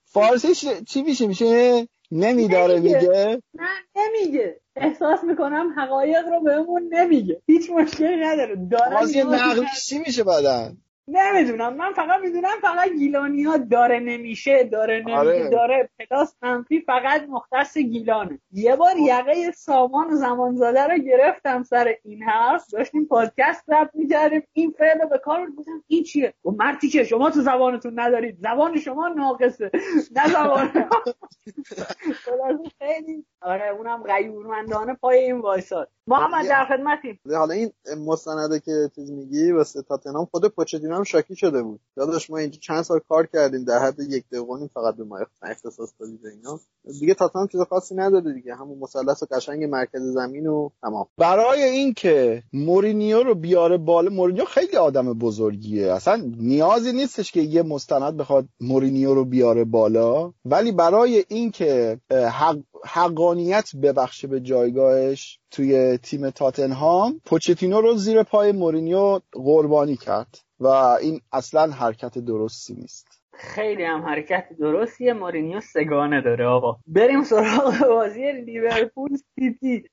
فارسیش چی میشه؟ میشه نمیداره میگه؟ نه نمیگه. احساس می‌کنم حقایق رو بهمون نمیگه. هیچ مشکلی نداره. داره نقلش چی میشه بعدن نمی‌دونم. من فقط می‌دونم فقط گیلانی ها داره نمیشه داره نمیشه آره. داره پلاس منفی فقط مختص گیلانه. یه بار یقه سامان و زمانزاده رو گرفتم سر این حرف. داشتیم پادکست رب می‌کردیم. این فعل رو به کار بودم این چیه؟ و مرتی که شما تو زبانتون ندارید. زبان شما ناقصه. نه زبان خیلی. آره اونم غیورمندانه پای این وایساد. محمد در خدمتیم. حالا این مستنده که چیز میگی واسه تاتنهام خود پوچتینو مورینیو هم شاکی شده بود. داداش ما اینجا چند سال کار کردیم در حد یک دقیقه فقط به ما اختصاص دادید اینا. دیگه تاتنهام چیز خاصی نداره دیگه. همون مثلث قشنگ مرکز زمین و تمام. برای اینکه مورینیو رو بیاره بالا مورینیو خیلی آدم بزرگیه. اصلا نیازی نیستش که یه مستند بخواد مورینیو رو بیاره بالا. ولی برای اینکه حق حقانیت ببخشه به جایگاهش توی تیم تاتنهام پوچتینو رو زیر پای مورینیو قربانی کرد. و این اصلا حرکت درستی نیست. خیلی هم حرکت درستیه مورینیو سه‌گانه داره آقا. بریم سراغ بازی لیورپول سیتی.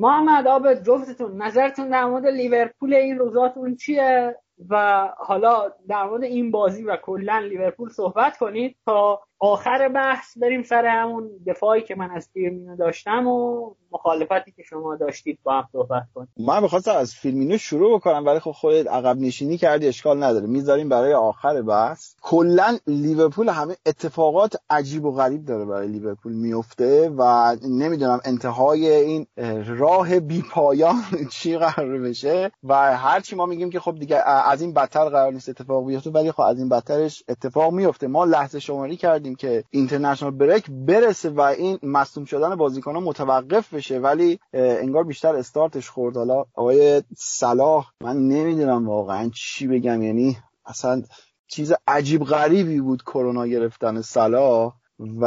محمد عابد جفتتون نظرتون در مورد لیورپول این روزاتون چیه؟ و حالا در مورد این بازی و کلا لیورپول صحبت کنید تا آخر بحث بریم سر همون دفاعی که من از فیرمینو داشتم و مخالفتی که شما داشتید با هم صحبت کنیم من بخواستم از فیرمینو شروع بکنم ولی خب خودت عقب نشینی کردی اشکال نداره. می‌ذاریم برای آخر بحث. کلا لیورپول همه اتفاقات عجیب و غریب داره برای لیورپول میفته و نمی‌دونم انتهای این راه بی پایان چی قرار بشه. و هرچی ما میگیم که خب دیگه از این بدتر قرار نیست اتفاق بیفته ولی خب از این بدترش اتفاق میفته ما لحظه شماری کردیم که اینترنشنال بریک برسه و این مصدوم شدن بازیکن‌ها متوقف ولی انگار بیشتر استارتش خورد. حالا آقای صلاح من نمی‌دونم واقعا چی بگم. یعنی اصلا چیز عجیب غریبی بود کرونا گرفتن صلاح و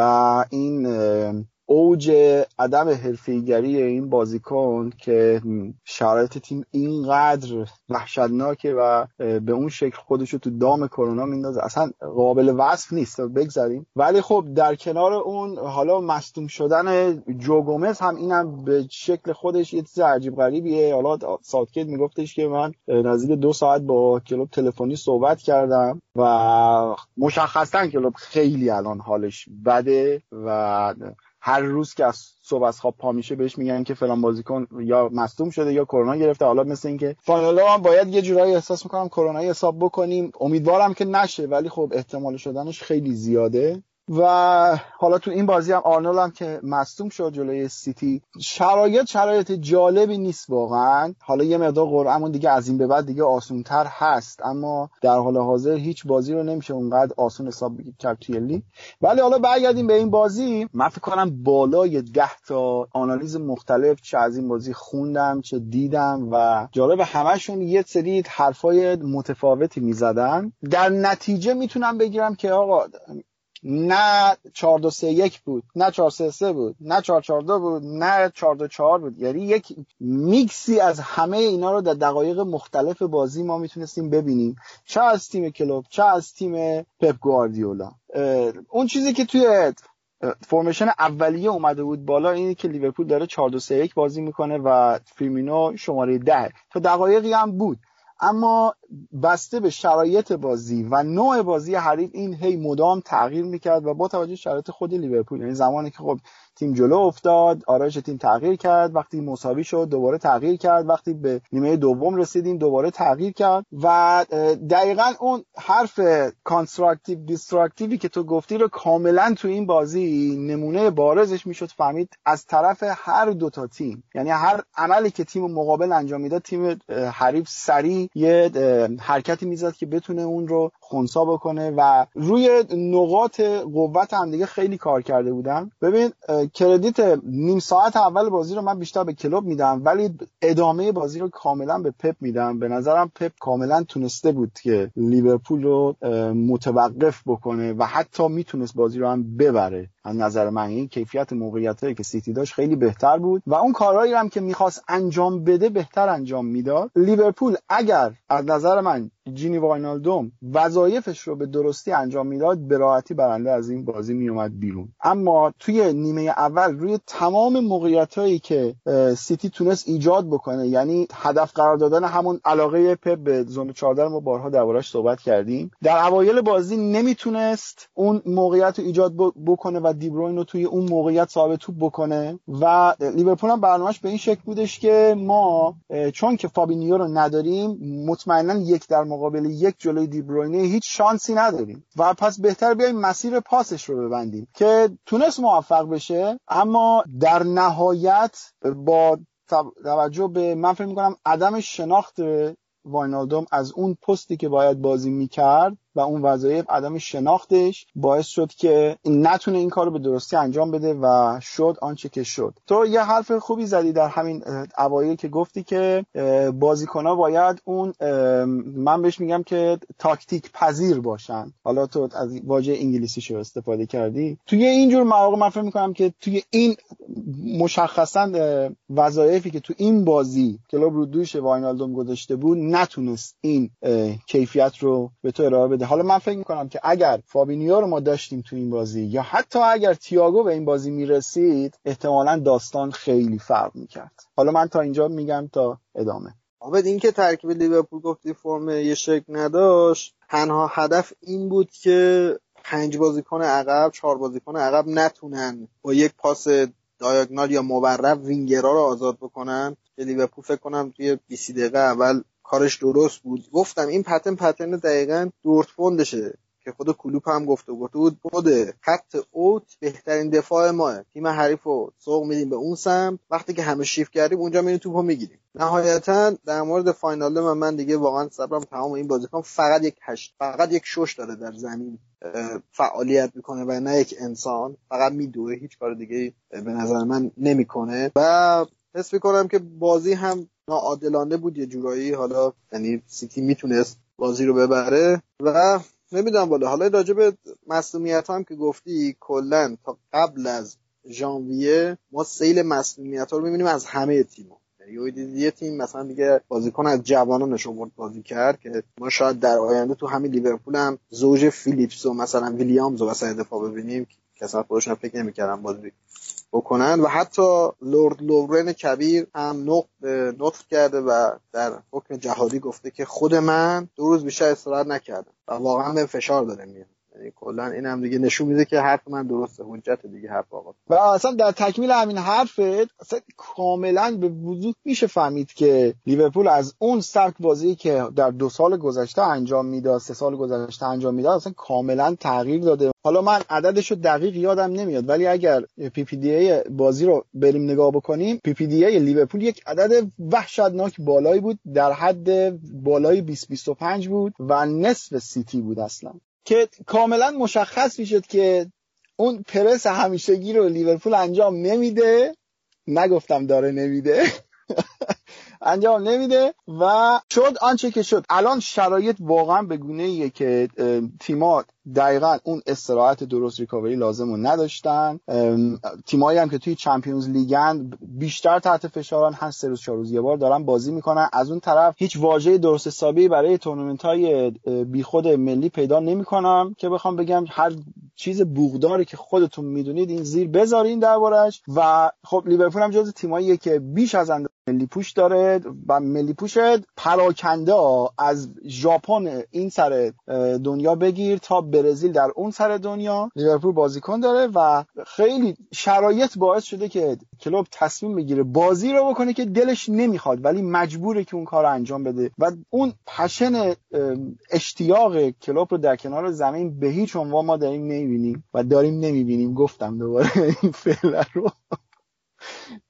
این اوج عدم حرفیگری این بازیکن که شرایط تیم اینقدر وحشتناکه و به اون شکل خودش رو تو دام کرونا میندازه. اصلا قابل وصف نیست بگذاریم ولی خب در کنار اون حالا مصدوم شدن جوگومز هم اینم به شکل خودش یه چیز عجیب غریبیه. حالا ساوتکیت میگفتش که من نزدیک دو ساعت با کلوب تلفنی صحبت کردم و مشخصا کلوب خیلی الان حالش بده و هر روز که از صبح از خواب پا میشه بهش میگن که فلان بازیکن یا مصدوم شده یا کرونا گرفته. حالا مثل اینکه فانالا هم باید یه جورایی احساس می‌کنم کرونا حساب بکنیم. امیدوارم که نشه ولی خب احتمال شدنش خیلی زیاده. و حالا تو این بازی هم آرنولد هم که مصدوم شد جلوی سیتی. شرایط شرایط جالبی نیست واقعا. حالا یه مقدار قرعمون دیگه از این به بعد دیگه آسونتر هست. اما در حال حاضر هیچ بازی رو نمیشه اونقدر آسون حساب کرد توی ولی حالا برگردیم به این بازی. من فکر کنم بالای ده تا آنالیز مختلف چه از این بازی خوندم چه دیدم و جالب همشون یه سری حرفای متفاوتی می‌زدن. در نتیجه می‌تونم بگیرم که آقا نه 4 2 3 1 بود نه 4 3 3 بود نه 4 4 2 بود نه 4 2 4 بود. یعنی یک میکسی از همه اینا رو در دقایق مختلف بازی ما می‌تونستیم ببینیم. چه از تیم کلوب چه از تیم پپ گواردیولا. اون چیزی که توی فرمیشن اولیه اومده بود بالا اینه که لیورپول داره 4 2 3 1 بازی می‌کنه و فیرمینو شماره 10 تا دقایقی هم بود. اما بسته به شرایط بازی و نوع بازی حریف این هی مدام تغییر می‌کرد و با توجه شرایط خود لیورپول یعنی زمانی که خب تیم جلو افتاد آرایش تیم تغییر کرد وقتی مساوی شد دوباره تغییر کرد وقتی به نیمه دوم رسیدیم دوباره تغییر کرد و دقیقا اون حرف constructive destructive ی که تو گفتی رو کاملا تو این بازی نمونه بارزش می‌شد فهمید از طرف هر دو تا تیم. یعنی هر عملی که تیم مقابل انجام می‌داد تیم حریف سریع یه حرکتی می‌زد که بتونه اون رو خونسا بکنه و روی نقاط قوت هم دیگه خیلی کار کرده بودن ببین credit نیم ساعت اول بازی رو من بیشتر به کلوپ میدم ولی ادامه بازی رو کاملا به پپ میدم. به نظرم پپ کاملا تونسته بود که لیورپول رو متوقف بکنه و حتی می‌تونست بازی رو هم ببره. از نظر من این کیفیت موقعیت که سیتی داشت خیلی بهتر بود و اون کارهایی هم که می‌خواست انجام بده بهتر انجام می‌داد. لیورپول اگر از نظر من جینی واینالدوم وظایفش رو به درستی انجام می‌داد به راحتی برنده از این بازی میومد بیرون. اما توی نیمه اول روی تمام موقعیت هایی که سیتی تونست ایجاد بکنه یعنی هدف قرار دادن همون علاقه پپ به zone 14 ما بارها دربارش صحبت کردیم. در اوایل بازی نمی‌تونست اون موقعیت رو ایجاد بکنه و دیبروین رو توی اون موقعیت صاحب توپ بکنه و لیورپول هم برنامهش به این شکل بودش که ما چون که فابینیو رو نداریم مطمئنا یک در مقابل یک جلوی دیبروینه هیچ شانسی نداریم. و پس بهتر بیایم مسیر پاسش رو ببندیم که تونست موفق بشه اما در نهایت با توجه به من فکر می‌کنم عدم شناخت واینالدوم از اون پستی که باید بازی می‌کرد و اون وظایف عدم شناختش باعث شد که نتونه این کار رو به درستی انجام بده و شد آنچه که شد. تو یه حرف خوبی زدی در همین اوایل که گفتی که بازیکنها باید اون من بهش میگم که تاکتیک پذیر باشن. حالا تو از واژه انگلیسی شو استفاده کردی؟ توی اینجور مواقع من فکر می‌کنم که توی این مشخصا وظایفی که تو این بازی کلوب رو دوش واینالدوم گذاشته بود نتونست این کیفیت رو به تو ارائه حالا من فکر می‌کنم که اگر فابینیو رو ما داشتیم تو این بازی یا حتی اگر تییاگو به این بازی می‌رسید احتمالا داستان خیلی فرق می‌کرد. حالا من تا اینجا میگم تا ادامه. آبد این که ترکیب لیورپول گفتی فرم یه شکل نداشت تنها هدف این بود که پنج بازیکن عقب چهار بازیکن عقب نتونن با یک پاس دایاگنال یا مورب وینگرها رو آزاد بکنن که لیورپول فکر کنم توی 20 دقیقه اول کارش درست بود. گفتم این پتن پتن دقیقا دورتموندشه که خود کلوپ هم گفته گفته بود بوده خط اوت بهترین دفاع ماه. تیم حریف رو سوق میدیم به اون سمت. وقتی که همه شیفت کردیم اونجا میریم توپو می‌گیریم. نهایتا در مورد فاینال من, من دیگه واقعا صبرم تمام این بازیکن فقط یک هشت فقط یک شش داره در زمین فعالیت می‌کنه و نه یک انسان. فقط میدوه هیچ کار دیگه به نظر من نمی‌کنه. و حس می‌کنم که بازی هم ناعادلانه بود یه جورایی. حالا یعنی سیتی می‌تونست بازی رو ببره و نمی‌دونم بالا حالا راجع به مسئولیت هم که گفتی کلا تا قبل از ژانویه ما سیل مسئولیت ها رو می‌بینیم از همه تیم‌ها. یعنی یه تیم مثلا دیگه بازیکن از جوانانش آورد بازی کرد که ما شاید در آینده تو همین لیورپول هم زوج فیلیپس و مثلا ویلیامز رو وسط دفاع ببینیم که اصلا خودشون فکر نمی‌کردم بازی بکنن و حتی لورد لورن کبیر هم نطق کرده و در حکم جهادی گفته که خود من دو روز بیشتر استراحت نکردم و واقعا به فشار داره میاد یعنی کلا این هم دیگه نشون میده که حرف من درسته حجت دیگه حرف آقا. و اصلا در تکمیل همین حرفت اصلا کاملا به وضوح میشه فهمید که لیورپول از اون سبک بازی که در دو سال گذشته انجام می‌داد سه سال گذشته انجام می‌داد اصلا کاملا تغییر داده. حالا من عددش رو دقیق یادم نمیاد ولی اگر PPDA بازی رو بریم نگاه بکنیم PPDA لیورپول یک عدد وحشتناک بالایی بود در حد بالای 20 25 بود و نصف سیتی بود اصلا. که کاملا مشخص می‌شد که اون پرس همیشگی رو لیورپول انجام نمیده. نگفتم داره نمیده. انجام نمیده و شد آنچه که شد. الان شرایط واقعا به گونه ایه که تیمات دقیقا اون استراحت درست ریکاوری لازم رو نداشتن. تیمایی هم که توی چمپیونز لیگن بیشتر تحت فشاران هر سه روز چهار روز یه بار دارن بازی می‌کنن. از اون طرف هیچ واژه درست حسابی برای تورنمنت های بیخود ملی پیدا نمی‌کنم که بخوام بگم هر چیز بوغداری که خودتون می‌دونید این زیر بذارین دربارش و خب لیورپول هم جز تیماییه که بیش از اندازه ملی پوش داره و ملی پوش پراکنده از ژاپن این سر دنیا بگیر تا برزیل در اون سر دنیا لیورپول بازیکن داره و خیلی شرایط باعث شده که کلوب تصمیم بگیره بازی رو بکنه که دلش نمی‌خواد ولی مجبوره که اون کار رو انجام بده. و اون پشن اشتیاق کلوب رو در کنار زمین به هیچ عنوان ما داریم نمی‌بینیم و داریم نمی‌بینیم. گفتم دوباره این فعل رو.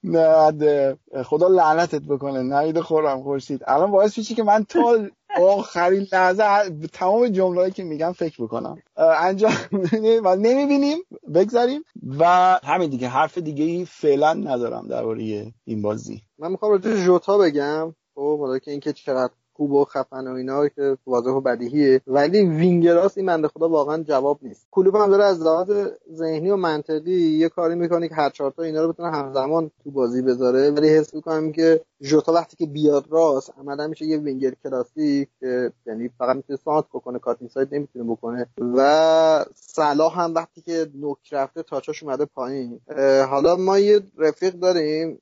نه خدا لعنتت بکنه. نوید خورم خورشید. الان باعث میشه که من تا آخرین لحظه تمام جمله که میگم فکر بکنم انجام و نمی‌بینیم بگذاریم. و همین دیگه حرف دیگه ای فعلا ندارم درباره این بازی. من می‌خوام راجع جوتا بگم. خب حالا که اینکه چقدر خوب و خفن و اینا که واضح و بدیهیه. ولی وینگراس این بنده خدا واقعا جواب نیست. کلوب هم داره از لحاظ ذهنی و منطقی یه کاری می‌کنه که هر چهار تا اینا رو بتونه همزمان تو بازی بذاره. ولی حس می‌کنم که ژوتا وقتی که بیاد راست عملا میشه یه وینگر کلاسیک یعنی فقط می‌تونه سانتر بکنه cut inside نمی‌تونه بکنه. و صلاح هم وقتی که نوک رفته touch اش اومده پایین. حالا ما یه رفیق داریم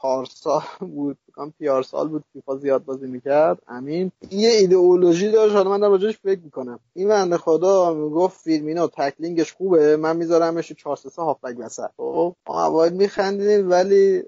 پارسال بود. کام پیارسال بود فیفا زیاد بازی می‌کرد. امین. یه ایدئولوژی داشت. حالا من در راجعش فکر می‌کنم. این بنده خدا می‌گفت فیرمینو tackling ش خوبه. من میذارمش 4 3 هافبک وسط. خب ما اول میخندیدیم ولی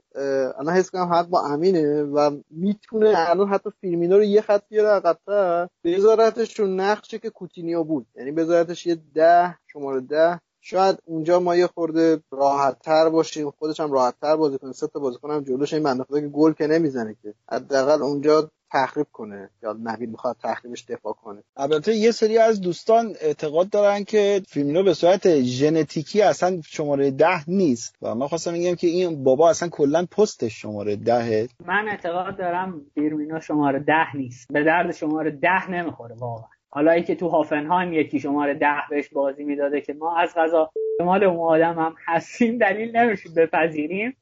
الان حس کنم حق با امینه و می‌تونه الان حتی فیلمینو رو یه خط بیاره عقب‌تر. بذارتش رو نقشه که کوتینیو بود. یعنی بذارتش یه ده شماره ده. شاید اونجا ما یه خورده راحت تر باشیم خودش هم راحت تر بازی کنه سه تا بازیکن هم جلوش این بنده که گل که نمی‌زنه که. حداقل اونجا تخریب کنه. یا نوید می‌خواد تخریبش دفاع کنه. البته یه سری از دوستان اعتقاد دارن که فیرمینو به صورت ژنتیکی اصلا شماره ده نیست. و من خواستم بگم که این بابا اصلا کلا پستش شماره دهه. من اعتقاد دارم فیرمینو شماره ده نیست. به درد شماره ده نمی‌خوره واقعا. حالا ای که تو هافنهایم یکی شماره ده بهش بازی می‌داده که ما از غذا مال اون آدم هم هستیم دلیل نمیشه بپذیریم.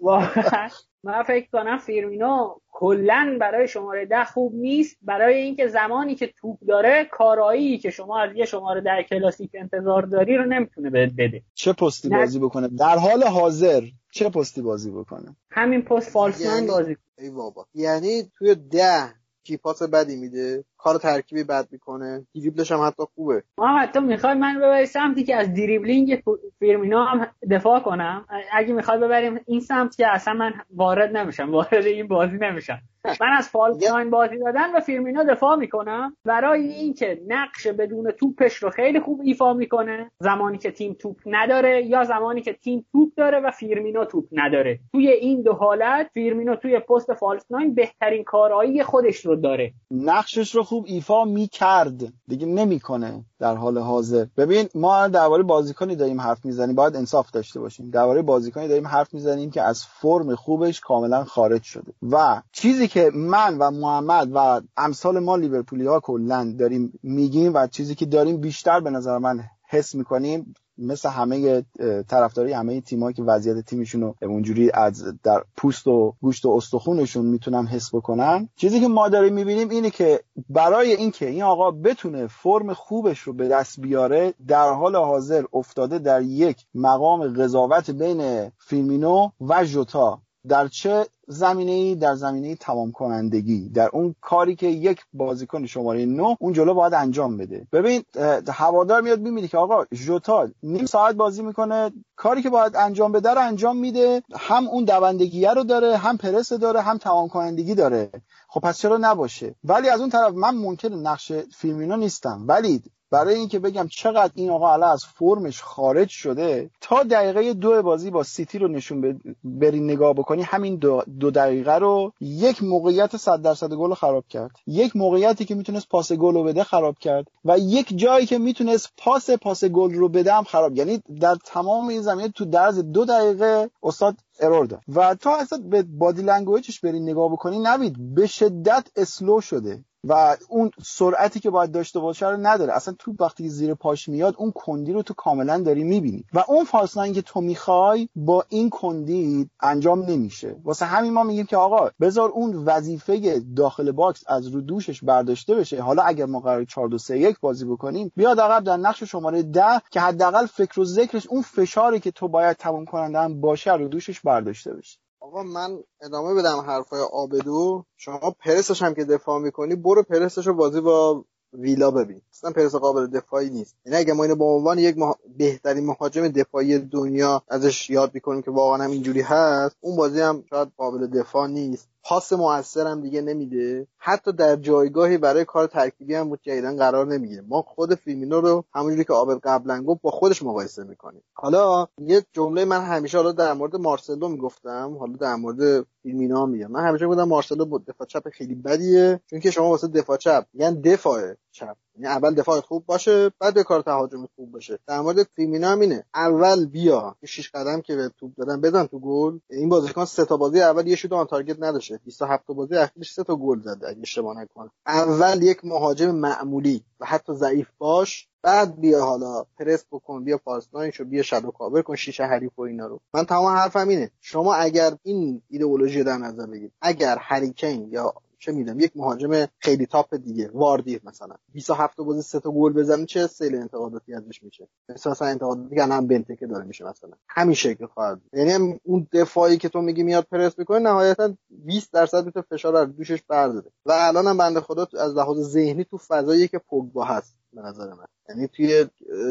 واقعا من فکر کنم فیرمینو کلا برای شماره ده خوب نیست. برای اینکه زمانی که توپ داره کارایی که شما از یه شماره ده کلاسیک انتظار داری رو نمی‌تونه بده. چه پستی بازی بکنه؟ در حال حاضر چه پستی بازی بکنه؟ همین پست false nine یعنی... بازی. ای بابا. یعنی توی ده کی پاس بدی میده؟ کار ترکیبی بد می‌کنه. دریبلش هم حتی خوبه. ما تو می‌خوای من ببری سمتی که از دریبلینگ فیرمینا هم دفاع کنم. اگه می‌خوای ببریم این سمت که اصلا من وارد نمیشم. وارد این بازی نمیشم. من از false بازی دادن و فیرمینو دفاع می‌کنم. برای اینکه نقش بدون توپش رو خیلی خوب ایفا می‌کنه. زمانی که تیم توپ نداره یا زمانی که تیم توپ داره و فیرمینو توپ نداره. توی این دو حالت فیرمینو توی پست false nine بهترین کارایی خودش رو داره. نقشش رو خوب ایفا می‌کرد. دیگه نمی‌کنه در حال حاضر. ببین ما درباره بازیکنی داریم حرف می‌زنیم. باید انصاف داشته باشیم. درباره بازیکنی داریم حرف می‌زنیم که از فرم خوبش کاملا خارج شده. و چیزی که من و محمد و امثال ما لیورپولی ها کلا داریم میگیم و چیزی که داریم بیشتر به نظر من حس می‌کنیم مثل همه طرفداری همه تیمایی که وضعیت تیمشون رو اونجوری از در پوست و گوشت و استخونشون می‌تونن حس بکنن. چیزی که ما داریم می‌بینیم اینه که برای اینکه این آقا بتونه فرم خوبش رو به دست بیاره در حال حاضر افتاده در یک مقام قضاوت بین فیلمینو و جوتا در چه زمینه ای در زمینه تمام کنندگی در اون کاری که یک بازیکن شماره 9 اون جلو باید انجام بده. ببین هوادار میاد می‌بینه که آقا ژوتا نیم ساعت بازی می‌کنه کاری که باید انجام بده رو انجام میده. هم اون دوندگیه رو داره هم پرس داره هم تمام کنندگی داره. خب پس چرا نباشه؟ ولی از اون طرف من منکر نقش فیرمینو نیستم. ولی برای اینکه بگم چقدر این آقا الان از فرمش خارج شده تا دقیقه دو بازی با سیتی رو نشون بری نگاه بکنی همین دو, دو دقیقه رو یک موقعیت 100 درصد گل خراب کرد. یک موقعیتی که می‌تونست پاس گل رو بده خراب کرد. و یک جایی که می‌تونست پاس پاس گل رو بده هم خراب. یعنی در تمام این زمینه تو عرض دو دقیقه استاد error داد. و تا اصلا به body language ش بری نگاه بکنی نوید به شدت slow شده. و اون سرعتی که باید داشته باشه رو نداره. اصلا تو وقتی زیر پاش میاد اون کندی رو تو کاملا داری می‌بینی. و اون فاصله که تو می‌خوای با این کندی انجام نمیشه. واسه همین ما میگیم که آقا بذار اون وظیفه داخل box از رو دوشش برداشته بشه. حالا اگر ما قرار 4 2 3 1 بازی بکنیم بیاد عقب در نقش شماره 10 که حداقل فکر و ذکرش اون فشاری که تو باید تموم کننده هم باشه رو دوشش برداشته بشه. آقا من ادامه بدم حرفای عابدو. شما پرسش هم که دفاع می‌کنی برو پرسش رو بازی با ویلا ببین. اصلا پرس قابل دفاعی نیست. یعنی اگه ما اینو به عنوان یک بهترین مهاجم دفاعی دنیا ازش یاد می‌کنیم که واقعا هم اینجوری هست اون بازی هم شاید قابل دفاع نیست. پاس موثر هم دیگه نمیده. حتی در جایگاهی برای کار ترکیبی هم بود قرار نمی‌گیره. ما خود فیرمینو رو همونجوری که آبل قبلا گفت با خودش مقایسه می‌کنیم. حالا یه جمله من همیشه حالا در مورد مارسلو می‌گفتم. حالا در مورد فیرمینو میگم. من همیشه گفتم مارسلو بود دفاع چپ خیلی بدیه چون که شما واسه دفاع چپ یعنی دفاع چپ. یعنی اول دفاع خوب باشه بعد به کار تهاجمی خوب باشه. در مورد اینه. اول بیا. شش قدم که به توپ دادن بزن تو گل. این بازیکن سه تا بازی اول یه shot on target نداشته. 27 تا بازی اخیرش سه تا گل زده اگه اشتباه نکنم. اول یک مهاجم معمولی و حتی ضعیف باش. بعد بیا حالا پرس بکن بیا پاس شو بیا شادو کاور کن شیشه حریف و اینا رو. من تمام حرفم اینه. شما اگر این ایدئولوژی در نظر بگیرید اگر هریکین یا چه می‌دونم یک مهاجم خیلی تاپ دیگه واردی مثلا. 27 بازی سه تا گل بزنه چه سیل انتقاداتی ازش میشه؟ مثلا انتقاداتی که هم بنتکه داره میشه مثلا. همین شکل خواهد یعنی اون دفاعی که تو میگی میاد پرس می‌کنه نهایتا 20 درصد می‌تونه فشار رو دوشش برداره. و الان هم بنده خدا از لحاظ ذهنی تو فضایی که پوگبا هست به نظر من. یعنی توی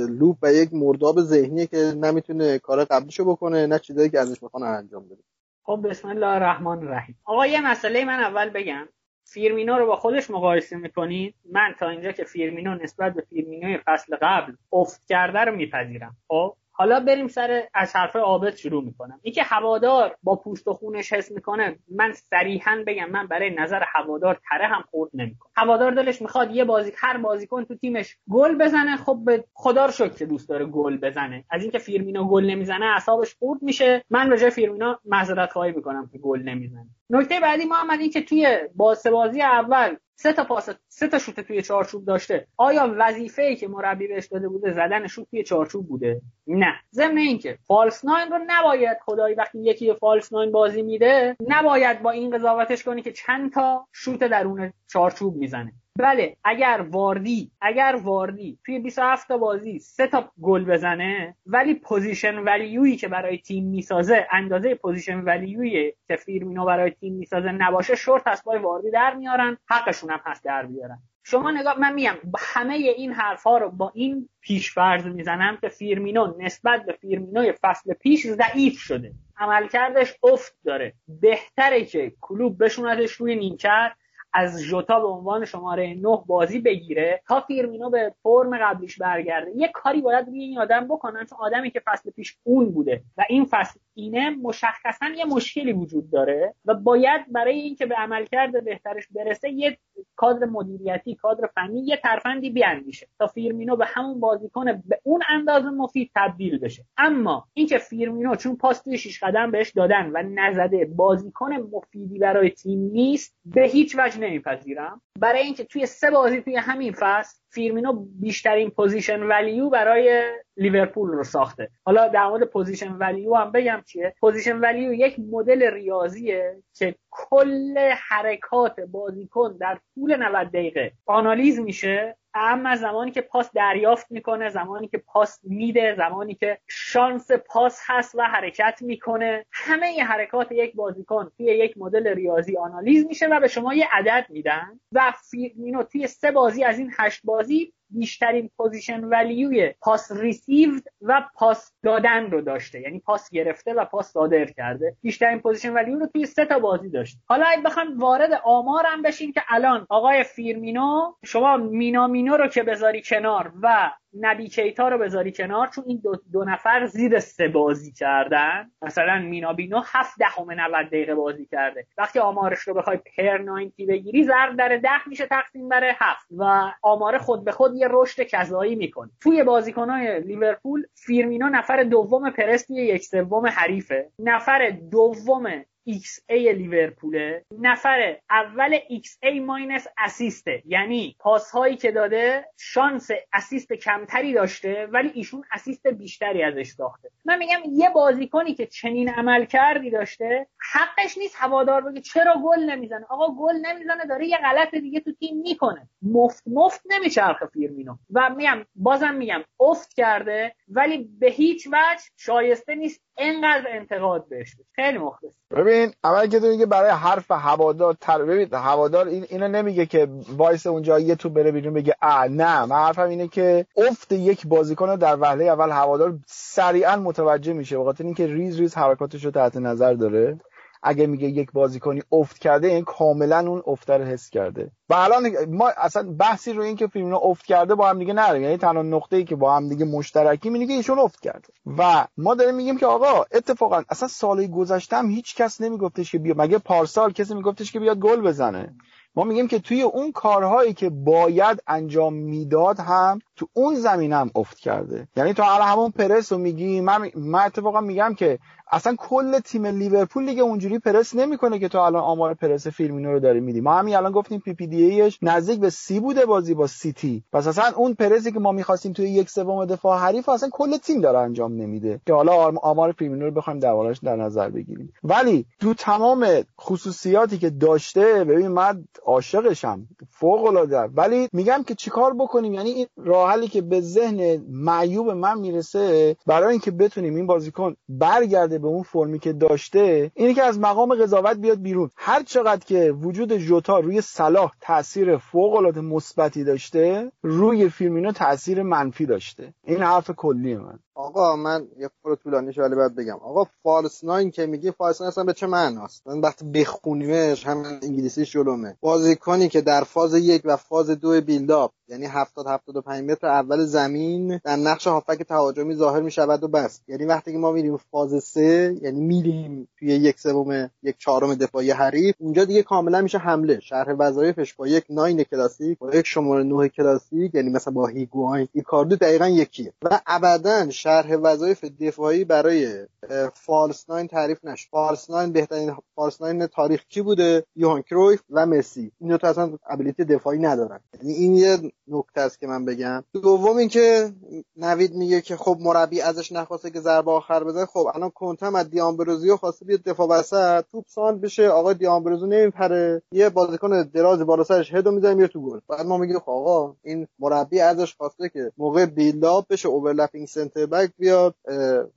loop و یک مرداب ذهنیه که نمی‌تونه کار قبلیشو بکنه نه چیزایی که ازش می‌خوان انجام بده. خب بسم الله الرحمن الرحیم. آقا یه مسئله من اول بگم. فیرمینو رو با خودش مقایسه می‌کنید. من تا اینجا که فیرمینو نسبت به فیرمینوی فصل قبل افت کرده رو میپذیرم. خب؟ حالا بریم سر از حرف عابد شروع می‌کنم. اینکه هوادار با پوست و خونش حس می‌کنه من صریحا بگم من برای نظر هوادار تره هم خورد نمی‌کنم. هوادار دلش می‌خواد یه بازی هر بازیکن تو تیمش گل بزنه. خب به خدا رو شکر دوست داره گل بزنه. از اینکه فیرمینو گل نمی‌زنه اعصابش خورد میشه. من به جای فیرمینو معذرت خواهی می‌کنم که گل نمی‌زنه. نکته بعدی محمد این که توی باز بازی اول سه تا پاس سه تا شوت توی چارچوب داشته. آیا وظیفه ای که مربی بهش داده بوده زدن شوت توی چارچوب بوده؟ نه. ضمن اینکه false nine رو نباید خدایی وقتی یکی false nine بازی میده نباید با این قضاوتش کنی که چند تا شوت درون چارچوب می‌زنه. بله اگر واردی اگر واردی توی 27 تا بازی سه تا گل بزنه ولی possession value ـیی که برای تیم می‌سازه اندازه possession value ـیی که فیرمینو برای تیم می‌سازه نباشه شورت از پای واردی در میارن حقشون هم هست در بیارن. شما نگاه من میگم همه این حرف ها رو با این پیش فرض می‌زنم که فیرمینو نسبت به فیرمینوی فصل پیش ضعیف شده. عملکردش افت داره. بهتره که کلوپ بشونتش روی نیمکت از ژوتا به عنوان شماره 9 بازی بگیره تا فیرمینو به فرم قبلیش برگرده. یه کاری باید روی این آدم بکنن چون آدمی که فصل پیش اون بوده و این فصل اینه مشخصا یه مشکلی وجود داره و باید برای اینکه به عملکرد بهترش برسه یه کادر مدیریتی کادر فنی یه ترفندی بیاندیشه تا فیرمینو به همون بازیکن به اون اندازه مفید تبدیل بشه. اما اینکه فیرمینو چون پاس توی شیش قدم بهش دادن و نزده بازیکن مفیدی برای تیم نیست به هیچ وجه نمیپذیرم. برای اینکه توی سه بازی توی همین فصل فیرمینو بیشترین possession value برای لیورپول رو ساخته. حالا در مورد possession value هم بگم چیه. possession value یک مدل ریاضیه که کل حرکات بازیکن در طول 90 دقیقه آنالیز میشه اما زمانی که پاس دریافت می‌کنه زمانی که پاس میده زمانی که شانس پاس هست و حرکت می‌کنه همه این حرکات یک بازیکن توی یک مدل ریاضی آنالیز میشه و به شما یه عدد میدن و فیرمینو توی سه بازی از این هشت بازی بیشترین possession value ی pass received و پاس دادن رو داشته. یعنی پاس گرفته و پاس صادر کرده. بیشترین possession value رو توی سه تا بازی داشته حالا اگه بخوام وارد آمارم بشیم که الان آقای فیرمینو شما مینامینو رو که بذاری کنار و نبی کیتا رو بذاری کنار چون این دو, دو نفر زیر سه بازی کردن. مثلا مینابینو هفت دهم 90 دقیقه بازی کرده. وقتی آمارش رو بخوای پر 90 بگیری ضرب در ده میشه تقسیم بر هفت. و آمار خود به خود یه رشد کذایی می‌کنه. توی بازیکنهای لیورپول فیرمینو نفر دوم پرستی یک سوم حریفه. نفر دوم XA لیورپوله. نفر اول XA minus assist ـه. یعنی پاس هایی که داده شانس assist کمتری داشته ولی ایشون assist بیشتری ازش ساخته. من میگم یه بازیکنی که چنین عملکردی داشته حقش نیست هوادار بگه چرا گل نمی‌زنه. آقا گل نمی‌زنه داره یه غلط دیگه تو تیم می‌کنه. مفت مفت نمیچرخه فیرمینو. و میگم بازم میگم افت کرده ولی به هیچ وجه شایسته نیست اینقدر انتقاد بهش خیلی مخلص. ببین اول که تو میگه برای حرف هوادار تر ببین هوادار این اینو نمیگه که وایس اونجا یه تو بره بیرون بگه اه نه من حرفم اینه که افت یک بازیکن در وهله اول هوادار سریعا متوجه میشه به خاطر اینکه ریز ریز حرکاتش رو تحت نظر داره. اگه میگه یک بازیکنی افت کرده این کاملا اون افت رو حس کرده. و الان ما اصلا بحثی رو این که فیرمینو افت کرده با هم دیگه نداریم. یعنی تنها نقطه ای که با هم دیگه مشترکی اینه که ایشون افت کرده. و ما داریم میگیم که آقا اتفاقا اصلا سال گذشته هم هیچ کس نمیگفتش که بیا مگه پارسال کسی میگفتش که بیاد گل بزنه؟ ما میگیم که توی اون کارهایی که باید انجام می‌داد هم تو اون زمین هم افت کرده. یعنی تو حالا همون پرس رو میگی من, من اتفاقا میگم که اصلا کل تیم لیورپول دیگه اونجوری پرس نمی‌کنه که تو الان آمار پرس فیرمینو رو داری میدی. ما همین الان گفتیم PPDA ـش نزدیک به سی بوده بازی با سیتی. پس اصلا اون پرسی که ما می‌خواستیم توی یک سوم دفاع حریف اصلا کل تیم داره انجام نمیده. که حالا آمار فیرمینو رو بخوایم دربارش در نظر بگیریم. ولی تو تمام خصوصیاتی که داشته ببین من عاشقشم. فوق العاده ولی میگم که چیکار بکنیم؟ یعنی این راه که به ذهن معیوب من می‌رسه برای اینکه بتونیم این بازیکن برگرده به اون فرمی که داشته اینه که از مقام قضاوت بیاد بیرون. هر چقدر که وجود ژوتا روی صلاح تاثیر فوق العاده مثبتی داشته روی فیرمینو تاثیر منفی داشته. این حرف کلی من. آقا من یه پرو طولانی ولی باید بگم. آقا false nine که میگی false nine اصلا به چه معناست؟ من وقتی بخونیمش همین انگلیسیش جلومه. بازیکنی که در فاز یک و فاز دو build-up یعنی 70 75 متر اول زمین در نقش هافک تهاجمی ظاهر می‌شود و بس. یعنی وقتی که ما میریم فاز سه یعنی میریم توی یک سوم یک چهارم دفاعی حریف اونجا دیگه کاملا میشه حمله. شرح وظایفش با یک nine کلاسیک با یک شماره 9 کلاسیک یعنی مثلا با هیگواین ایکاردی دقیقا یکیه. و ابدا شرح وظایف دفاعی برای false nine تعریف نشه. false nine بهترین false nine تاریخ کی بوده؟ یوهان کرویف و مسی. این دو تا اصلا ability دفاعی ندارن. یعنی این یه نکته است که من بگم. دوم اینکه نوید میگه که خب مربی ازش نخواسته که ضربه آخر بزنه. خب الان کنته هم از دیامبروزیو خواسته بیاد دفاع وسط. توپ سانتر بشه. آقا دیامبروزیو نمیپره. یه بازیکن دراز بالا سرش هد رو می‌زنه میره تو گل. بعد ما میگیم خب آقا این مربی ازش خواسته که موقع build-up بشه overlapping center back بیاد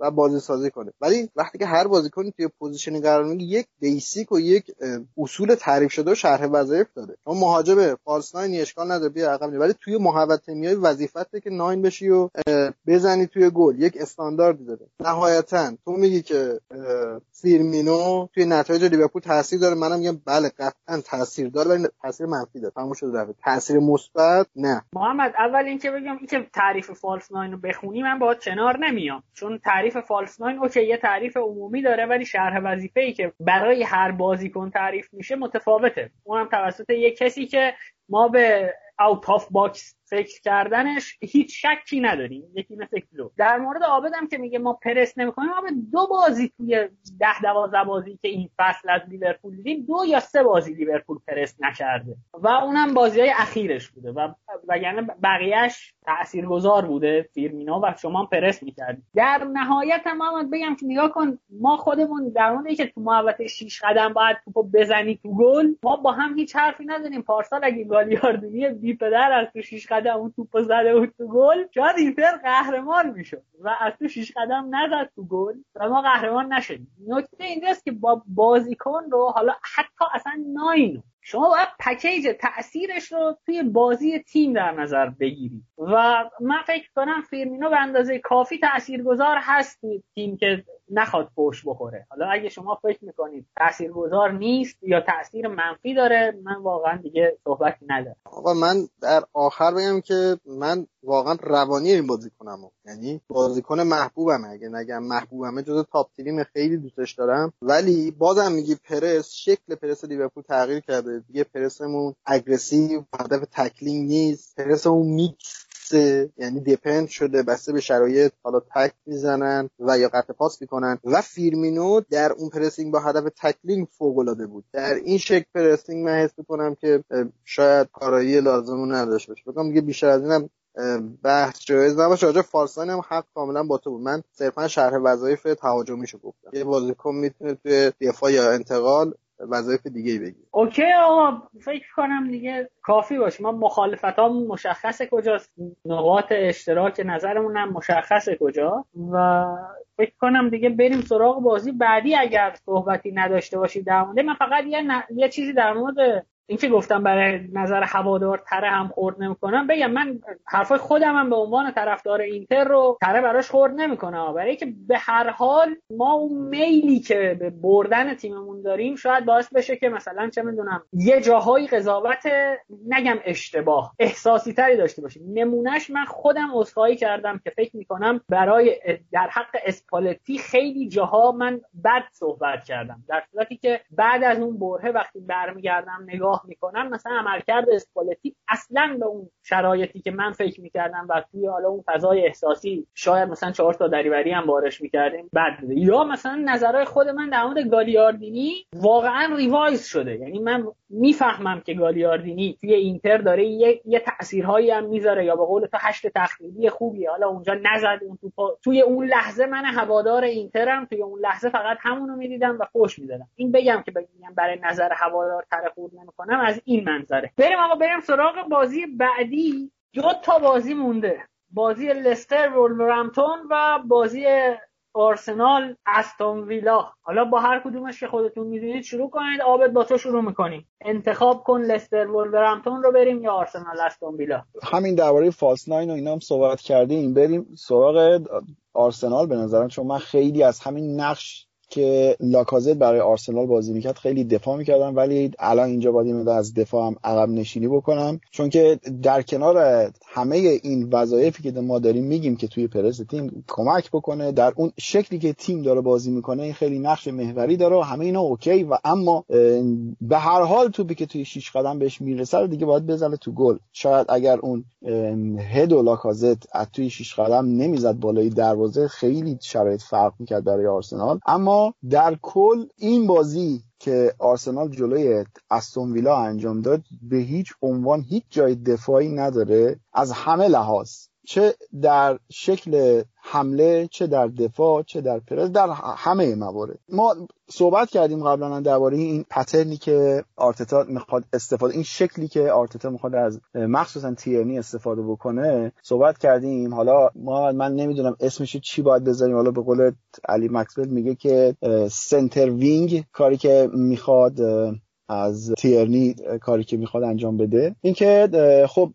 و بازی سازی کنه. ولی وقتی که هر بازیکنی توی position قرار می‌گیره یک basic و یک اصول تعریف شده و شرح وظایف داره. اون مهاجم false nine اشکال نداره بیا عقب ولی توی محوطه میای وظیفته که nine بشی و بزنی توی گل. یک استاندارد داره. نهایتا تو میگی که فیرمینو توی نتایج لیورپول تاثیر داره. منم میگم بله قطعا تاثیر داره ولی تاثیر منفی داره. تموم شده رفت. تاثیر مثبت نه. محمد اول اینکه بگم اینکه تعریف false nine رو بخونی من باهات کنار نمیام چون تعریف false nine okay یه تعریف عمومی داره ولی شرح وظیفه ای که برای هر بازیکن تعریف میشه متفاوته. اونم توسط یه کسی که ما به out of box فکر کردنش هیچ شکی نداریم. یکی مثل کلوپ در مورد عابدم که میگه ما پرس نمی‌کنیم ما به دو بازی توی ده دوازده بازی که این فصل از لیورپول دیدیم دو یا سه بازی لیورپول پرس نکرده. و اونم بازی های اخیرش بوده و وگرنه بقیهش تاثیرگذار بوده فیرمینو و شما پرس می‌کردیم در نهایت هم محمد بگم که نگاه کن ما خودمون در مورد که تو محوطه 6 قدم باید توپو بزنی تو گل ما با هم هیچ حرفی نداریم. پارسال اگه گالیاردینی بی پدر از تو 6 قدم اون توپ زده بود تو گل. شاید اینتر قهرمان می‌شد و از تو 6 قدم نزد تو گل و ما قهرمان نشدیم. نکته اینجاست که با بازیکن رو حالا حتی اصلا nine و شما باید پکیج تاثیرش رو توی بازی تیم در نظر بگیری. و من فکر کنم فیرمینو به اندازه کافی تاثیرگذار هست توی تیم که نخواد پوش بخوره. حالا اگه شما فکر می‌کنید تاثیرگذار نیست یا تاثیر منفی داره من واقعا دیگه صحبتی ندارم. آقا من در آخر بگم که من واقعا روانی این بازی کنم یعنی بازیکن محبوبم اگه نگم محبوبمه جز top تیم خیلی دوستش دارم. ولی بازم میگی پرس شکل پرس لیورپول تغییر کرده. دیگه پرسمون aggressive هدف tackling نیست. پرسمون میکس یعنی depend شده بسته به شرایط حالا تکل می‌زنن و یا قطع پاس می‌کنن. و فیرمینو در اون pressing با هدف tackling فوق العاده بود. در این شکل pressing من حس می‌کنم که شاید کارایی لازم نداشته باشه. بگم دیگه بیشتر از اینم بحث جایز نباشه. راجع false nine هم حق کاملا با تو بود. من صرفا شرح وظایف تهاجمیشو گفتم. یه بازیکن می‌تونه توی دفاع یا انتقال وظایف دیگه ای بگیره. okay آقا فکر کنم دیگه کافی باشه. ما مخالفت ها مشخصه کجاست؟ نقاط اشتراک نظرمون هم مشخصه کجا؟ و فکر کنم دیگه بریم سراغ بازی بعدی. اگر صحبتی نداشته باشید در مورد من فقط یه, ن... یه چیزی در مورد این که گفتم برای نظر هوادار تره هم خورد نمی‌کنم بگم من حرفای خودم هم به عنوان طرفدار اینتر رو تره براش خورد نمی‌کنم. برای که به هر حال ما اون میلی که به بردن تیممون داریم شاید باعث بشه که مثلا چه می‌دونم یه جاهایی قضاوت نگم اشتباه احساسی تری داشته باشیم. نمونهش من خودم عذرخواهی کردم که فکر می‌کنم برای در حق اسپالتی خیلی جاها من بد صحبت کردم. در صورتی که بعد از اون برهه وقتی برمیگردم نگاه نگاه می‌کنم مثلا عملکرد اسپالتی اصلا به اون شرایطی که من فکر می‌کردم و توی حالا اون فضای احساسی شاید مثلا چهار تا دریوری هم بارش می‌کردیم بد بوده. یا مثلا نظرهای خود من در مورد گالیاردینی واقعا ریوایز شده. یعنی من می‌فهمم که گالیاردینی توی اینتر داره یه, یه تاثیرهایی هم می‌ذاره یا به قول تو هشت تخریبی خوبیه. حالا اونجا نزد اون تو توی اون لحظه من هوادار اینترم توی اون لحظه فقط همونو می‌دیدم و خوش می‌دادم. این بگم که بگم برای نظر هوادار تره خورد نمی‌کنم از این منظره. بریم آقا بریم سراغ بازی بعدی. دو تا بازی مونده. بازی لستر ولورهمپتون و بازی آرسنال استون ویلا. حالا با هر کدومش که خودتون می‌دونید شروع کنید. آبد با تو شروع می‌کنیم. انتخاب کن لستر ولورهمپتون رو بریم یا آرسنال استون ویلا. همین درباره فالس ناین و اینا هم صحبت کردیم. بریم سراغ آرسنال به نظرم چون من خیلی از همین نقش که لاکازت برای آرسنال بازی می‌کرد خیلی دفاع می‌کردم ولی الان اینجا باید از دفاع هم عقب نشینی بکنم چون که در کنار همه این وظایفی که ما داریم میگیم که توی پرس تیم کمک بکنه در اون شکلی که تیم داره بازی می‌کنه این خیلی نقش محوری داره و همه اینا اوکی و اما به هر حال توپی که توی شیش قدم بهش می‌رسه دیگه باید بزنه تو گل. شاید اگر اون هد و لاکازت از توی شیش قدم نمی‌زد بالای دروازه خیلی شرایط فرق می‌کرد برای آرسنال. اما در کل این بازی که آرسنال جلوی استون ویلا انجام داد به هیچ عنوان هیچ جای دفاعی نداره از همه لحاظ. چه در شکل حمله چه در دفاع چه در پرس در همه موارد. ما صحبت کردیم قبلا درباره این پترنی که آرتتا می‌خواد استفاده این شکلی که آرتتا می‌خواد از مخصوصا تیرنی استفاده بکنه صحبت کردیم. حالا ما من نمی‌دونم اسمش چی باید بذاریم. حالا به قول علی مکسول میگه که سنتر وینگ کاری که می‌خواد از تیرنی کاری که می‌خواد انجام بده. اینکه خب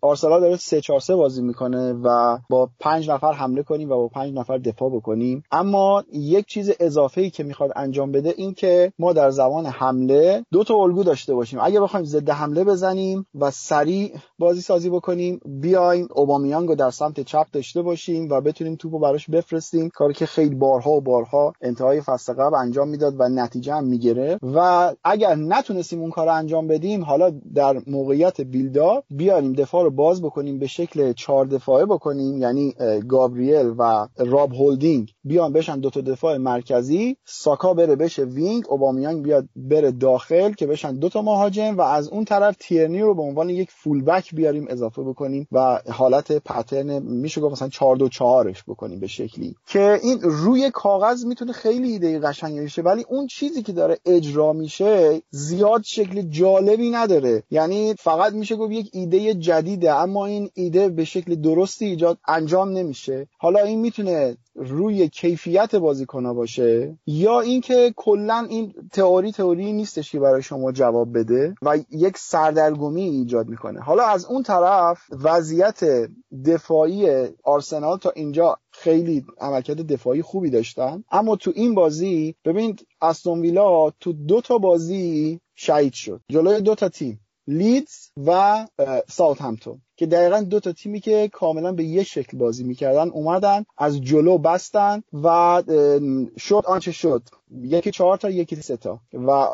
آرسنال داره 3 4 3 بازی می‌کنه و با پنج نفر حمله کنیم و با پنج نفر دفاع بکنیم. اما یک چیز اضافه ای که می‌خواد انجام بده این که ما در زمان حمله دو تا الگو داشته باشیم. اگه بخوایم ضد حمله بزنیم و سریع بازی سازی بکنیم بیایم اوبامیانگ رو در سمت چپ داشته باشیم و بتونیم توپو براش بفرستیم. کاری که خیلی بارها و بارها انتهای فصل قبل انجام می‌داد و نتیجه هم می‌گیره و اگر نتونستیم اون کار رو انجام بدیم حالا در موقعیت بیلدا بیاریم دفاع رو باز بکنیم به شکل چهار دفاعه بکنیم یعنی گابریل و راب هولدینگ بیان بشن دو تا دفاع مرکزی ساکا بره بشه wing اوبامیانگ بیاد بره داخل که بشن دو تا مهاجم و از اون طرف تیرنی رو به عنوان یک fullback بیاریم اضافه بکنیم و حالت pattern میشه گفت مثلا 4 2 4 بکنیم به شکلی. که این روی کاغذ می‌تونه خیلی ایده قشنگی باشه ولی اون چیزی که داره اجرا میشه زیاد شکل جالبی نداره. یعنی فقط میشه گفت یک ایده جدیده اما این ایده به شکل درستی ایجاد انجام نمیشه. حالا این می‌تونه روی کیفیت بازیکنها باشه؟ یا اینکه کلا این تئوری تئوری نیستش که برای شما جواب بده و یک سردرگمی ایجاد می‌کنه. حالا از اون طرف وضعیت دفاعی آرسنال تا اینجا خیلی عملکرد دفاعی خوبی داشتن. اما تو این بازی ببینید استون ویلا تو دو تا بازی شهید شد. جلوی دو تا تیم لیدز و ساوت همتون که دقیقا دو تا تیمی که کاملا به یه شکل بازی می‌کردن اومدن از جلو بستن و شد آنچه شد. یکی چهار تا یکی سه تا. و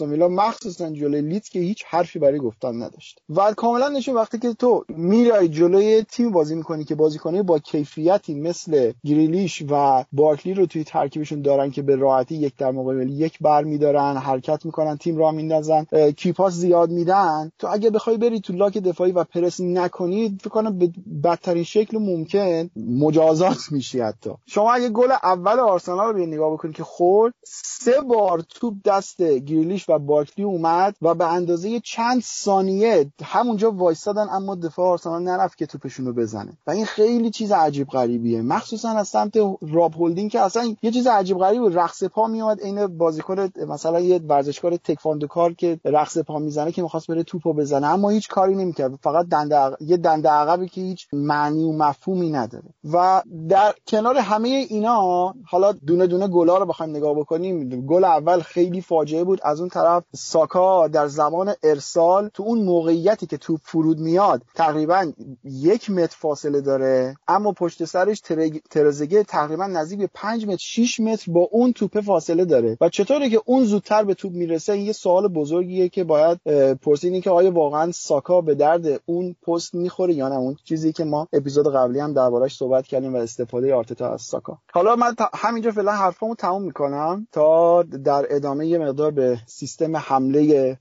ویلا مخصوصا جلوی لیدز که هیچ حرفی برای گفتن نداشت. و کاملا نشون وقتی که تو میرای جلوی تیم بازی می‌کنی که بازیکنه با کیفیتی مثل گریلیش و بارکلی رو توی ترکیبشون دارن که به راحتی یک در مقابل یک بر میدارن حرکت می‌کنن تیم را میندازن کیپاس زیاد میدن. تو اگه بخوای بری تو لاک دفاعی و پرس نکنید فکر کنم به بدترین شکل ممکن مجازات میشی حتی. شما اگه گل اول آرسنال رو نگاه بکنید که خورد سه بار توپ دست گریلیش و بارکلی اومد و به اندازه چند ثانیه همونجا وایستادن اما دفاع آرسنال نرفت که توپشون رو بزنه. و این خیلی چیز عجیب غریبیه. مخصوصا از سمت راب هولدینگ که اصلا یه چیز عجیب غریب رقص پا میومد عین بازیکن مثلا یه ورزشکار تکواندو کار که رقص پا می‌زنه که می‌خواست بره توپو بزنه اما هیچ کاری نمی‌کرد. فقط دنده یه دنده عقبی که هیچ معنی و مفهومی نداره. و در کنار همه اینا حالا دونه دونه گلا رو بخوایم نگاه بکنیم گل اول خیلی فاجعه بود. از اون طرف ساکا در زمان ارسال تو اون موقعیتی که توپ فرود میاد تقریبا یک متر فاصله داره اما پشت سرش ترزگه تقریبا نزدیک به 5 متر 6 متر با اون توپ فاصله داره. و چطوره که اون زودتر به توپ می‌رسه؟ این یه سوال بزرگیه که باید پرسیدین که آیا واقعا ساکا به درد اون پست می‌خوره یا نه؟ اون چیزی که ما اپیزود قبلی هم دربارش صحبت کردیم و استفاده آرتتا از ساکا. حالا من همینجا فعلا حرفامو تموم می‌کنم تا در ادامه یه مقدار به سیستم حمله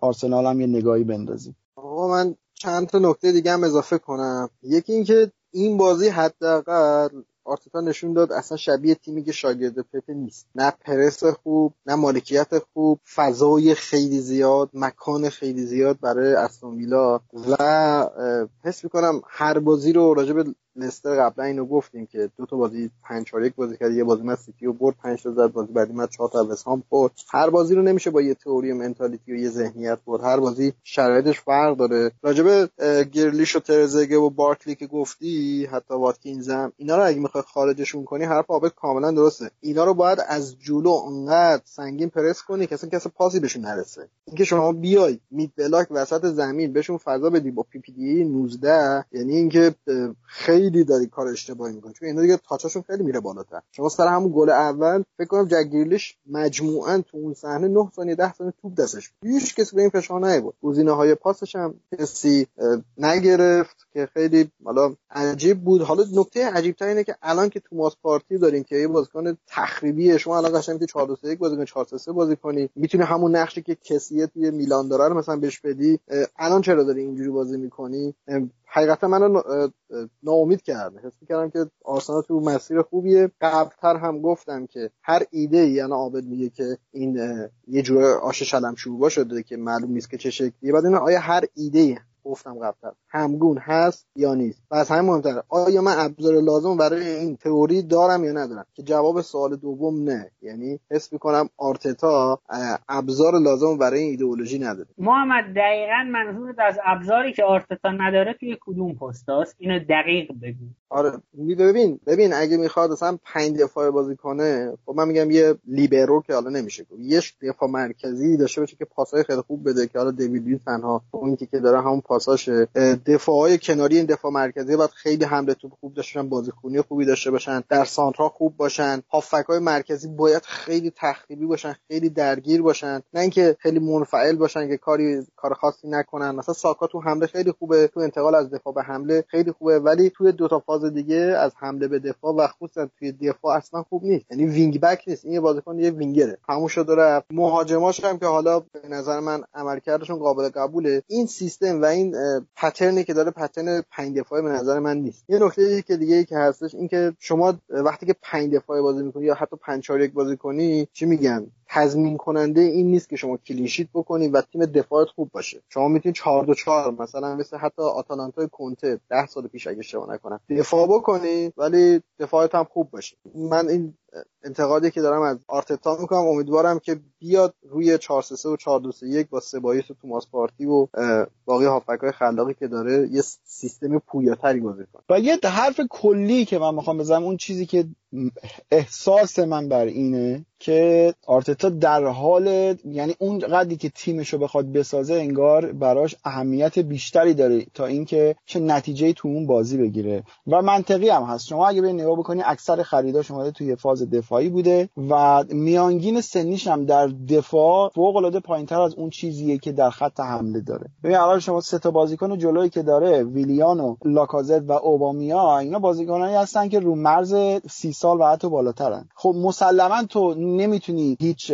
آرسنال هم یه نگاهی بندازیم. آقا من چند تا نکته دیگه هم اضافه کنم. یکی اینکه این بازی حداقل آرتتا نشون داد اصلا شبیه تیمی که شاگرد پپ نیست. نه پرس خوب نه مالکیت خوب فضای خیلی زیاد مکان خیلی زیاد برای استون و حس می‌کنم هر بازی رو راجع به لستر قبلا اینو گفتیم که دو تا بازی 5 4 1 بازی کرد یه بازی من سیتی رو برد 5 تا زد بازی بعدی من 4 تا وسام برد هر بازی رو نمیشه با یه تئوری و منتالیتی و یه ذهنیت برد. هر بازی شرایطش فرق داره. راجبه گرلیش و ترزگه و بارکلی که گفتی حتی واتکینز هم اینا رو اگه می‌خوای خارجشون کنی حرف عابد کاملا درسته. اینا رو باید از جلو انقدر سنگین پرس کنی که اصلا کسی پاسی بهشون نرسه. اینکه شما بیای mid block وسط زمین بهشون فضا بدی با PPDA 19 یعنی اینکه خیلی داری کار اشتباهی می‌کنی. چون اینا دیگه touch اشون خیلی میره بالاتر. شما سر همون گل اول فکر کنم جک گرلیش مجموعا تو اون صحنه 9 ثانیه 10 ثانیه توپ دستش هیچ کسی به این فشار نیورد گزینه های پاسش هم کسی نگرفت که خیلی حالا عجیب بود. حالا نکته عجیب اینه که الان که تو ماس پارتی داریم که یه بازیکن تخریبیه شما الان قشنگ می‌تونی 4 2 3 1 بازی کنی 4 3 3 بازی کنی. می‌تونی همون نقشی که کسیه توی میلان داره مثلا بهش بدی. الان چرا داری اینجوری بازی می‌کنی؟ حقیقتا منو ناامید کرده. حس کردم که آرسنال تو مسیر خوبیه. قبلتر هم گفتم که هر ایده ای یعنی عابد میگه که این یه جور آش شلم شوربا شده که معلوم نیست که چه شکلیه. بعد این آیا هر ایده ای گفتم قبلتر همگون هست یا نیست؟ و از همین مهمتره. آیا من ابزار لازم برای این تئوری دارم یا ندارم؟ که جواب سوال دوم نه. یعنی حس می‌کنم آرتتا ابزار لازم برای این ایدئولوژی نداره. محمد دقیقا منظورت از ابزاری که آرتتا نداره توی کدوم پستاست اینو دقیق بگو. آره. ببین ببین اگه می‌خواد مثلا پنج دفاع بازی کنه خب من میگم یه لیبرو که حالا نمیشه گفت. یه دفاع مرکزی داشته باشه که پاسای خیلی خوب بده که حالا دیوید تنها پوینتی که داره همون پاساشه دفاعهای کناری این دفاع مرکزی باید خیلی حمله توپ خوب داشته باشن بازیکنی خوبی داشته باشن در سانترا خوب باشن. های مرکزی باید خیلی تخریبی باشن خیلی درگیر باشن. نه اینکه خیلی منفعل باشن که کاری کار خاصی نکنن. مثلا ساکا تو حمله خیلی خوبه تو انتقال از دفاع به حمله خیلی خوبه ولی توی دو تا فاز دیگه از حمله به دفاع و خصوصا توی دفاع اصلا خوب نیست. یعنی وینگ بک نیست این بازیکن یه وینگره. همون رفت مهاجماش هم که حالا به نظر من عملکردشون قابل قبوله. این سیستم و این pattern ی که داره pattern پنج دفاعی به نظر من نیست. یه نکته که دیگه ای که هستش این که شما وقتی که پنج دفاعی بازی می‌کنی یا حتی 5 4 1 بازی کنی چی میگن؟ تضمین کننده این نیست که شما clean sheet بکنی و تیم دفاعت خوب باشه. شما می‌تونید 4 2 4 مثلا مثل حتی آتالانتا کنته 10 سال پیش اگه اشتباه نکنم دفاع بکنی ولی دفاعت هم خوب باشه. من این انتقادی که دارم از آرتتا می‌کنم امیدوارم که بیاد روی 4 3 و 4 2 3 1 با سبایوس و توماس پارتی و باقی هافبک خلاقی که داره یه سیستم پویاتری بازی کنه. و یه حرف کلی که من می‌خوام بزنم اون چیزی که احساس من بر اینه که آرتتا در حال یعنی اون قدری که تیمش رو بخواد بسازه انگار براش اهمیت بیشتری داره تا اینکه چه نتیجه تو اون بازی بگیره. و منطقی هم هست. شما اگه به نگاه بکنی اکثر خریداش اومده توی فاز دفاعی بوده و میانگین سنیش هم در دفاع فوق العاده پایینتر از اون چیزیه که در خط حمله داره. ببین الان شما سه تا بازیکن جلویی که داره ویلیان و لاکازت و اوبامیا اینا بازیکنایی هستن که رو مرز سی سال و حتی بالاترن. خب مسلما تو نمی‌تونی هیچ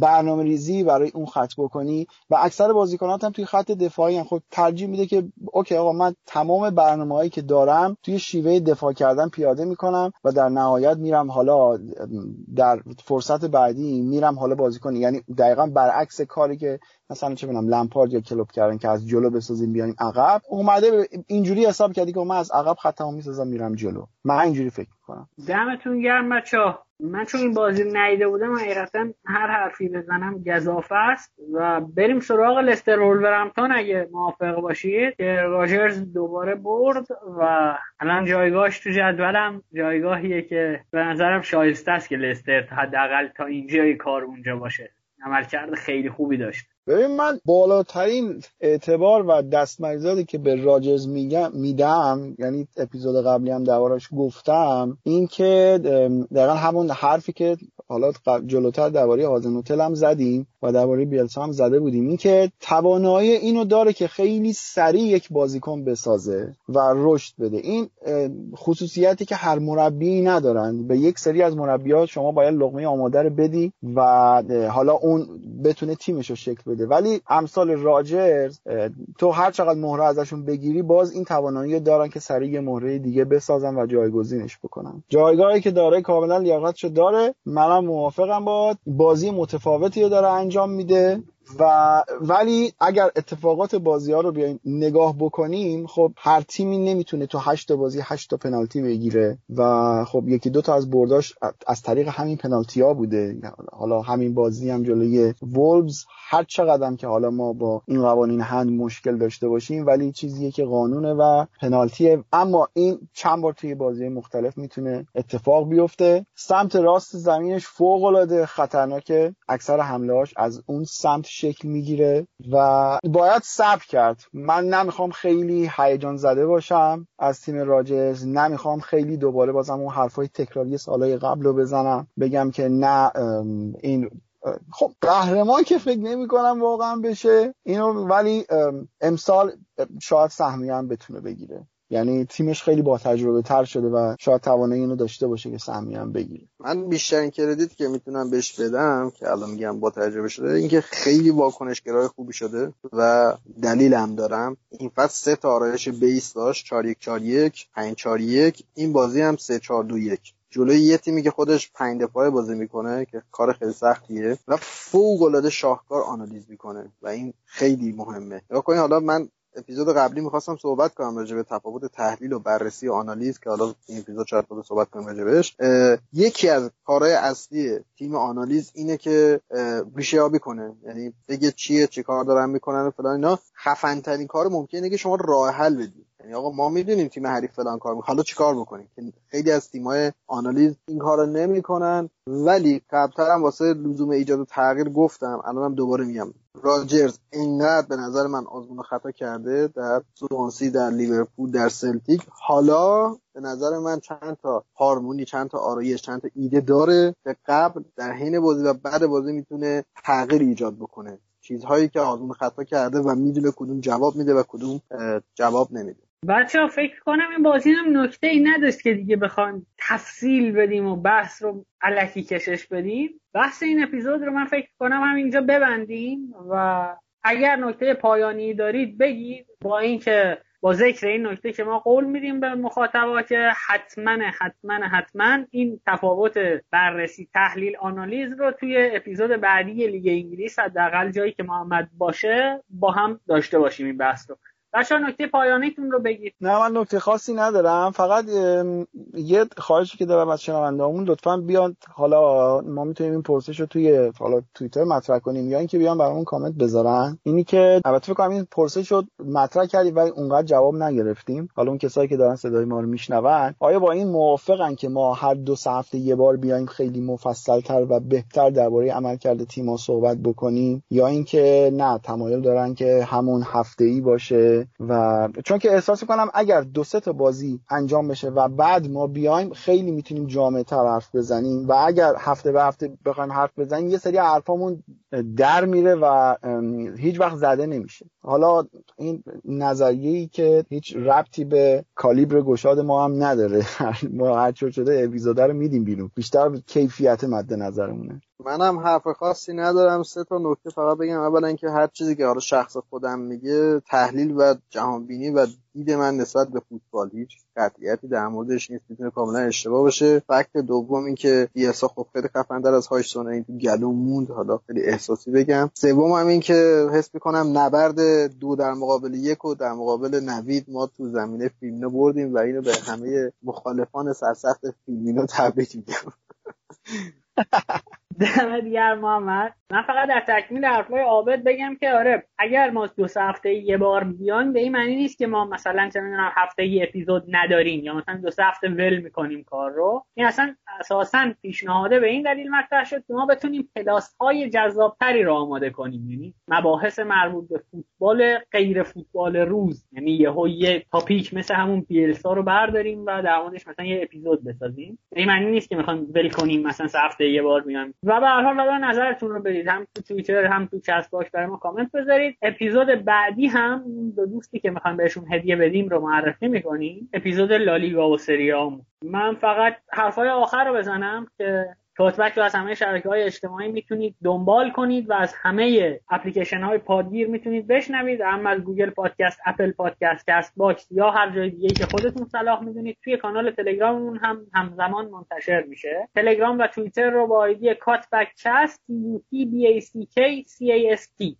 برنامه ریزی برای اون خط بکنی و اکثر بازیکنات هم توی خط دفاعی هم. خب ترجیح میده که اوکی آقا من تمام برنامه هایی که دارم توی شیوه دفاع کردن پیاده می‌کنم و در نهایت میرم حالا در فرصت بعدی میرم حالا بازیکن. یعنی دقیقا برعکس کاری که مثلا چه ببینم لمپارد یا کلوب کردن که از جلو بسازیم بیایم عقب. اومده اینجوری حساب کردی که من از عقب خطمو می‌سازم میرم جلو. من اینجوری فکر می‌کنم. دمتون گرم بچا من چون این بازی نیده بودم حقیقتا هر حرفی بزنم گذافه است. و بریم سراغ لستر ولورهمپتون اگه موافق باشید. که راجرز دوباره برد و الان جایگاهش تو جدولم. جایگاهیه که به نظرم شایسته است که لستر حداقل تا اینجای کار اونجا باشه. عملکرد خیلی خوبی داشت. ببین من بالاترین اعتبار و دستمریزادی که به راجرز میگم میدم یعنی اپیزود قبلی هم دربارش گفتم این که دقیقا همون حرفی که حالا جلوتر درباره هازنوتل هم زدیم. و درباره بیلسا هم زده بودیم. این که توانایی اینو داره که خیلی سریع یک بازیکن بسازه و رشد بده. این خصوصیتی که هر مربی ندارن. به یک سری از مربیات شما باید لقمه آماده رو بدی و حالا اون بتونه تیمش رو شکل بده. ولی امثال راجرز تو هر چقدر مهره ازشون بگیری باز این توانایی دارن که سریع یه مهره دیگه بسازن و جایگزینش بکنن. جایگاهی که داره کاملا لیاقتشو داره. منم موافقم با بازی متفاوتی داره انجام میده. و ولی اگر اتفاقات بازی ها رو بیایم نگاه بکنیم خب هر تیمی نمی‌تونه تو هشت بازی هشت تا پنالتی بگیره و خب یکی دو تا از برداش از طریق همین پنالتی ها بوده. حالا همین بازی هم جلوی وولز هر چقدر که حالا ما با این قوانین هند مشکل داشته باشیم ولی چیزیه که قانونه و پنالتیه. اما این چند بار توی بازی مختلف می‌تونه اتفاق بیفته. سمت راست زمینش فوق العاده خطرناکه. اکثر حمله از اون سمت شکل می‌گیره و باید صبر کرد. من نمی‌خوام خیلی هیجان زده باشم از تیم راجرز. نمی‌خوام خیلی دوباره بازم اون حرفای تکراری سالهای قبل رو بزنم. بگم که نه این خب قهرمان که فکر نمی کنم واقعا بشه. اینو ولی امسال شاید سهمیه هم بتونه بگیره. یعنی تیمش خیلی با تجربه تر شده و شاید توانایی اینو داشته باشه که سهمیه هم بگیره. من بیشترین کردیت که می‌تونم بهش بدم که الان میگم با تجربه شده اینکه خیلی واکنشگرای خوبی شده و دلیلم دارم. این فصل سه تا آرایش بیس داشت 4 1 4 1 5 4 1 این بازی هم 3 4 2 1 جلوی یه تیمی که خودش پنج دفاعه بازی می‌کنه که کار خیلی سختیه و فوق العاده شاهکار آنالیز می‌کنه و این خیلی مهمه. یا کنید حالا من اپیزود قبلی می‌خواستم صحبت کنم راجع به تفاوت تحلیل و بررسی و آنالیز که حالا این اپیزود شاید خود صحبت کنم راجع یکی از کارهای اصلی تیم آنالیز اینه که ریشه یابی کنه. یعنی بگه چیه چه کار دارن می‌کنن و فلان اینا. خفن ترین کار ممکنه که شما راه حل بدید یعنی آقا ما می‌دونیم تیم حریف فلان کار می‌کنه. حالا چیکار بکنیم؟ که خیلی از تیم‌های آنالیز این کارو نمی‌کنن. ولی قبلتر هم واسه لزوم ایجاد تغییر گفتم. الانم دوباره میگم. راجرز اینقدر به نظر من آزمون خطا کرده در سوانسی در لیورپول در سلتیک. حالا به نظر من چند تا هارمونی چند تا آرایش چند تا ایده داره که قبل در حین بازی و بعد بازی می‌تونه تغییر ایجاد بکنه. چیزهایی که آزمون خطا کرده و می‌دونه کدوم جواب میده و کدوم جواب نمیده. بچه ها فکر کنم این بازی هم نکته ای نداشت که دیگه بخوایم تفصیل بدیم و بحث رو علکی کشش بدیم. بحث این اپیزود رو من فکر کنم هم اینجا ببندیم و اگر نکته پایانی دارید بگید با اینکه با ذکر این نکته که ما قول میدیم به مخاطبا که حتما حتما حتما این تفاوت بررسی تحلیل آنالیز رو توی اپیزود بعدی لیگ انگلیس حداقل جایی که محمد باشه با هم داشته باشیم این بحث رو. بچه نکته پایانیتون رو بگید. نه من نکته خاصی ندارم. فقط یه خواهشی که دارم از شنوندهامون لطفا بیان. حالا ما می‌تونیم این پرسش رو توی حالا توییتر مطرح کنیم یا اینکه بیان برامون کامنت بذارن. اینی که البته فکر کنم این پرسش رو مطرح کردیم ولی اونقدر جواب نگرفتیم. حالا اون کسایی که دارن صدای ما رو میشنون آیا با این موافقن که ما هر دو هفته یه بار بیایم خیلی مفصلتر و بهتر درباره عملکرد تیم‌ها صحبت بکنیم؟ یا اینکه نه تمایل دارن که همون هفته باشه و چون که احساس کنم اگر دو سه تا بازی انجام بشه و بعد ما بیایم خیلی می‌تونیم جامعه تر حرف بزنیم و اگر هفته به هفته بخوایم حرف بزنیم یه سری حرفامون در میره و هیچ وقت زده نمیشه. حالا این نظریه که هیچ ربطی به کالیبر گشاد ما هم نداره. ما هر شده اپیزوده رو میدیم بیرون. بیشتر کیفیت مد نظرمونه. منم حرف خاصی ندارم. سه تا نکته فقط بگم. اولا اینکه هر چیزی که حالا شخص خودم میگه تحلیل و جهانبینی و دید من نسبت به فوتبال هیچ قطعیتی در موردش نیست. می‌تونه کاملا اشتباه باشه. فکت دوم اینکه دیاسا خب خیلی خفندر از هایسون این تو گلو موند. حالا خیلی احساسی بگم. سوم هم این که حس می‌کنم نبرد دو در مقابل یک و در مقابل نوید ما تو زمینه فیلمینو بردیم و اینو به همه مخالفان سرسخت فیلمینو تبریک میگم. دمت گرم محمد. من فقط در تکمیل حرفای عابد بگم که آره اگر ما دو سه هفته یه بار بیان به این معنی نیست که ما مثلا چه می‌دونم هفته یه اپیزود نداریم یا مثلا دو سه هفته ول می‌کنیم کار رو. این اصلا اساسا پیشنهاده به این دلیل مطرح شد که ما بتونیم plus های جذابتری رو آماده کنیم. یعنی مباحث مربوط به فوتبال غیر فوتبال روز. یعنی یهو یه topic مثل همون بیلسا رو برداریم و در مثلا یه اپیزود بسازیم. این معنی نیست که می‌خوام ول کنیم مثلا هفته یه بار بیان و به هر حال نظرتون رو بدید. هم تو توییتر هم تو chat box برای ما کامنت بذارید. اپیزود بعدی هم دو دوستی که می‌خوام بهشون هدیه بدیم رو معرفی می‌کنیم. اپیزود لالیگا و سریام من فقط حرفای آخر رو بزنم که کاتبک رو از همه شبکه های اجتماعی می‌تونید دنبال کنید و از همه اپلیکیشن های پادگیر می‌تونید بشنوید. هم از گوگل پادکست اپل پادکست کست باکس یا هر جای دیگه که خودتون صلاح می‌دونید توی کانال تلگراممون هم همزمان منتشر میشه. تلگرام و توییتر رو با ID کاتبک کست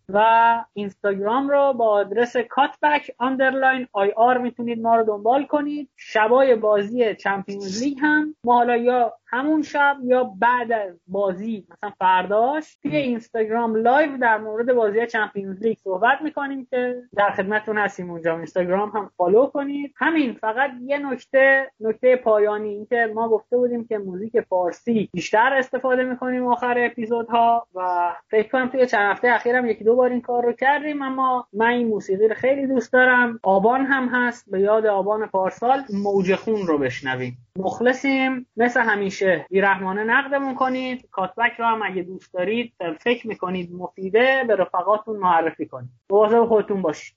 و اینستاگرام رو با آدرس کاتبک underline IR می‌تونید ما رو دنبال کنید. شبای بازی Champions League هم. ما حالا یا همون شب یا بعد از بازی مثلا فرداش توی اینستاگرام live در مورد بازی Champions League صحبت می‌کنیم که در خدمتتون هستیم اونجا. اینستاگرام هم follow کنید. همین فقط یه نکته نکته پایانی اینکه ما گفته بودیم که موزیک فارسی بیشتر استفاده می‌کنیم آخر اپیزودها و فکر کنم توی چند هفته اخیرم یکی دو بار این کار رو کردیم. اما من این موسیقی رو خیلی دوست دارم. آبان هم هست. به یاد آبان پارسال موج خون رو بشنویم. مخلصیم. مثل همیشه بیرحمانه نقدمون کنید کاتبک رو هم اگه دوست دارید فکر می‌کنید مفیده به رفقاتون معرفی کنید. مواظب خودتون باشید.